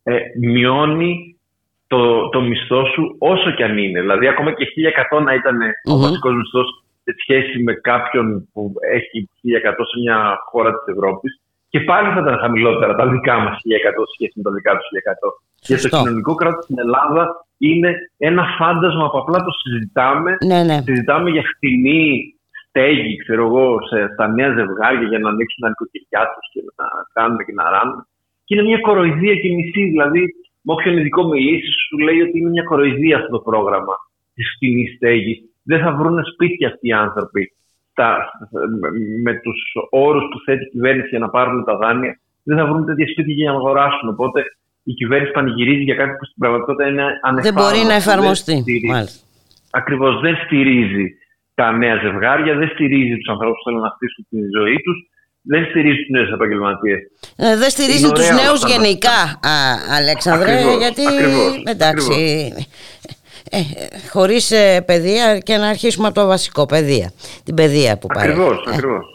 ε, μειώνει το, το μισθό σου όσο και αν είναι. Δηλαδή, ακόμα και 1100 να ήταν mm-hmm. ο βασικός μισθός σε σχέση με κάποιον που έχει 1100 σε μια χώρα της Ευρώπης, και πάλι θα ήταν χαμηλότερα τα δικά μας 1100 σε σχέση με τα δικά τους 1100. Και το κοινωνικό κράτος στην Ελλάδα είναι ένα φάντασμα που απλά το συζητάμε. Ναι, ναι. Συζητάμε για φτηνή στέγη, ξέρω εγώ, σε, στα νέα ζευγάρια για να ανοίξουν τα νοικοκυριά τους και να κάνουμε και να ράνουμε. Και είναι μια κοροϊδία και μισή. Δηλαδή, με όποιον ειδικό μιλήσει, σου λέει ότι είναι μια κοροϊδία αυτό το πρόγραμμα της φτηνής στέγης. Δεν θα βρουν σπίτια αυτοί οι άνθρωποι με τους όρους που θέτει η κυβέρνηση για να πάρουν τα δάνεια. Δεν θα βρουν τέτοια σπίτια για να αγοράσουν. Οπότε η κυβέρνηση πανηγυρίζει για κάτι που στην πραγματικότητα είναι ανεφάρμοστο. Δεν μπορεί να εφαρμοστεί. Ακριβώς δεν στηρίζει τα νέα ζευγάρια, δεν στηρίζει τους ανθρώπους που θέλουν να χτίσουν τη ζωή τους, δεν στηρίζει τους νέους επαγγελματίες. Ε, δεν στηρίζει τους νέους γενικά, α, Αλέξανδρε, γιατί. Ακριβώς, εντάξει. Ε, χωρίς ε, παιδεία και να αρχίσουμε από το βασικό, παιδεία. Την παιδεία που πάρει. Ακριβώς, ε. ακριβώς.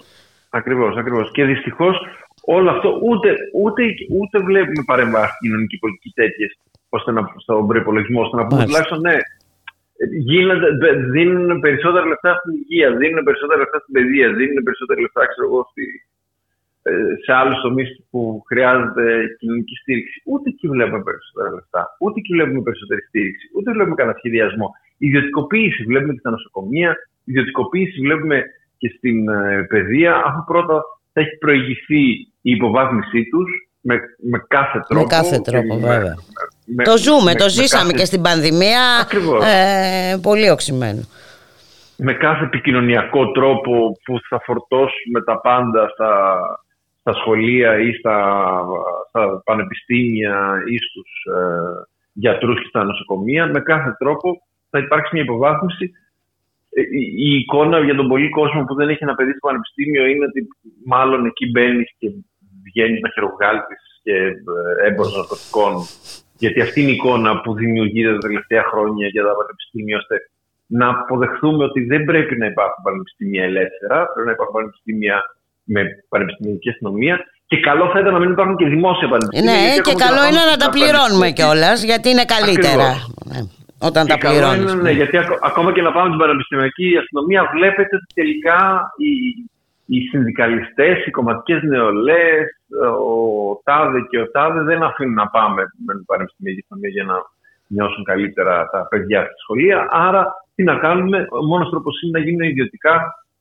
Ακριβώς, ακριβώς. Και δυστυχώς όλο αυτό ούτε, ούτε, ούτε βλέπουμε παρεμβάσεις κοινωνική πολιτική τέτοιες ώστε να, στον προπολογισμό, ώστε να πούμε τουλάχιστον ναι, γίνονται, δίνουν περισσότερα λεφτά στην υγεία, δίνουν περισσότερα λεφτά στην παιδεία, δίνουν περισσότερα λεφτά ξέρω εγώ, στη, ε, σε άλλους τομείς που χρειάζεται κοινωνική στήριξη. Ούτε εκεί βλέπουμε περισσότερα λεφτά, ούτε εκεί βλέπουμε περισσότερη στήριξη, ούτε βλέπουμε κανένα σχεδιασμό. Ιδιωτικοποίηση βλέπουμε και στα νοσοκομεία, ιδιωτικοποίηση βλέπουμε και στην ε, παιδεία, αφού πρώτα θα έχει προηγηθεί η υποβάθμισή τους με, με κάθε τρόπο. Με κάθε τρόπο, βέβαια. το ζούμε, το ζήσαμε και στην πανδημία. Ε, πολύ οξυμένο. Με κάθε επικοινωνιακό τρόπο που θα φορτώσουμε τα πάντα στα, στα σχολεία ή στα, στα πανεπιστήμια ή στους ε, γιατρούς και στα νοσοκομεία, με κάθε τρόπο θα υπάρξει μια υποβάθμιση. Ε, η εικόνα για τον πολύ κόσμο που δεν έχει ένα παιδί στο πανεπιστήμιο είναι ότι μάλλον εκεί μπαίνεις και βγαίνεις να χειροβγάλτη και ε, έμπορος ναρκωτικών. Γιατί αυτή είναι η εικόνα που δημιουργείται τα τελευταία χρόνια για τα πανεπιστήμια, ώστε να αποδεχθούμε ότι δεν πρέπει να υπάρχουν πανεπιστήμια ελεύθερα, πρέπει να υπάρχουν πανεπιστήμια με πανεπιστημιακή αστυνομία. Και καλό θα ήταν να μην υπάρχουν και δημόσια πανεπιστήμια. Ναι, και καλό είναι να τα πληρώνουμε κιόλας, γιατί είναι καλύτερα. Ναι, όταν τα πληρώνεις. Ναι, γιατί ακόμα και να πάμε στην πανεπιστημιακή αστυνομία, βλέπετε ότι τελικά η, οι συνδικαλιστές, οι κομματικές νεολαίες, ο ΤΑΔΕ και ο ΤΑΔΕ δεν αφήνουν να πάμε με την πανεπιστημιακή αστυνομία για να νιώσουν καλύτερα τα παιδιά στη σχολεία. Άρα τι να κάνουμε, ο μόνος τρόπος είναι να γίνουν ιδιωτικά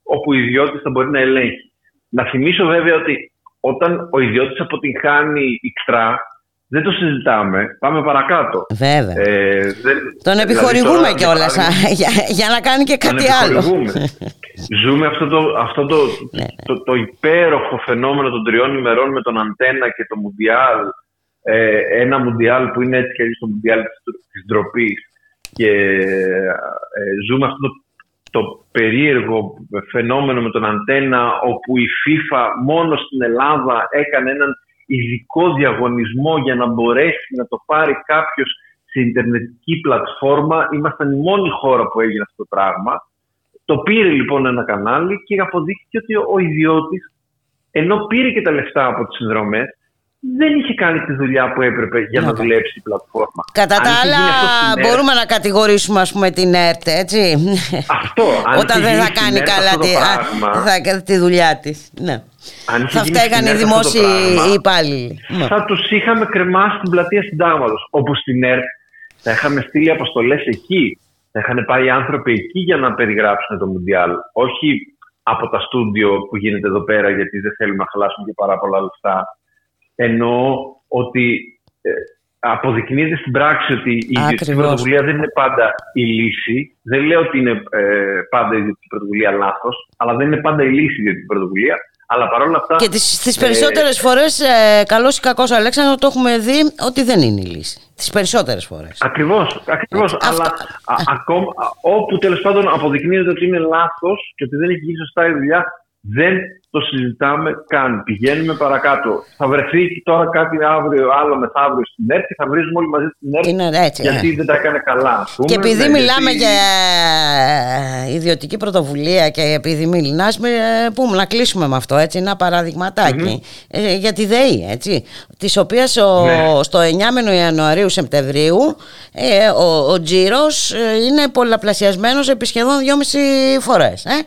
όπου ο ιδιώτης θα μπορεί να ελέγχει. Να θυμίσω βέβαια ότι όταν ο ιδιώτης αποτυγχάνει ικτρά, δεν το συζητάμε. Πάμε παρακάτω. Βέβαια. Ε, δεν, Τον δηλαδή επιχορηγούμε δηλαδή κιόλας για, για να κάνει και κάτι άλλο. Ζούμε αυτό, το, αυτό το, ναι. το, το, υπέροχο φαινόμενο των τριών ημερών με τον Αντένα και το Μουντιάλ. Ε, ένα Μουντιάλ που είναι έτσι και έτσι το Μουντιάλ της ντροπής. Και ε, ζούμε αυτό το, το περίεργο φαινόμενο με τον Αντένα όπου η FIFA μόνο στην Ελλάδα έκανε έναν ειδικό διαγωνισμό για να μπορέσει να το πάρει κάποιος σε ιντερνετική πλατφόρμα. Ήμασταν η μόνη χώρα που έγινε αυτό το πράγμα. Το πήρε λοιπόν ένα κανάλι και αποδείχθηκε ότι ο ιδιώτης, ενώ πήρε και τα λεφτά από τις συνδρομές, δεν είχε κάνει τη δουλειά που έπρεπε για να δουλέψει η πλατφόρμα. Κατά τα άλλα, μπορούμε να κατηγορήσουμε ας πούμε, την ΕΡΤ, έτσι. Αυτό. Όταν δεν θα κάνει καλά τη, θα, τη δουλειά της. Ναι. θα φταίγανε οι δημόσιοι υπάλληλοι. Ναι. Θα τους είχαμε κρεμάσει στην πλατεία συντάγματος. Όπου στην ΕΡΤ θα είχαμε στείλει αποστολές εκεί. Θα είχαν πάει άνθρωποι εκεί για να περιγράψουν το Μουντιάλ. Όχι από τα στούντιο που γίνεται εδώ πέρα, γιατί δεν θέλουμε να χαλάσουμε και πάρα πολλά λεφτά Εννοώ ότι ε, αποδεικνύεται στην πράξη ότι η ιδιωτική πρωτοβουλία δεν είναι πάντα η λύση. Δεν λέω ότι είναι ε, πάντα η ιδιωτική πρωτοβουλία λάθος, αλλά δεν είναι πάντα η λύση η ιδιωτική πρωτοβουλία. Αλλά παρόλα αυτά. Και τις ε, περισσότερες φορές, ε, καλός ή κακός, Αλέξανδρος, το έχουμε δει ότι δεν είναι η λύση. Τις περισσότερες φορές. Ακριβώς. Ακριβώς, αλλά α, ακόμα, όπου τέλος πάντων αποδεικνύεται ότι είναι λάθος και ότι δεν έχει γίνει σωστά η δουλειά, Δεν το συζητάμε καν. Πηγαίνουμε παρακάτω. Θα βρεθεί τώρα κάτι αύριο, άλλο μεθαύριο στην ΕΡΤ και θα βρίζουμε όλοι μαζί στην ΕΡΤ έτσι, γιατί ναι. δεν τα έκανε καλά. Πούμε, και επειδή ναι, μιλάμε γιατί... για ιδιωτική πρωτοβουλία και επειδή μιλάς, πούμε να κλείσουμε με αυτό, έτσι, ένα ε, για τη ΔΕΗ, έτσι, της οποίας ο, ναι. στο 9 Ιανουαρίου-Σεπτεμβρίου ε, ο, ο τζίρος ε, είναι πολλαπλασιασμένος επί σχεδόν 2,5 φορές. Ε;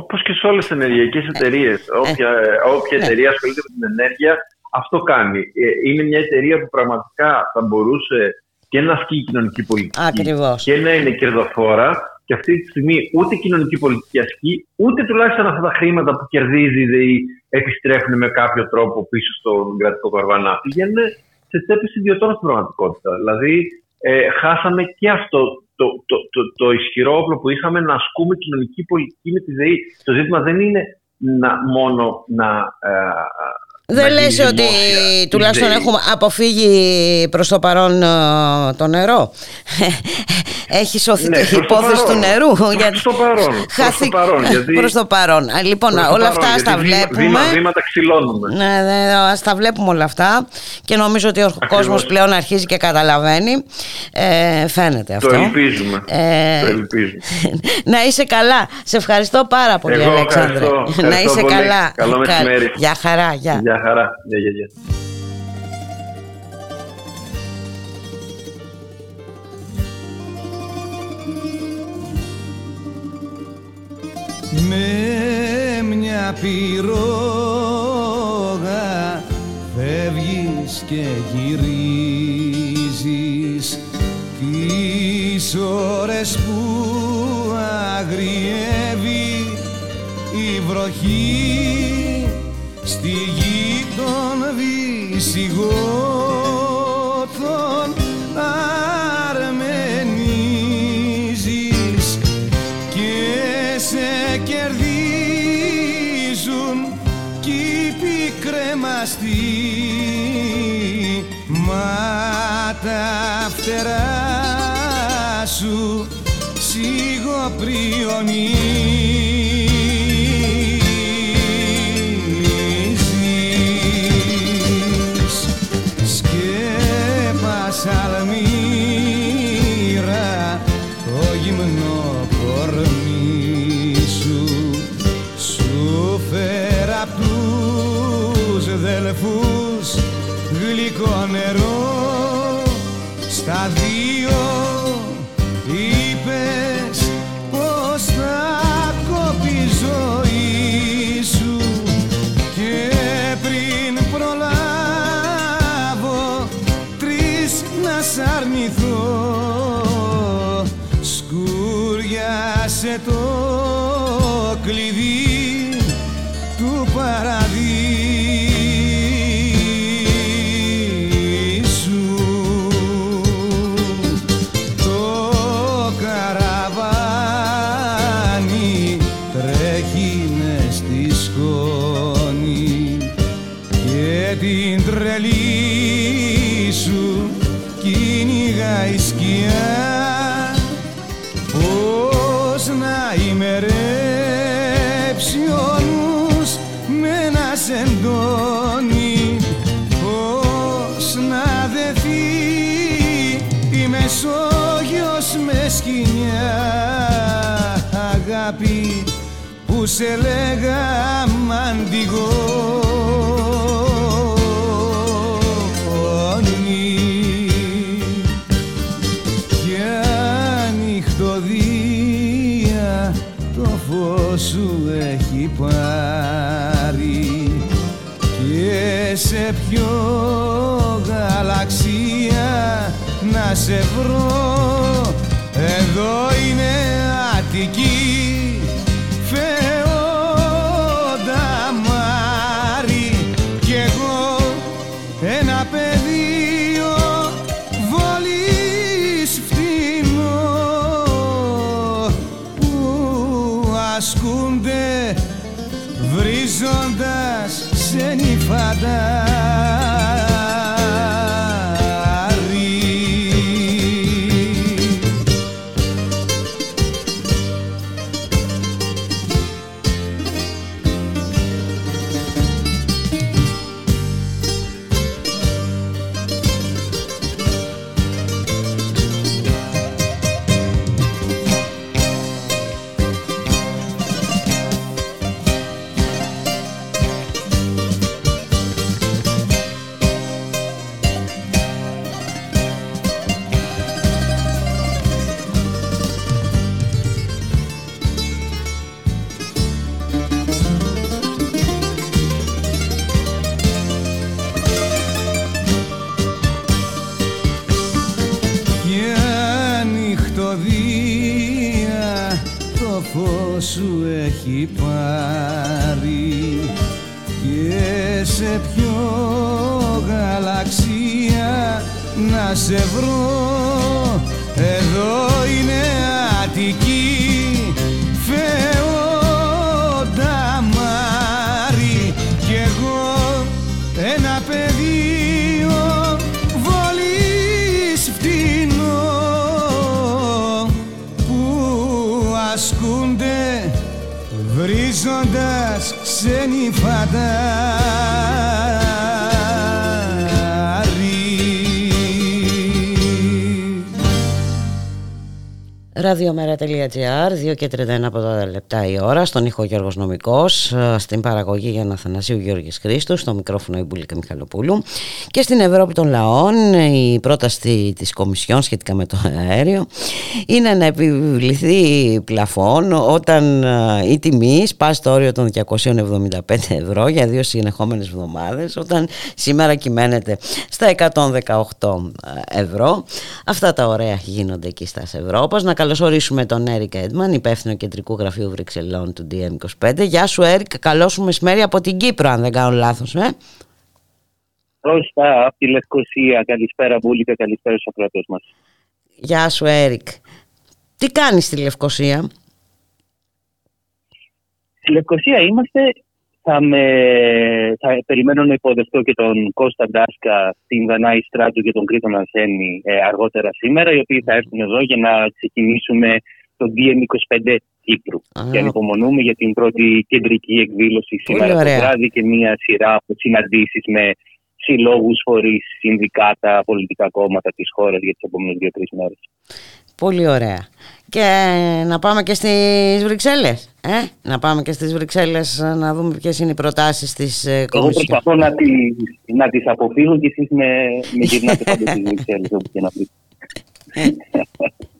Όπως και σε όλες τις ενεργειακές εταιρείες. Όποια, όποια εταιρεία ασχολείται με την ενέργεια, αυτό κάνει. Είναι μια εταιρεία που πραγματικά θα μπορούσε και να ασκεί κοινωνική πολιτική Ακριβώς. και να είναι κερδοφόρα. Και αυτή τη στιγμή ούτε κοινωνική πολιτική ασκεί, ούτε τουλάχιστον αυτά τα χρήματα που κερδίζει η ΔΕΗ επιστρέφουν με κάποιο τρόπο πίσω στον κρατικό κορβανά. Πηγαίνουν σε τσέπε ιδιωτών στην πραγματικότητα. Δηλαδή, ε, χάσαμε και αυτό το, το, το, το, ισχυρό όπλο που είχαμε να ασκούμε κοινωνική πολιτική με τη ΔΕΗ. Το ζήτημα δεν είναι να, μόνο να ε, δεν λες ότι τουλάχιστον έχουμε αποφύγει προς το παρόν ε, το νερό. Έχεις σωθεί ναι, η υπόθεση του νερού. Προς το παρόν. Προς το παρόν. Γιατί... Προς το παρόν. Λοιπόν, όλα παρόν, αυτά τα βλέπουμε. Βήμα, βήματα ξυλώνουμε. Ναι, ναι, ας τα βλέπουμε όλα αυτά και νομίζω ότι ο Ακριβώς. κόσμος πλέον αρχίζει και καταλαβαίνει. Ε, φαίνεται αυτό. Το ελπίζουμε. Ε, το ελπίζουμε. να είσαι καλά. Σε ευχαριστώ πάρα πολύ, Εγώ Αλέξανδρε. Ευχαριστώ. να είσαι πολύ. καλά. Καλό μεσημέρι. Γεια χαρά. Γεια. Γεια χαρά. Γεια, γεια, γεια. Με μια πυρόγα φεύγεις και γυρίζεις τις ώρες που αγριεύει η βροχή στη γη των Βυσιγότων αρμενίζεις και σε κερδίζουν κι οι πικρέμαστοι μα τα φτερά σου σιγοπριονίζεις που σε λέγα μαντιγόνι για νυχτωδία το φως σου έχει πάρει. Και σε ποιο γαλαξία να σε βρω. Εδώ είναι Αττική σε βρω Ραδιομέρα.gr, 2 και 31 από τα λεπτά η ώρα, στον ήχο Γιώργος Νομικός, ε, στην παραγωγή για Αθανασίου Γιώργης Χρήστου, στο μικρόφωνο η Μπουλίκα Μιχαλοπούλου και στην Ευρώπη των Λαών η πρόταση της Κομισιόν σχετικά με το αέριο είναι να επιβληθεί πλαφόν όταν ε, η τιμή σπάσει το όριο των 275 ευρώ για δύο συνεχόμενες εβδομάδες, όταν σήμερα κυμαίνεται στα 118 ευρώ. Αυτά τα ωραία γίνονται εκεί στα Ευρώπας. Να καλωσορίσουμε τον Έρικ Έντμαν, υπεύθυνο κεντρικού γραφείου Βρυξελών του DM25. Γεια σου Έρικ, καλό σου μεσημέρι από την Κύπρο αν δεν κάνω λάθος. Ε; Πρόστα από τη Λευκοσία. Καλησπέρα Μπούλικα, καλησπέρα στους ακροατές μας. Γεια σου Έρικ. Τι κάνεις στη Λευκοσία; Στη Λευκοσία είμαστε θα, με, θα περιμένω να υποδεχτώ και τον Κώστα Ντάσκα, την Δανάη Στράτου και τον Κρήτον Αρσένη ε, αργότερα σήμερα, οι οποίοι θα έρθουν εδώ για να ξεκινήσουμε το DM25 Κύπρου. Ah. Και ανυπομονούμε για την πρώτη κεντρική εκδήλωση σήμερα το βράδυ και μια σειρά από συναντήσεις με συλλόγους, φορείς, συνδικάτα, πολιτικά κόμματα της χώρας για τις επόμενες δύο-τρεις μέρες. Πολύ ωραία. Και να πάμε και στις Βρυξέλλες. Ε; Να πάμε και στις Βρυξέλλες να δούμε ποιες είναι οι προτάσεις της ε, Εγώ προσπαθώ να τις, να τις αποφύγω και εσείς με, με γυρνάτε πάντα στις Βρυξέλλες όπου και να πείτε.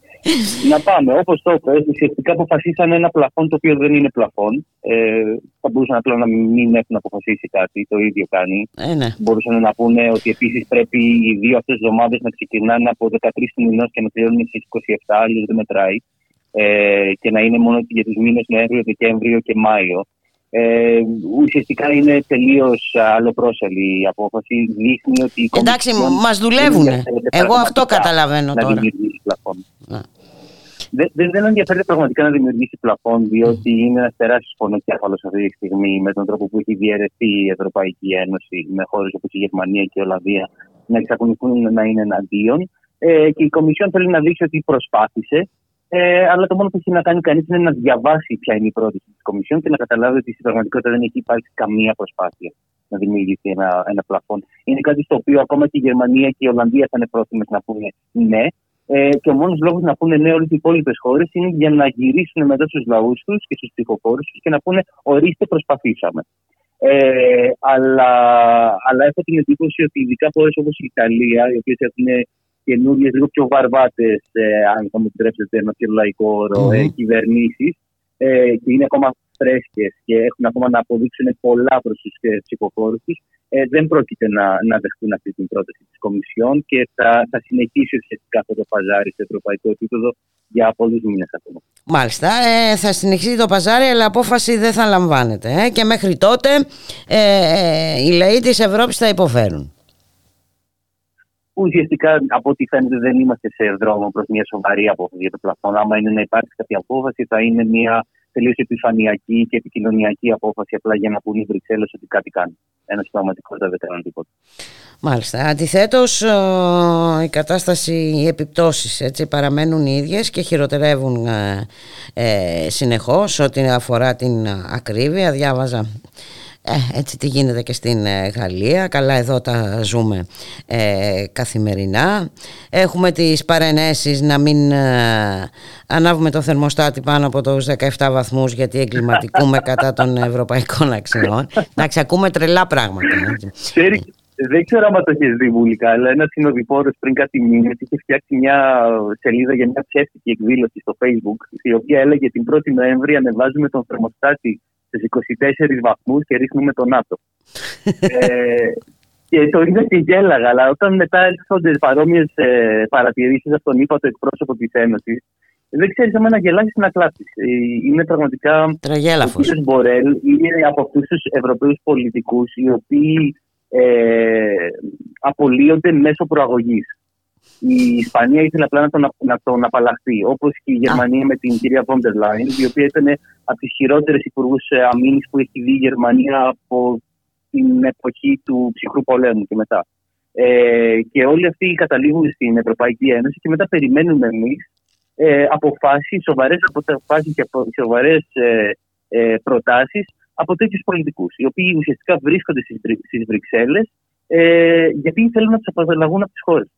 να πάμε. Όπως το είπε, ουσιαστικά αποφασίσαν ένα πλαφόν το οποίο δεν είναι πλαφόν. Ε, θα μπορούσαν απλά να μην έχουν αποφασίσει κάτι, το ίδιο κάνει. Ε, ναι. Μπορούσαν να πούνε ότι επίσης πρέπει οι δύο αυτές εβδομάδες να ξεκινάνε από 13 του μηνός και να τελειώνουν στις 27, αλλιώς δεν μετράει. Ε, και να είναι μόνο για τους μήνες Νοέμβριο, Δεκέμβριο και Μάιο. Ε, ουσιαστικά είναι τελείως αλλοπρόσελη η απόφαση. Δείχνει ότι. Εντάξει, μας δουλεύουν. Εγώ αυτό καταλαβαίνω να τώρα. Να. Δεν, δεν ενδιαφέρεται πραγματικά να δημιουργήσει πλαφόν, διότι είναι ένας τεράστιος πονοκέφαλος αυτή τη στιγμή με τον τρόπο που έχει διαιρεθεί η Ευρωπαϊκή Ένωση με χώρες όπως η Γερμανία και η Ολλανδία να εξακολουθούν να είναι εναντίον. Ε, και η Κομισιόν θέλει να δείξει ότι προσπάθησε, ε, αλλά το μόνο που έχει να κάνει κανείς είναι να διαβάσει ποια είναι η πρόταση της Κομισιόν και να καταλάβει ότι στην πραγματικότητα δεν έχει υπάρξει καμία προσπάθεια να δημιουργηθεί ένα, ένα πλαφόν. Είναι κάτι στο οποίο ακόμα και η Γερμανία και η Ολλανδία θα είναι πρόθυμες να πούνε ναι, ε, και ο μόνος λόγος να πούνε ναι όλες οι υπόλοιπες χώρες είναι για να γυρίσουν μετά στους λαούς τους και στους ψηφοφόρους τους και να πούνε ορίστε, προσπαθήσαμε. Ε, αλλά, αλλά έχω την εντύπωση ότι ειδικά χώρες όπως η Ιταλία, οι οποίες έχουν καινούριες, λίγο πιο βαρβάτες, ε, αν θα μου επιτρέψετε ένα πιο λαϊκό όρο, mm-hmm. κυβερνήσεις, ε, και είναι ακόμα φρέσκες και έχουν ακόμα να αποδείξουν πολλά προς τους ψηφοφόρους τους, ε, δεν πρόκειται να, να δεχτούν αυτή την πρόταση της Κομισιόν και θα, θα συνεχίσει ουσιαστικά αυτό το παζάρι σε ευρωπαϊκό επίπεδο για πολλούς μήνες ακόμα. Μάλιστα, ε, θα συνεχίσει το παζάρι, αλλά απόφαση δεν θα λαμβάνεται. Ε, και μέχρι τότε ε, ε, οι λαοί της Ευρώπης θα υποφέρουν. Ουσιαστικά, από ό,τι φαίνεται, δεν είμαστε σε δρόμο προς μια σοβαρή απόφαση για το πλαφόν. Άμα είναι να υπάρξει κάποια απόφαση, θα είναι μια τελείω επιφανειακή και επικοινωνιακή απόφαση απλά για να πούνε οι Βρυξέλλες ότι κάτι κάνει. Ένας πραγματικότητα δεν κάνουν τίποτα. Μάλιστα. Αντιθέτως, η κατάσταση, οι επιπτώσεις παραμένουν οι ίδιες και χειροτερεύουν ε, ε, συνεχώς ό,τι αφορά την ακρίβεια. Διάβαζα ε, έτσι τι γίνεται και στην ε, Γαλλία. Καλά εδώ τα ζούμε ε, καθημερινά. Έχουμε τις παρενέσεις να μην ε, ανάβουμε το θερμοστάτη πάνω από τους 17 βαθμούς γιατί εγκληματικούμε κατά των ευρωπαϊκών αξιών. Να ακούμε τρελά πράγματα δεν ξέρω αν το έχεις δει βουλικά, αλλά ένας συνοδοιπόρος πριν κάτι μήνες είχε φτιάξει μια σελίδα για μια ψεύτικη εκδήλωση στο Facebook, η οποία έλεγε την 1η Νοέμβρη ανεβάζουμε τον θερμοστάτη στι 24 βαθμούς και ρίχνουμε τον ΝΑΤΟ. ε, και το είδα και γέλαγα, αλλά όταν μετά έρχονται παρόμοιες ε, παρατηρήσεις από τον ύπατο εκπρόσωπο της Ένωσης, δεν ξέρεις άμα να γελάσεις ή να κλάψεις. Ε, είναι πραγματικά. Τραγέλαφο. Ο κ. Μπορέλ είναι από αυτούς τους Ευρωπαίους πολιτικούς οι οποίοι ε, απολύονται μέσω προαγωγής. Η Ισπανία ήθελε απλά να τον, να τον απαλλαχθεί. Όπως και η Γερμανία με την κυρία Βόντερ Λάιν, η οποία ήταν από τις χειρότερες υπουργούς αμήνης που έχει δει η Γερμανία από την εποχή του ψυχρού πολέμου και μετά. Ε, και όλοι αυτοί καταλήγουν στην Ευρωπαϊκή Ένωση και μετά περιμένουμε εμείς ε, αποφάσεις, σοβαρές αποφάσεις και σοβαρές ε, ε, προτάσεις από τέτοιους πολιτικούς, οι οποίοι ουσιαστικά βρίσκονται στις Βρυξέλλες ε, γιατί θέλουν να τους αποδελαγούν από τις χώρες.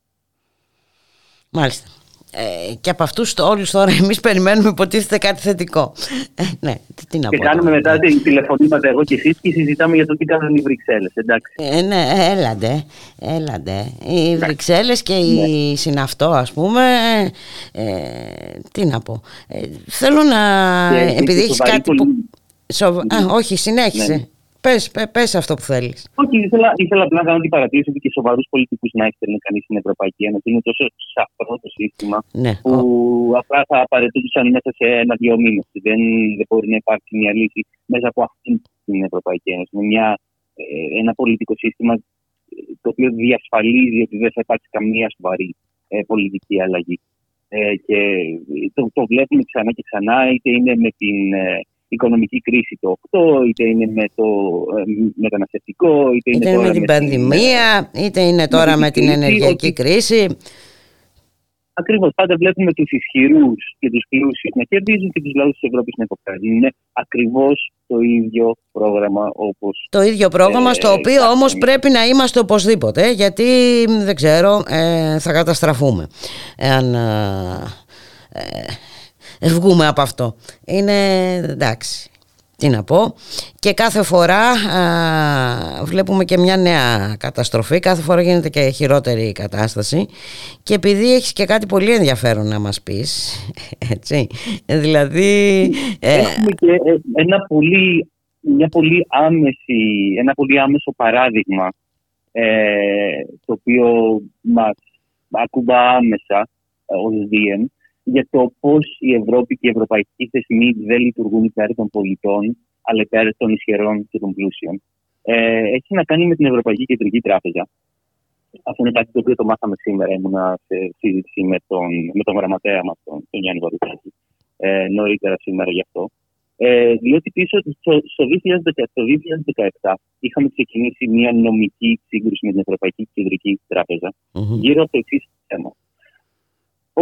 Μάλιστα. Ε, και από αυτούς όλους τώρα εμείς περιμένουμε υποτίθεται κάτι θετικό. Ε, ναι, τι να και πω. κάνουμε μετά την τηλεφωνήματα εγώ και εσείς και συζητάμε για το τι κάνουν οι Βρυξέλλες. Εντάξει. Ε, ναι, έλαντε. έλαντε. Οι Βρυξέλλες και η ναι. συναυτό, ας πούμε. Ε, τι να πω. Ε, θέλω να. επειδή έχεις κάτι που. Σοβ... Α, όχι, συνέχισε. Ναι. Πες, πες αυτό που θέλεις. Όχι, ήθελα, ήθελα απλά να κάνω την παρατήρηση ότι και σοβαρούς πολιτικούς να έφερνε κανεί στην Ευρωπαϊκή Ένωση. Είναι τόσο σαφρό το σύστημα ναι. που απλά θα απαραίτητουσαν μέσα σε ένα-δύο μήνες. Δεν, δεν μπορεί να υπάρξει μια λύση μέσα από αυτήν την Ευρωπαϊκή Ένωση. Με μια, ε, ένα πολιτικό σύστημα ε, το οποίο διασφαλίζει ότι δεν θα υπάρξει καμία σοβαρή ε, πολιτική αλλαγή. Ε, και το, το βλέπουμε ξανά και ξανά, είτε είναι με την οικονομική κρίση το 8, είτε είναι με το ε, μεταναστευτικό, είτε είναι, είτε με την πανδημία, είτε είναι τώρα με, την ενεργειακή κρίση. Ακριβώς. Πάντα βλέπουμε τους ισχυρούς και τους πλούσιους να κερδίζουν και τους λαούς της Ευρώπης να υποφέρουν. Είναι ακριβώς το ίδιο πρόγραμμα όπως. Το ίδιο πρόγραμμα, στο ε, οποίο όμως πρέπει να είμαστε οπωσδήποτε, γιατί δεν ξέρω, ε, θα καταστραφούμε. Εάν. Ε, βγούμε από αυτό. Είναι εντάξει. Τι να πω. Και κάθε φορά βλέπουμε και μια νέα καταστροφή. Κάθε φορά γίνεται και χειρότερη η κατάσταση. Και επειδή έχεις και κάτι πολύ ενδιαφέρον να μας πεις. Έτσι. Δηλαδή... Ε, Έχουμε και ε, ένα πολύ, μια πολύ άμεση, ένα πολύ άμεσο παράδειγμα ε, το οποίο μας ακουμπά άμεσα ως DM για το πώς η Ευρώπη και οι ευρωπαϊκοί θεσμοί δεν λειτουργούν υπέρ των πολιτών, αλλά υπέρ των ισχυρών και των πλούσιων. Ε, έχει να κάνει με την Ευρωπαϊκή Κεντρική Τράπεζα. Αυτό είναι κάτι το οποίο το μάθαμε σήμερα. Ήμουνα σε συζήτηση με τον, με τον γραμματέα μας, τον, τον Γιάννη Βαρουκάκη, ε, νωρίτερα σήμερα γι' αυτό. Ε, διότι πίσω στο, στο, 2017 είχαμε ξεκινήσει μια νομική σύγκρουση με την Ευρωπαϊκή Κεντρική Τράπεζα mm-hmm. γύρω από το εξής θέμα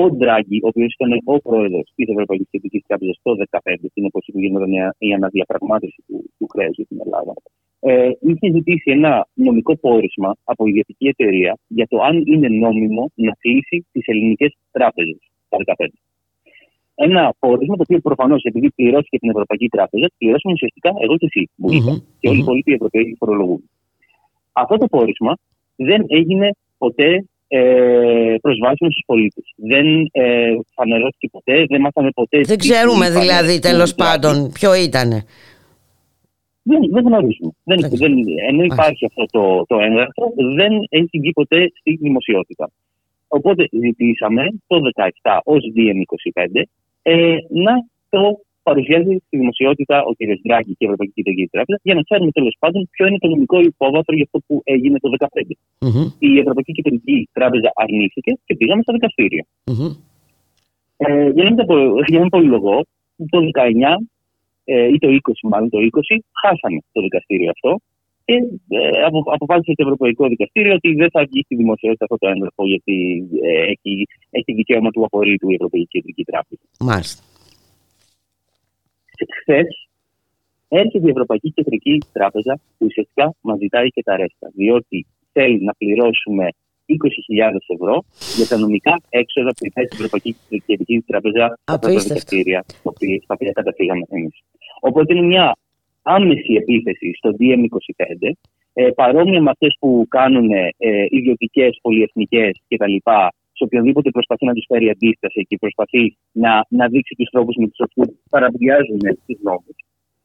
ο Ντράγκη, ο οποίος ήταν ο πρόεδρος της Ευρωπαϊκής Κεντρικής Τράπεζας το 2015, στην εποχή που γινόταν η αναδιαπραγμάτευση του, του χρέου για την Ελλάδα, ε, είχε ζητήσει ένα νομικό πόρισμα από ιδιωτική εταιρεία για το αν είναι νόμιμο να κλείσει τις ελληνικές τράπεζες το 2015. Ένα πόρισμα το οποίο προφανώς επειδή πληρώθηκε την Ευρωπαϊκή Τράπεζα, πληρώσουμε ουσιαστικά εγώ και εσύ, mm-hmm. και όλοι οι υπόλοιποι Ευρωπαίοι φορολογούν. Αυτό το πόρισμα δεν έγινε ποτέ ε, προσβάσιμο στους πολίτες. Δεν ε, φανερώθηκε ποτέ, δεν μάθαμε ποτέ. Δεν ξέρουμε δηλαδή τέλος πάντων ποιο ήταν. Δεν, δεν γνωρίζουμε. Δεν, δεν, ενώ υπάρχει αυτό το, το έγγραφο, δεν έχει βγει ποτέ στη δημοσιότητα. Οπότε ζητήσαμε το 2017 ως DM25 ε, να το παρουσιάζει στη δημοσιότητα ο κ. Δράγκη και η Ευρωπαϊκή Κεντρική Τράπεζα για να ξέρουμε τέλος πάντων ποιο είναι το νομικό υπόβαθρο για αυτό που έγινε το 2015. Mm-hmm. Η Ευρωπαϊκή Κεντρική Τράπεζα αρνήθηκε και πήγαμε στα δικαστήρια. Mm-hmm. Ε, για να μην πω πολυλογώ, το 19 ε, ή το 20 μάλλον, το 20 χάσαμε το δικαστήριο αυτό και ε, απο, αποφάσισε το Ευρωπαϊκό Δικαστήριο ότι δεν θα βγει στη δημοσιότητα αυτό το έγγραφο γιατί ε, έχει, έχει δικαίωμα του απορρίτου η Ευρωπαϊκή Κεντρική Τράπεζα. Μάλιστα χθες έρχεται η Ευρωπαϊκή Κεντρική Τράπεζα που ουσιαστικά μας ζητάει και τα ρέστα. Διότι θέλει να πληρώσουμε 20.000 ευρώ για τα νομικά έξοδα που υπάρχει στην Ευρωπαϊκή Κεντρική Τράπεζα από τα δικαστήρια στα οποία καταφύγαμε εμείς. Οπότε είναι μια άμεση επίθεση στο DM25, ε, παρόμοια με αυτές που κάνουν ε, ιδιωτικές, πολυεθνικές κτλ σε οποιοδήποτε προσπαθεί να τους φέρει αντίσταση και προσπαθεί να, να δείξει τους τρόπους με τους οποίους παραβιάζουν τους νόμους.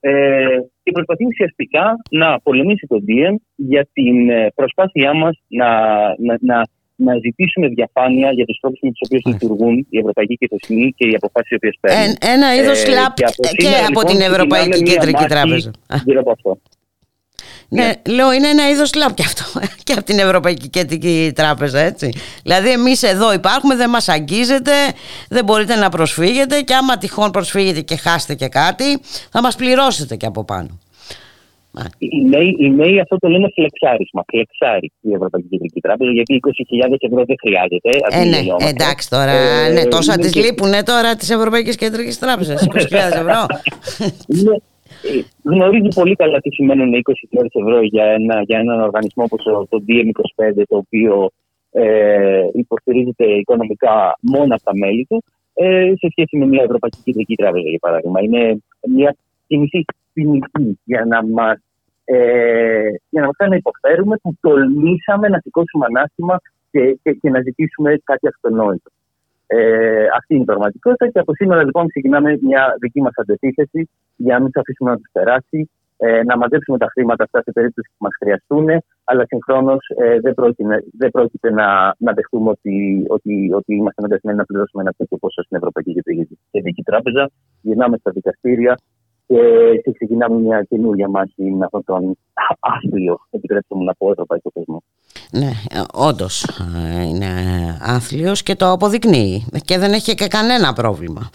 Ε, και προσπαθεί ουσιαστικά να πολεμήσει τον DM για την ε, προσπάθειά μας να, να, να, να ζητήσουμε διαφάνεια για τους τρόπους με τους οποίους λειτουργούν η Ευρωπαϊκή και και οι αποφάσεις οι οποίες παίρνουν. ένα είδος ε, λαπ και, από, και από την λοιπόν, Ευρωπαϊκή Κεντρική Τράπεζα. Γύρω από αυτό. Ναι, ναι, λέω είναι ένα είδος λαπ και αυτό και από την Ευρωπαϊκή Κεντρική Τράπεζα, έτσι. Δηλαδή, εμείς εδώ υπάρχουμε, δεν μας αγγίζετε, δεν μπορείτε να προσφύγετε και άμα τυχόν προσφύγετε και χάσετε και κάτι, θα μας πληρώσετε και από πάνω. Οι νέοι, οι νέοι αυτό το λένε φλεξάρισμα. Φλεξάρι η Ευρωπαϊκή Κεντρική Τράπεζα, γιατί 20.000 ευρώ δεν χρειάζεται. Ε, ναι, εντάξει τώρα. Ε, ναι, τόσα τη λείπουν τώρα της Ευρωπαϊκής Κεντρικής Τράπεζας. 20.000 ευρώ. Ναι, ε, γνωρίζει πολύ καλά τι σημαίνουν 20.000 ευρώ για, ένα, για έναν οργανισμό όπως το DM25, το οποίο ε, υποστηρίζεται οικονομικά μόνο από τα μέλη του, ε, σε σχέση με μια Ευρωπαϊκή Κεντρική Τράπεζα, για παράδειγμα. Είναι μια κινησή ποινική για να μας ε, για να μας κάνει να υποφέρουμε που τολμήσαμε να σηκώσουμε ανάστημα και, και, και να ζητήσουμε κάτι αυτονόητο. Ε, αυτή είναι η πραγματικότητα και από σήμερα λοιπόν ξεκινάμε μια δική μας αντεπίθεση για να μην αφήσουμε να τους περάσει, ε, να μαζέψουμε τα χρήματα αυτά σε περίπτωση που μας χρειαστούν, αλλά συγχρόνως ε, δεν, πρόκειται, δεν πρόκειται να, να δεχτούμε ότι, ότι, ότι είμαστε αναγκασμένοι να πληρώσουμε ένα τέτοιο ποσό στην Ευρωπαϊκή Κεντρική Τράπεζα. Γυρνάμε στα δικαστήρια και ξεκινάμε μια καινούργια μάχη με αυτόν τον άθλιο, επιτρέψτε μου να πω, ευρωπαϊκό θεσμό. Ναι, όντως ε, είναι άθλιος και το αποδεικνύει και δεν έχει και κανένα πρόβλημα.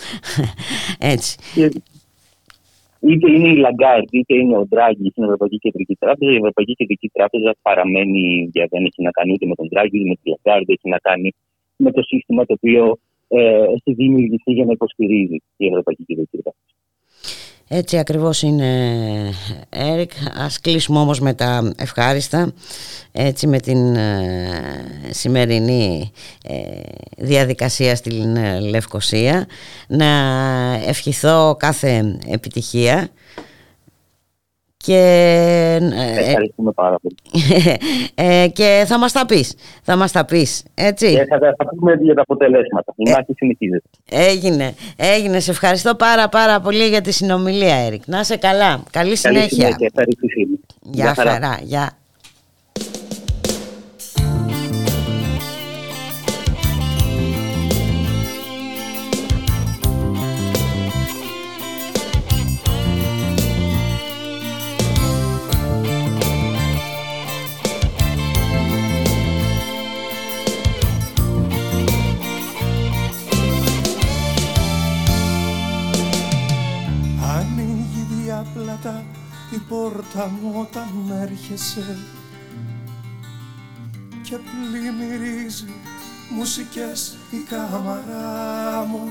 Έτσι. Είτε είναι η Λαγκάρντ, είτε είναι ο Ντράγκι στην Ευρωπαϊκή Κεντρική Τράπεζα. Η Ευρωπαϊκή Κεντρική Τράπεζα παραμένει για δεν έχει να κάνει ούτε με τον Ντράγκι, ούτε με τη Λαγκάρντ, έχει να κάνει με το σύστημα το οποίο ε, έχει δημιουργηθεί για να υποστηρίζει η Ευρωπαϊκή Κεντρική Τράπεζα. Έτσι ακριβώς είναι Έρικ. Ας κλείσουμε όμως με τα ευχάριστα έτσι με την ε, σημερινή ε, διαδικασία στην ε, Λευκοσία να ευχηθώ κάθε επιτυχία και, ε, Ευχαριστούμε πάρα πολύ. Ε, και θα μας τα πεις. Θα μας τα πεις, έτσι. Και θα, θα πούμε για τα αποτελέσματα. Η μάχη συνεχίζεται. Έγινε. Έγινε. Σε ευχαριστώ πάρα πάρα πολύ για τη συνομιλία, Έρικ. Να είσαι καλά. Καλή, Καλή συνέχεια. συνέχεια. Γεια χαρά. Γεια. Πόρτα μου όταν έρχεσαι και πλημμυρίζει μουσικές η κάμαρά μου.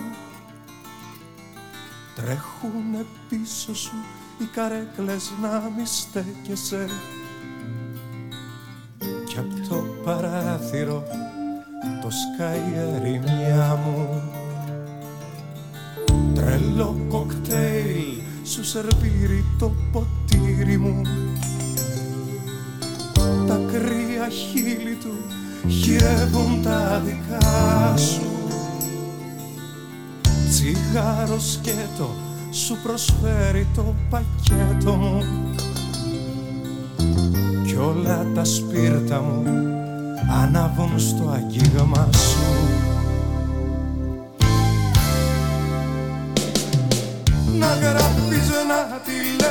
Τρέχουνε πίσω σου οι καρέκλες να μη στέκεσαι κι απ' το παράθυρο το σκάει ερημιά μου. Τρελό κοκτέιλ σου σερβίρει το ποτήρι μου. Τα κρύα χείλη του χειρεύουν τα δικά σου. Τσιγάρος σκέτο σου προσφέρει το πακέτο μου. Κι όλα τα σπίρτα μου ανάβουν στο αγγίγμα σου. Να γράφεις να τηλεφωνείς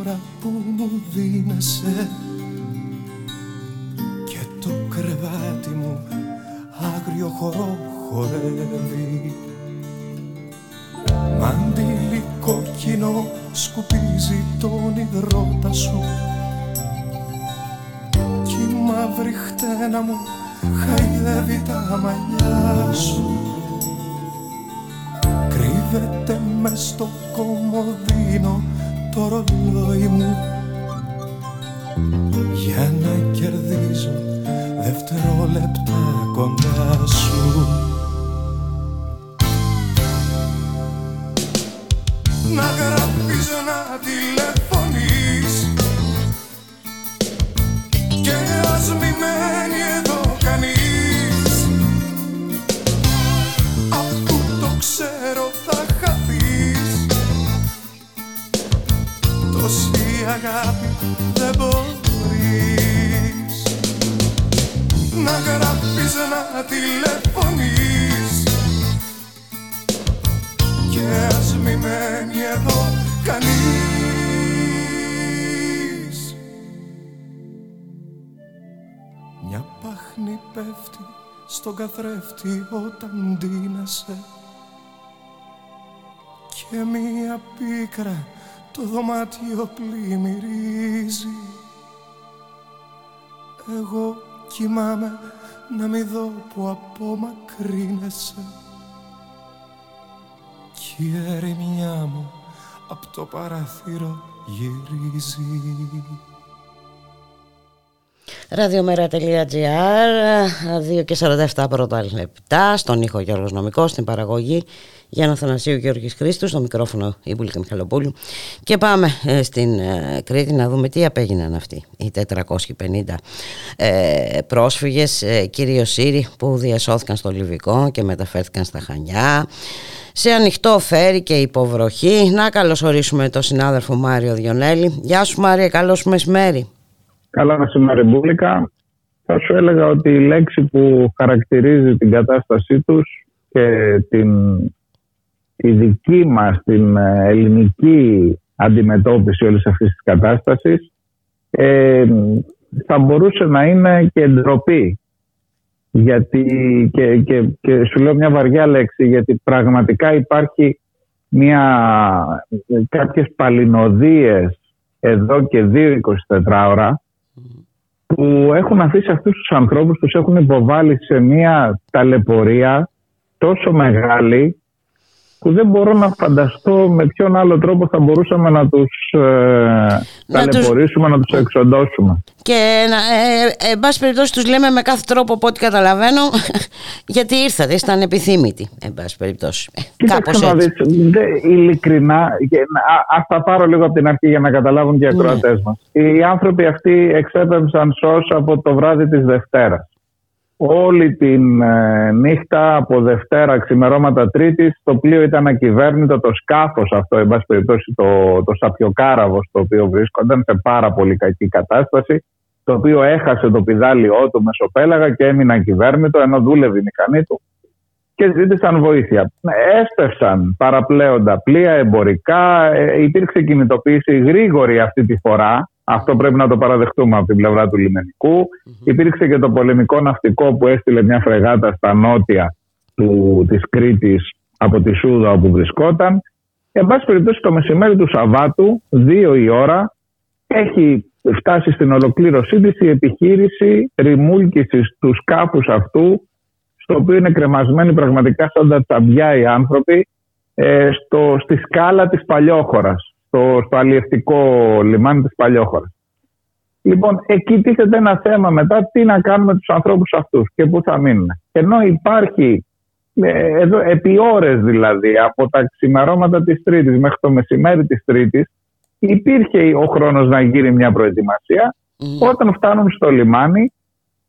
ώρα που μου δίνεσαι. Και το κρεβάτι μου άγριο χορό χορεύει. Μαντήλι κόκκινο σκουπίζει τον υδρότα σου. Κι η μαύρη χτένα μου χαϊδεύει τα μαλλιά σου. Κρύβεται μες στο κομμωδίνο το ρολόι μου. Για να κερδίζω δευτερόλεπτα κοντά σου. Να γράφεις να τηλεφωνείς αγάπη δεν μπορείς. Να γράφεις να τηλεφωνείς. Και ας μη μένει εδώ κανείς. Μια πάχνη πέφτει στον καθρέφτη όταν ντύνεσαι. Και μία πίκρα το δωμάτιο πλημμυρίζει. Εγώ κοιμάμαι να μη δω που απομακρύνεσαι. Κι η ερημιά μου απ' το παράθυρο γυρίζει Ραδιομέρα.gr 2 και 47 πρώτα λεπτά στον ήχο Γιώργος Νομικός, στην παραγωγή Γιάννα Θανασίου Γιώργης Χρήστου, στο μικρόφωνο η Μπουλίκα Μιχαλοπούλου και πάμε ε, στην ε, Κρήτη να δούμε τι απέγιναν αυτοί οι 450 ε, πρόσφυγες, ε, κυρίως Σύριοι που διασώθηκαν στο Λιβικό και μεταφέρθηκαν στα Χανιά σε ανοιχτό φέρι και υποβροχή. Να καλωσορίσουμε τον συνάδελφο Μάριο Διονέλη. Γεια σου Μάρια, καλώς μεσημέρι. Καλά μεσημέρι Μπούλικα. Θα σου έλεγα ότι η λέξη που χαρακτηρίζει την κατάστασή τους και την τη δική μας την ε, ελληνική αντιμετώπιση όλης αυτής της κατάστασης ε, θα μπορούσε να είναι και ντροπή. Γιατί, και, και, και σου λέω μια βαριά λέξη, γιατί πραγματικά υπάρχει μια, κάποιες παλινοδίες εδώ και δύο 24 ώρα που έχουν αφήσει αυτούς τους ανθρώπους, τους έχουν υποβάλει σε μια ταλαιπωρία τόσο μεγάλη που δεν μπορώ να φανταστώ με ποιον άλλο τρόπο θα μπορούσαμε να τους ε, να ταλαιπωρήσουμε, τους... να τους εξοντώσουμε. Και ε, ε, εν πάση περιπτώσει τους λέμε με κάθε τρόπο από ό,τι καταλαβαίνω γιατί ήρθατε, ήταν επιθύμητοι εν πάση περιπτώσει. Ε, κοίταξε να δεις, δε, ειλικρινά, ας τα πάρω λίγο από την αρχή για να καταλάβουν και οι ναι. ακροατές μας. Οι άνθρωποι αυτοί εξέπεμψαν σως από το βράδυ της Δευτέρας όλη την ε, νύχτα από Δευτέρα ξημερώματα Τρίτης το πλοίο ήταν ακυβέρνητο, το σκάφος αυτό, εν πάση περιπτώσει το, το σαπιοκάραβος στο οποίο βρίσκονταν σε πάρα πολύ κακή κατάσταση το οποίο έχασε το πιδάλιό του μεσοπέλαγα και έμεινε ακυβέρνητο ενώ δούλευε η μηχανή του και ζήτησαν βοήθεια. Έσπευσαν παραπλέοντα πλοία εμπορικά, ε, υπήρξε κινητοποίηση γρήγορη αυτή τη φορά αυτό πρέπει να το παραδεχτούμε από την πλευρά του λιμενικου Υπήρξε και το πολεμικό ναυτικό που έστειλε μια φρεγάτα στα νότια του, της Κρήτης από τη Σούδα όπου βρισκόταν. Εν πάση περιπτώσει το μεσημέρι του Σαββάτου, δύο η ώρα, έχει φτάσει στην ολοκλήρωσή της η επιχείρηση ρημούλκησης τους σκάφους αυτού στο οποίο είναι κρεμασμένοι πραγματικά σαν τα τσαμπιά οι άνθρωποι ε, στο, στη σκάλα της Παλιόχωρας στο, στο αλλιευτικό λιμάνι της Παλιόχωρας. Λοιπόν, εκεί τίθεται ένα θέμα μετά τι να κάνουμε τους ανθρώπους αυτούς και πού θα μείνουν. Ενώ υπάρχει ε, εδώ, επί ώρες δηλαδή από τα ξημερώματα της Τρίτης μέχρι το μεσημέρι της Τρίτης υπήρχε ο χρόνος να γύρει μια προετοιμασία. Όταν φτάνουν στο λιμάνι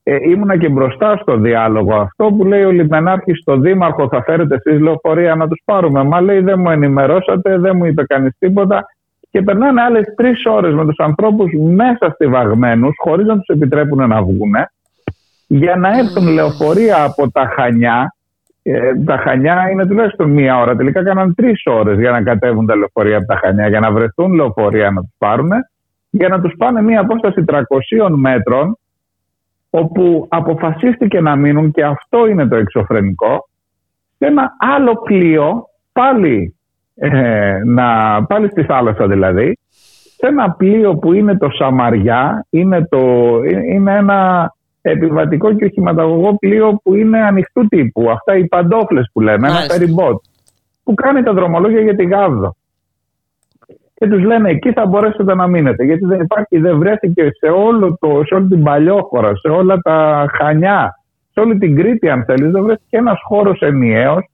ε, ήμουνα και μπροστά στο διάλογο αυτό που λέει ο Λιμενάρχης στο Δήμαρχο θα φέρετε εσείς λεωφορεία να τους πάρουμε. Μα λέει δεν μου ενημερώσατε, δεν μου είπε κανείς τίποτα και περνάνε άλλες τρεις ώρες με τους ανθρώπους μέσα στη βαγμένους χωρίς να τους επιτρέπουν να βγουν. για να έρθουν λεωφορεία από τα Χανιά. Ε, τα Χανιά είναι τουλάχιστον μία ώρα. Τελικά κάναν τρεις ώρες για να κατέβουν τα λεωφορεία από τα Χανιά, για να βρεθούν λεωφορεία να τους πάρουν, για να τους πάνε μία απόσταση 300 μέτρων, όπου αποφασίστηκε να μείνουν, και αυτό είναι το εξωφρενικό, σε ένα άλλο πλοίο, πάλι, ε, να, πάλι στη θάλασσα δηλαδή, σε ένα πλοίο που είναι το Σαμαριά, είναι, το, είναι ένα επιβατικό και οχηματαγωγό πλοίο που είναι ανοιχτού τύπου. Αυτά οι παντόφλες που λέμε, ένα περιμπότ, που κάνει τα δρομολόγια για τη Γάβδο. Και τους λένε εκεί θα μπορέσετε να μείνετε. Γιατί δεν υπάρχει, δεν βρέθηκε σε, όλο το, σε όλη την παλιόχώρα, σε όλα τα χανιά, σε όλη την Κρήτη, αν θέλεις, δεν βρέθηκε ένας χώρος ενιαίος,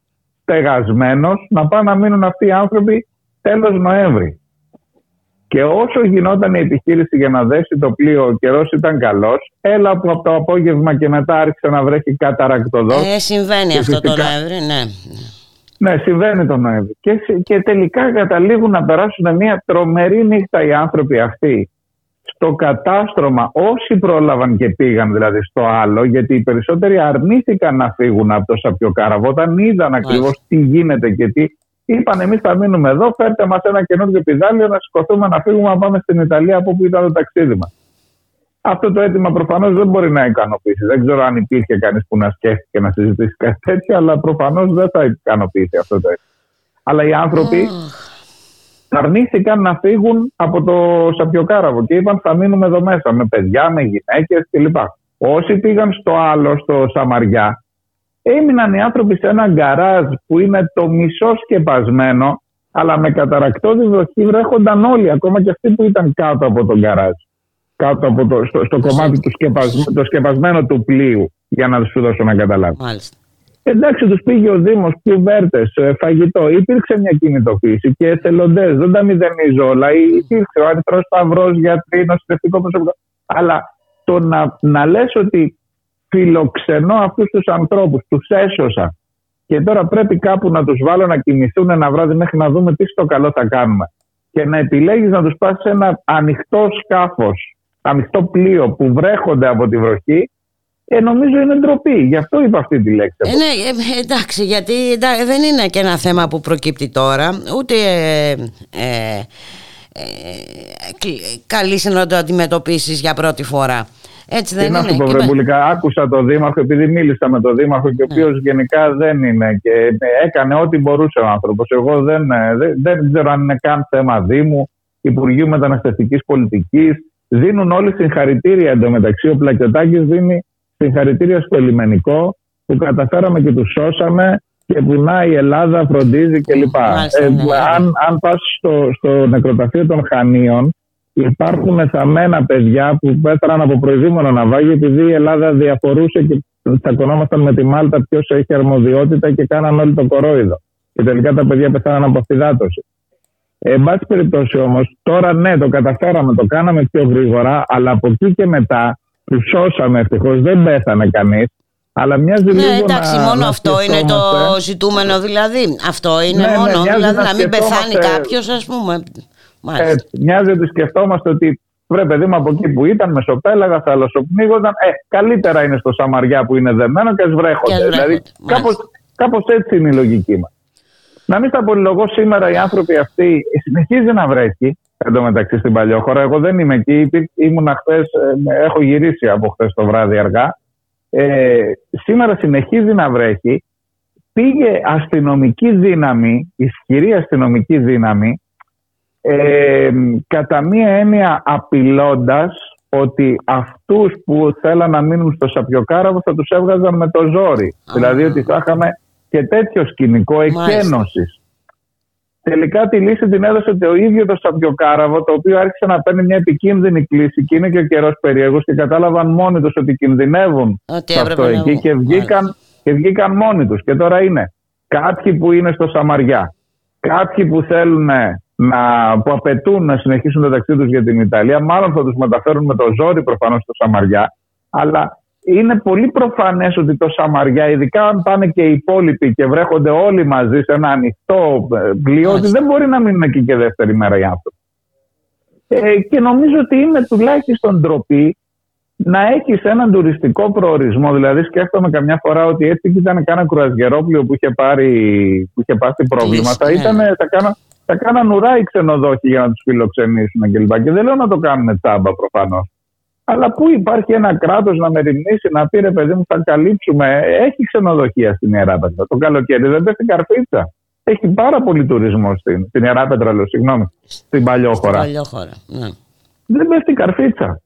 στεγασμένος, να πάνε να μείνουν αυτοί οι άνθρωποι τέλος Νοέμβρη. Και όσο γινόταν η επιχείρηση για να δέσει το πλοίο, ο καιρός ήταν καλός. Έλα που από το απόγευμα και μετά άρχισε να βρέχει καταρακτοδό. Ε, συμβαίνει αυτό το Νοέμβρη, ναι. Ναι, συμβαίνει το Νοέμβρη. Και, και τελικά καταλήγουν να περάσουν μια τρομερή νύχτα οι άνθρωποι αυτοί στο κατάστρωμα. Όσοι πρόλαβαν και πήγαν δηλαδή στο άλλο, γιατί οι περισσότεροι αρνήθηκαν να φύγουν από το Σαπιοκάραβο, όταν είδαν ακριβώς τι γίνεται και τι Είπαν εμείς θα μείνουμε εδώ, φέρτε μας ένα καινούργιο πιδάλιο να σηκωθούμε να φύγουμε να πάμε στην Ιταλία από όπου ήταν το ταξίδι μας. Αυτό το αίτημα προφανώς δεν μπορεί να ικανοποιήσει. Δεν ξέρω αν υπήρχε κανείς που να σκέφτηκε να συζητήσει κάτι τέτοιο, αλλά προφανώς δεν θα ικανοποιήσει αυτό το αίτημα. Αλλά οι άνθρωποι αρνήθηκαν να φύγουν από το Σαπιοκάραβο και είπαν θα μείνουμε εδώ μέσα με παιδιά, με γυναίκες κλπ. Όσοι πήγαν στο άλλο, στο Σαμαριά, έμειναν οι άνθρωποι σε ένα γκαράζ που είναι το μισό σκεπασμένο, αλλά με καταρακτώδη βροχή βρέχονταν όλοι, ακόμα και αυτοί που ήταν κάτω από τον γκαράζ. Κάτω από το, στο, στο κομμάτι του σκεπασμένο, το σκεπασμένο του πλοίου, για να σου δώσω να καταλάβω. Εντάξει, τους πήγε ο Δήμος, κουβέρτε, ε, φαγητό. Υπήρξε μια κινητοποίηση και εθελοντές. Δεν τα μηδενίζω όλα. Υπήρξε ο Αριθρό Σταυρός, γιατροί, νοσηλευτικό προσωπικό. Αλλά το να, να λες ότι φιλοξενώ αυτούς τους ανθρώπους, τους έσωσα. Και τώρα πρέπει κάπου να τους βάλω να κοιμηθούν ένα βράδυ μέχρι να δούμε τι στο καλό θα κάνουμε. Και να επιλέγεις να τους πας σε ένα ανοιχτό σκάφος, ανοιχτό πλοίο που βρέχονται από τη βροχή, ε, νομίζω είναι ντροπή. Γι' αυτό είπα αυτή τη λέξη. Ε, ναι, ε, εντάξει, γιατί δεν είναι και ένα θέμα που προκύπτει τώρα, ούτε ε, ε, καλή να το αντιμετωπίσεις για πρώτη φορά. Έτσι δεν είναι. Να σου πω, Βρεμπουλικά, άκουσα τον Δήμαρχο, επειδή μίλησα με τον Δήμαρχο και ο οποίος ναι. γενικά δεν είναι και έκανε ό,τι μπορούσε ο άνθρωπος. Εγώ δεν, ε, δεν, δεν ξέρω αν είναι καν θέμα Δήμου, Υπουργείου Μεταναστευτικής Πολιτικής. Δίνουν όλοι συγχαρητήρια εντωμεταξύ. Ο Πλακιωτάκη δίνει συγχαρητήρια στο λιμενικό που καταφέραμε και τους σώσαμε και που να η Ελλάδα φροντίζει κλπ. Ε, ναι, ναι. αν αν πας στο, στο νεκροταφείο των Χανίων, υπάρχουν θαμμένα παιδιά που πέτραν από προηγούμενο ναυάγιο επειδή η Ελλάδα διαφορούσε και τσακωνόμασταν με τη Μάλτα ποιος έχει αρμοδιότητα και κάναν όλοι το κορόιδο. Και τελικά τα παιδιά πεθάναν από αφυδάτωση. Ε, εν πάση περιπτώσει όμως, τώρα ναι, το καταφέραμε, το κάναμε πιο γρήγορα, αλλά από εκεί και μετά του σώσαμε ευτυχώς, δεν πέθανε κανείς. Αλλά μοιάζει ναι, λίγο εντάξει, να, μόνο αυτό είναι το ζητούμενο δηλαδή. Αυτό είναι ναι, ναι μόνο, ναι, δηλαδή να μην πεθάνει κάποιος, ας πούμε. Ε, μοιάζει ότι σκεφτόμαστε ότι βρε παιδί μου από εκεί που ήταν, μεσοπέλαγα, θαλασσοπνίγονταν. Ε, καλύτερα είναι στο Σαμαριά που είναι δεμένο και βρέχονται. Δηλαδή, κάπως, κάπως έτσι είναι η λογική μας. Να μην στα πολυλογώ σήμερα οι άνθρωποι αυτοί συνεχίζει να βρέχει εντωμεταξύ στην Παλιόχώρα. Εγώ δεν είμαι εκεί. Ήμουν χθες, ε, έχω γυρίσει από χθες το βράδυ αργά. Ε, σήμερα συνεχίζει να βρέχει. Πήγε αστυνομική δύναμη, ισχυρή αστυνομική δύναμη, ε, κατά μία έννοια απειλώντας ότι αυτούς που θέλαν να μείνουν στο Σαπιοκάραβο θα τους έβγαζαν με το ζόρι. Δηλαδή ότι θα είχαμε και τέτοιο σκηνικό εκένωσης. Τελικά τη λύση την έδωσε το ίδιος το Σαπιοκάραβο, το οποίο άρχισε να παίρνει μια επικίνδυνη κλίση και είναι και ο καιρός περίεργος και κατάλαβαν μόνοι τους ότι κινδυνεύουν ότι αυτό εκεί και βγήκαν, και βγήκαν μόνοι τους. Και τώρα είναι κάποιοι που είναι στο Σαμαριά, κάποιοι που θέλουν να, που απαιτούν να συνεχίσουν το ταξίδι τους για την Ιταλία. Μάλλον θα τους μεταφέρουν με το ζόρι προφανώς στο Σαμαριά. Αλλά είναι πολύ προφανές ότι το Σαμαριά, ειδικά αν πάνε και οι υπόλοιποι και βρέχονται όλοι μαζί σε ένα ανοιχτό ε, πλοίο, ότι δεν μπορεί να μείνουν εκεί και δεύτερη μέρα οι άνθρωποι. Ε, και νομίζω ότι είναι τουλάχιστον ντροπή να έχεις έναν τουριστικό προορισμό. Δηλαδή, σκέφτομαι καμιά φορά ότι έτσι ήταν κάνα κρουαζιερόπλιο που είχε, πάρει, που είχε πάθει προβλήματα. Ναι. Ήτανε, θα, κάνα, θα κάναν ουρά οι ξενοδόχοι για να τους φιλοξενήσουν κλπ. Και δεν λέω να το κάνουν τσάμπα προφανώς. Αλλά πού υπάρχει ένα κράτος να μεριμνήσει, να πει ρε παιδί μου, θα καλύψουμε. Έχει ξενοδοχεία στην Ιεράπετρα. Το καλοκαίρι δεν πέφτει καρφίτσα. Έχει πάρα πολύ τουρισμό στην, στην Ιεράπετρα, λέω, συγγνώμη. Στην Παλιόχώρα. ναι. Δεν πέφτει καρφίτσα.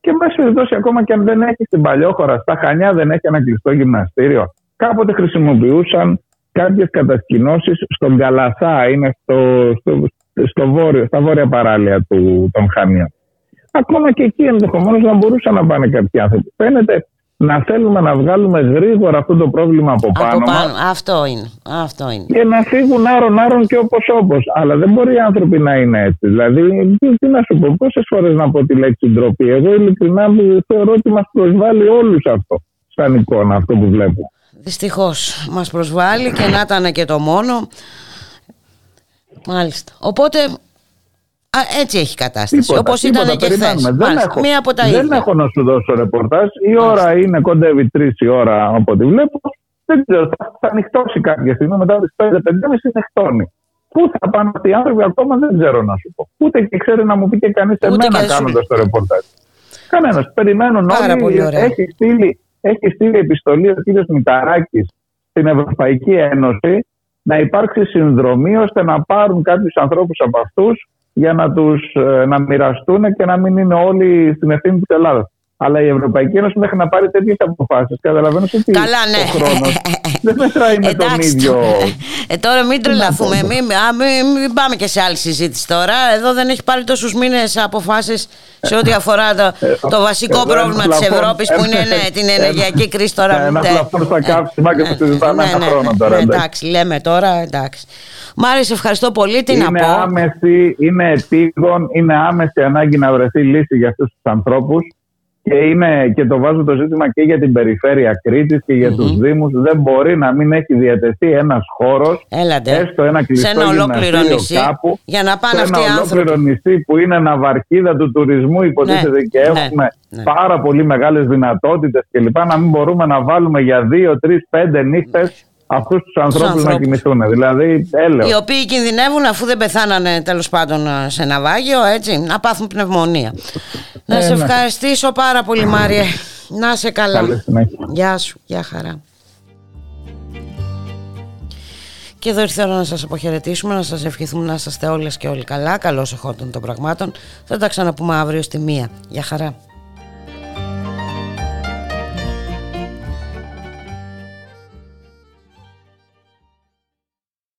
Και εν πάση περιπτώσει, ακόμα και αν δεν έχει στην Παλιόχώρα, στα Χανιά δεν έχει ένα κλειστό γυμναστήριο. Κάποτε χρησιμοποιούσαν κάποιες κατασκηνώσεις στον Καλαθά, είναι στο, στο, στο βόρειο, στα βόρεια παράλια του, των Χανίων. Ακόμα και εκεί ενδεχομένως να μπορούσαν να πάνε κάποιοι άνθρωποι. Φαίνεται να θέλουμε να βγάλουμε γρήγορα αυτό το πρόβλημα από πάνω, από πάνω. Αυτό είναι. Αυτό είναι. Και να φύγουν άρον-άρον και όπως όπως. Αλλά δεν μπορεί οι άνθρωποι να είναι έτσι. Δηλαδή, τι, να σου πω, πόσες φορές να πω τη λέξη ντροπή. Εγώ ειλικρινά θεωρώ ότι μας προσβάλλει όλους αυτό. Σαν εικόνα αυτό που βλέπω. Δυστυχώς μας προσβάλλει και να ήταν και το μόνο. Μάλιστα. Οπότε Α, έτσι έχει κατάσταση. Όπως ήταν και χθες. Δεν, έχω, μία από τα δεν έχω να σου δώσω ρεπορτάζ. Η ώρα είναι κοντεύει τρεις η ώρα από ό,τι βλέπω. Δεν ξέρω, θα, θα ανοιχτώσει κάποια στιγμή μετά τις 5-5.30 νυχτώνει. Πού θα πάνε αυτοί οι άνθρωποι ακόμα δεν ξέρω να σου πω. Ούτε και ξέρει να μου πει και κανείς εμένα κάνοντας το ρεπορτάζ. Κανένας. Περιμένουν όλοι. Έχει στείλει, έχει στείλει επιστολή ο κ. Μηταράκης στην Ευρωπαϊκή Ένωση να υπάρξει συνδρομή ώστε να πάρουν κάποιους ανθρώπους από αυτούς για να τους ε, να μοιραστούν και να μην είναι όλοι στην ευθύνη της Ελλάδας. Αλλά η Ευρωπαϊκή Ένωση μέχρι να πάρει τέτοιες αποφάσεις. Καταλαβαίνω ότι Καλά, ναι. ο χρόνος δεν μετράει με τον ίδιο. Ε, τώρα μην τρελαθούμε. Μην, μην, πάμε και σε άλλη συζήτηση τώρα. Εδώ δεν έχει πάρει τόσους μήνες αποφάσεις σε ό,τι αφορά το, ε, το βασικό ε, πρόβλημα της Ευρώπης που είναι ναι, την ενεργειακή κρίση τώρα. Ένα πλαφόν στα κάψιμα και το συζητάμε ένα χρόνο τώρα. Εντάξει, λέμε τώρα. Εντάξει. Μάρι, ευχαριστώ πολύ. Τι να πω. Άμεση, είναι επίγον, είναι άμεση ανάγκη να βρεθεί λύση για αυτούς τους ανθρώπους και, είναι, και το βάζω το ζήτημα και για την περιφέρεια Κρήτης και για mm-hmm. τους Δήμους δεν μπορεί να μην έχει διατεθεί ένας χώρος έστω ένα κλειστό σε ένα νησί, κάπου για να πάνε σε ένα ολόκληρο νησί που είναι βαρκίδα του τουρισμού υποτίθεται ναι, και ναι, έχουμε ναι. πάρα πολύ μεγάλες δυνατότητες κλπ να μην μπορούμε να βάλουμε για δύο, τρεις, πέντε νύχτες αυτούς τους ανθρώπους να κοιμηθούν. Δηλαδή, έλεος. Οι οποίοι κινδυνεύουν αφού δεν πεθάνανε τέλος πάντων σε ναυάγιο, έτσι, να πάθουν πνευμονία. Να σε ναι. ευχαριστήσω πάρα πολύ, Μάριε. Να σε καλά. Γεια σου, γεια χαρά. Και εδώ ήρθε η ώρα να σας αποχαιρετήσουμε, να σας ευχηθούμε να είστε όλες και όλοι καλά. Καλώς εχόντων των πραγμάτων. Θα τα ξαναπούμε αύριο στη μία. Γεια χαρά.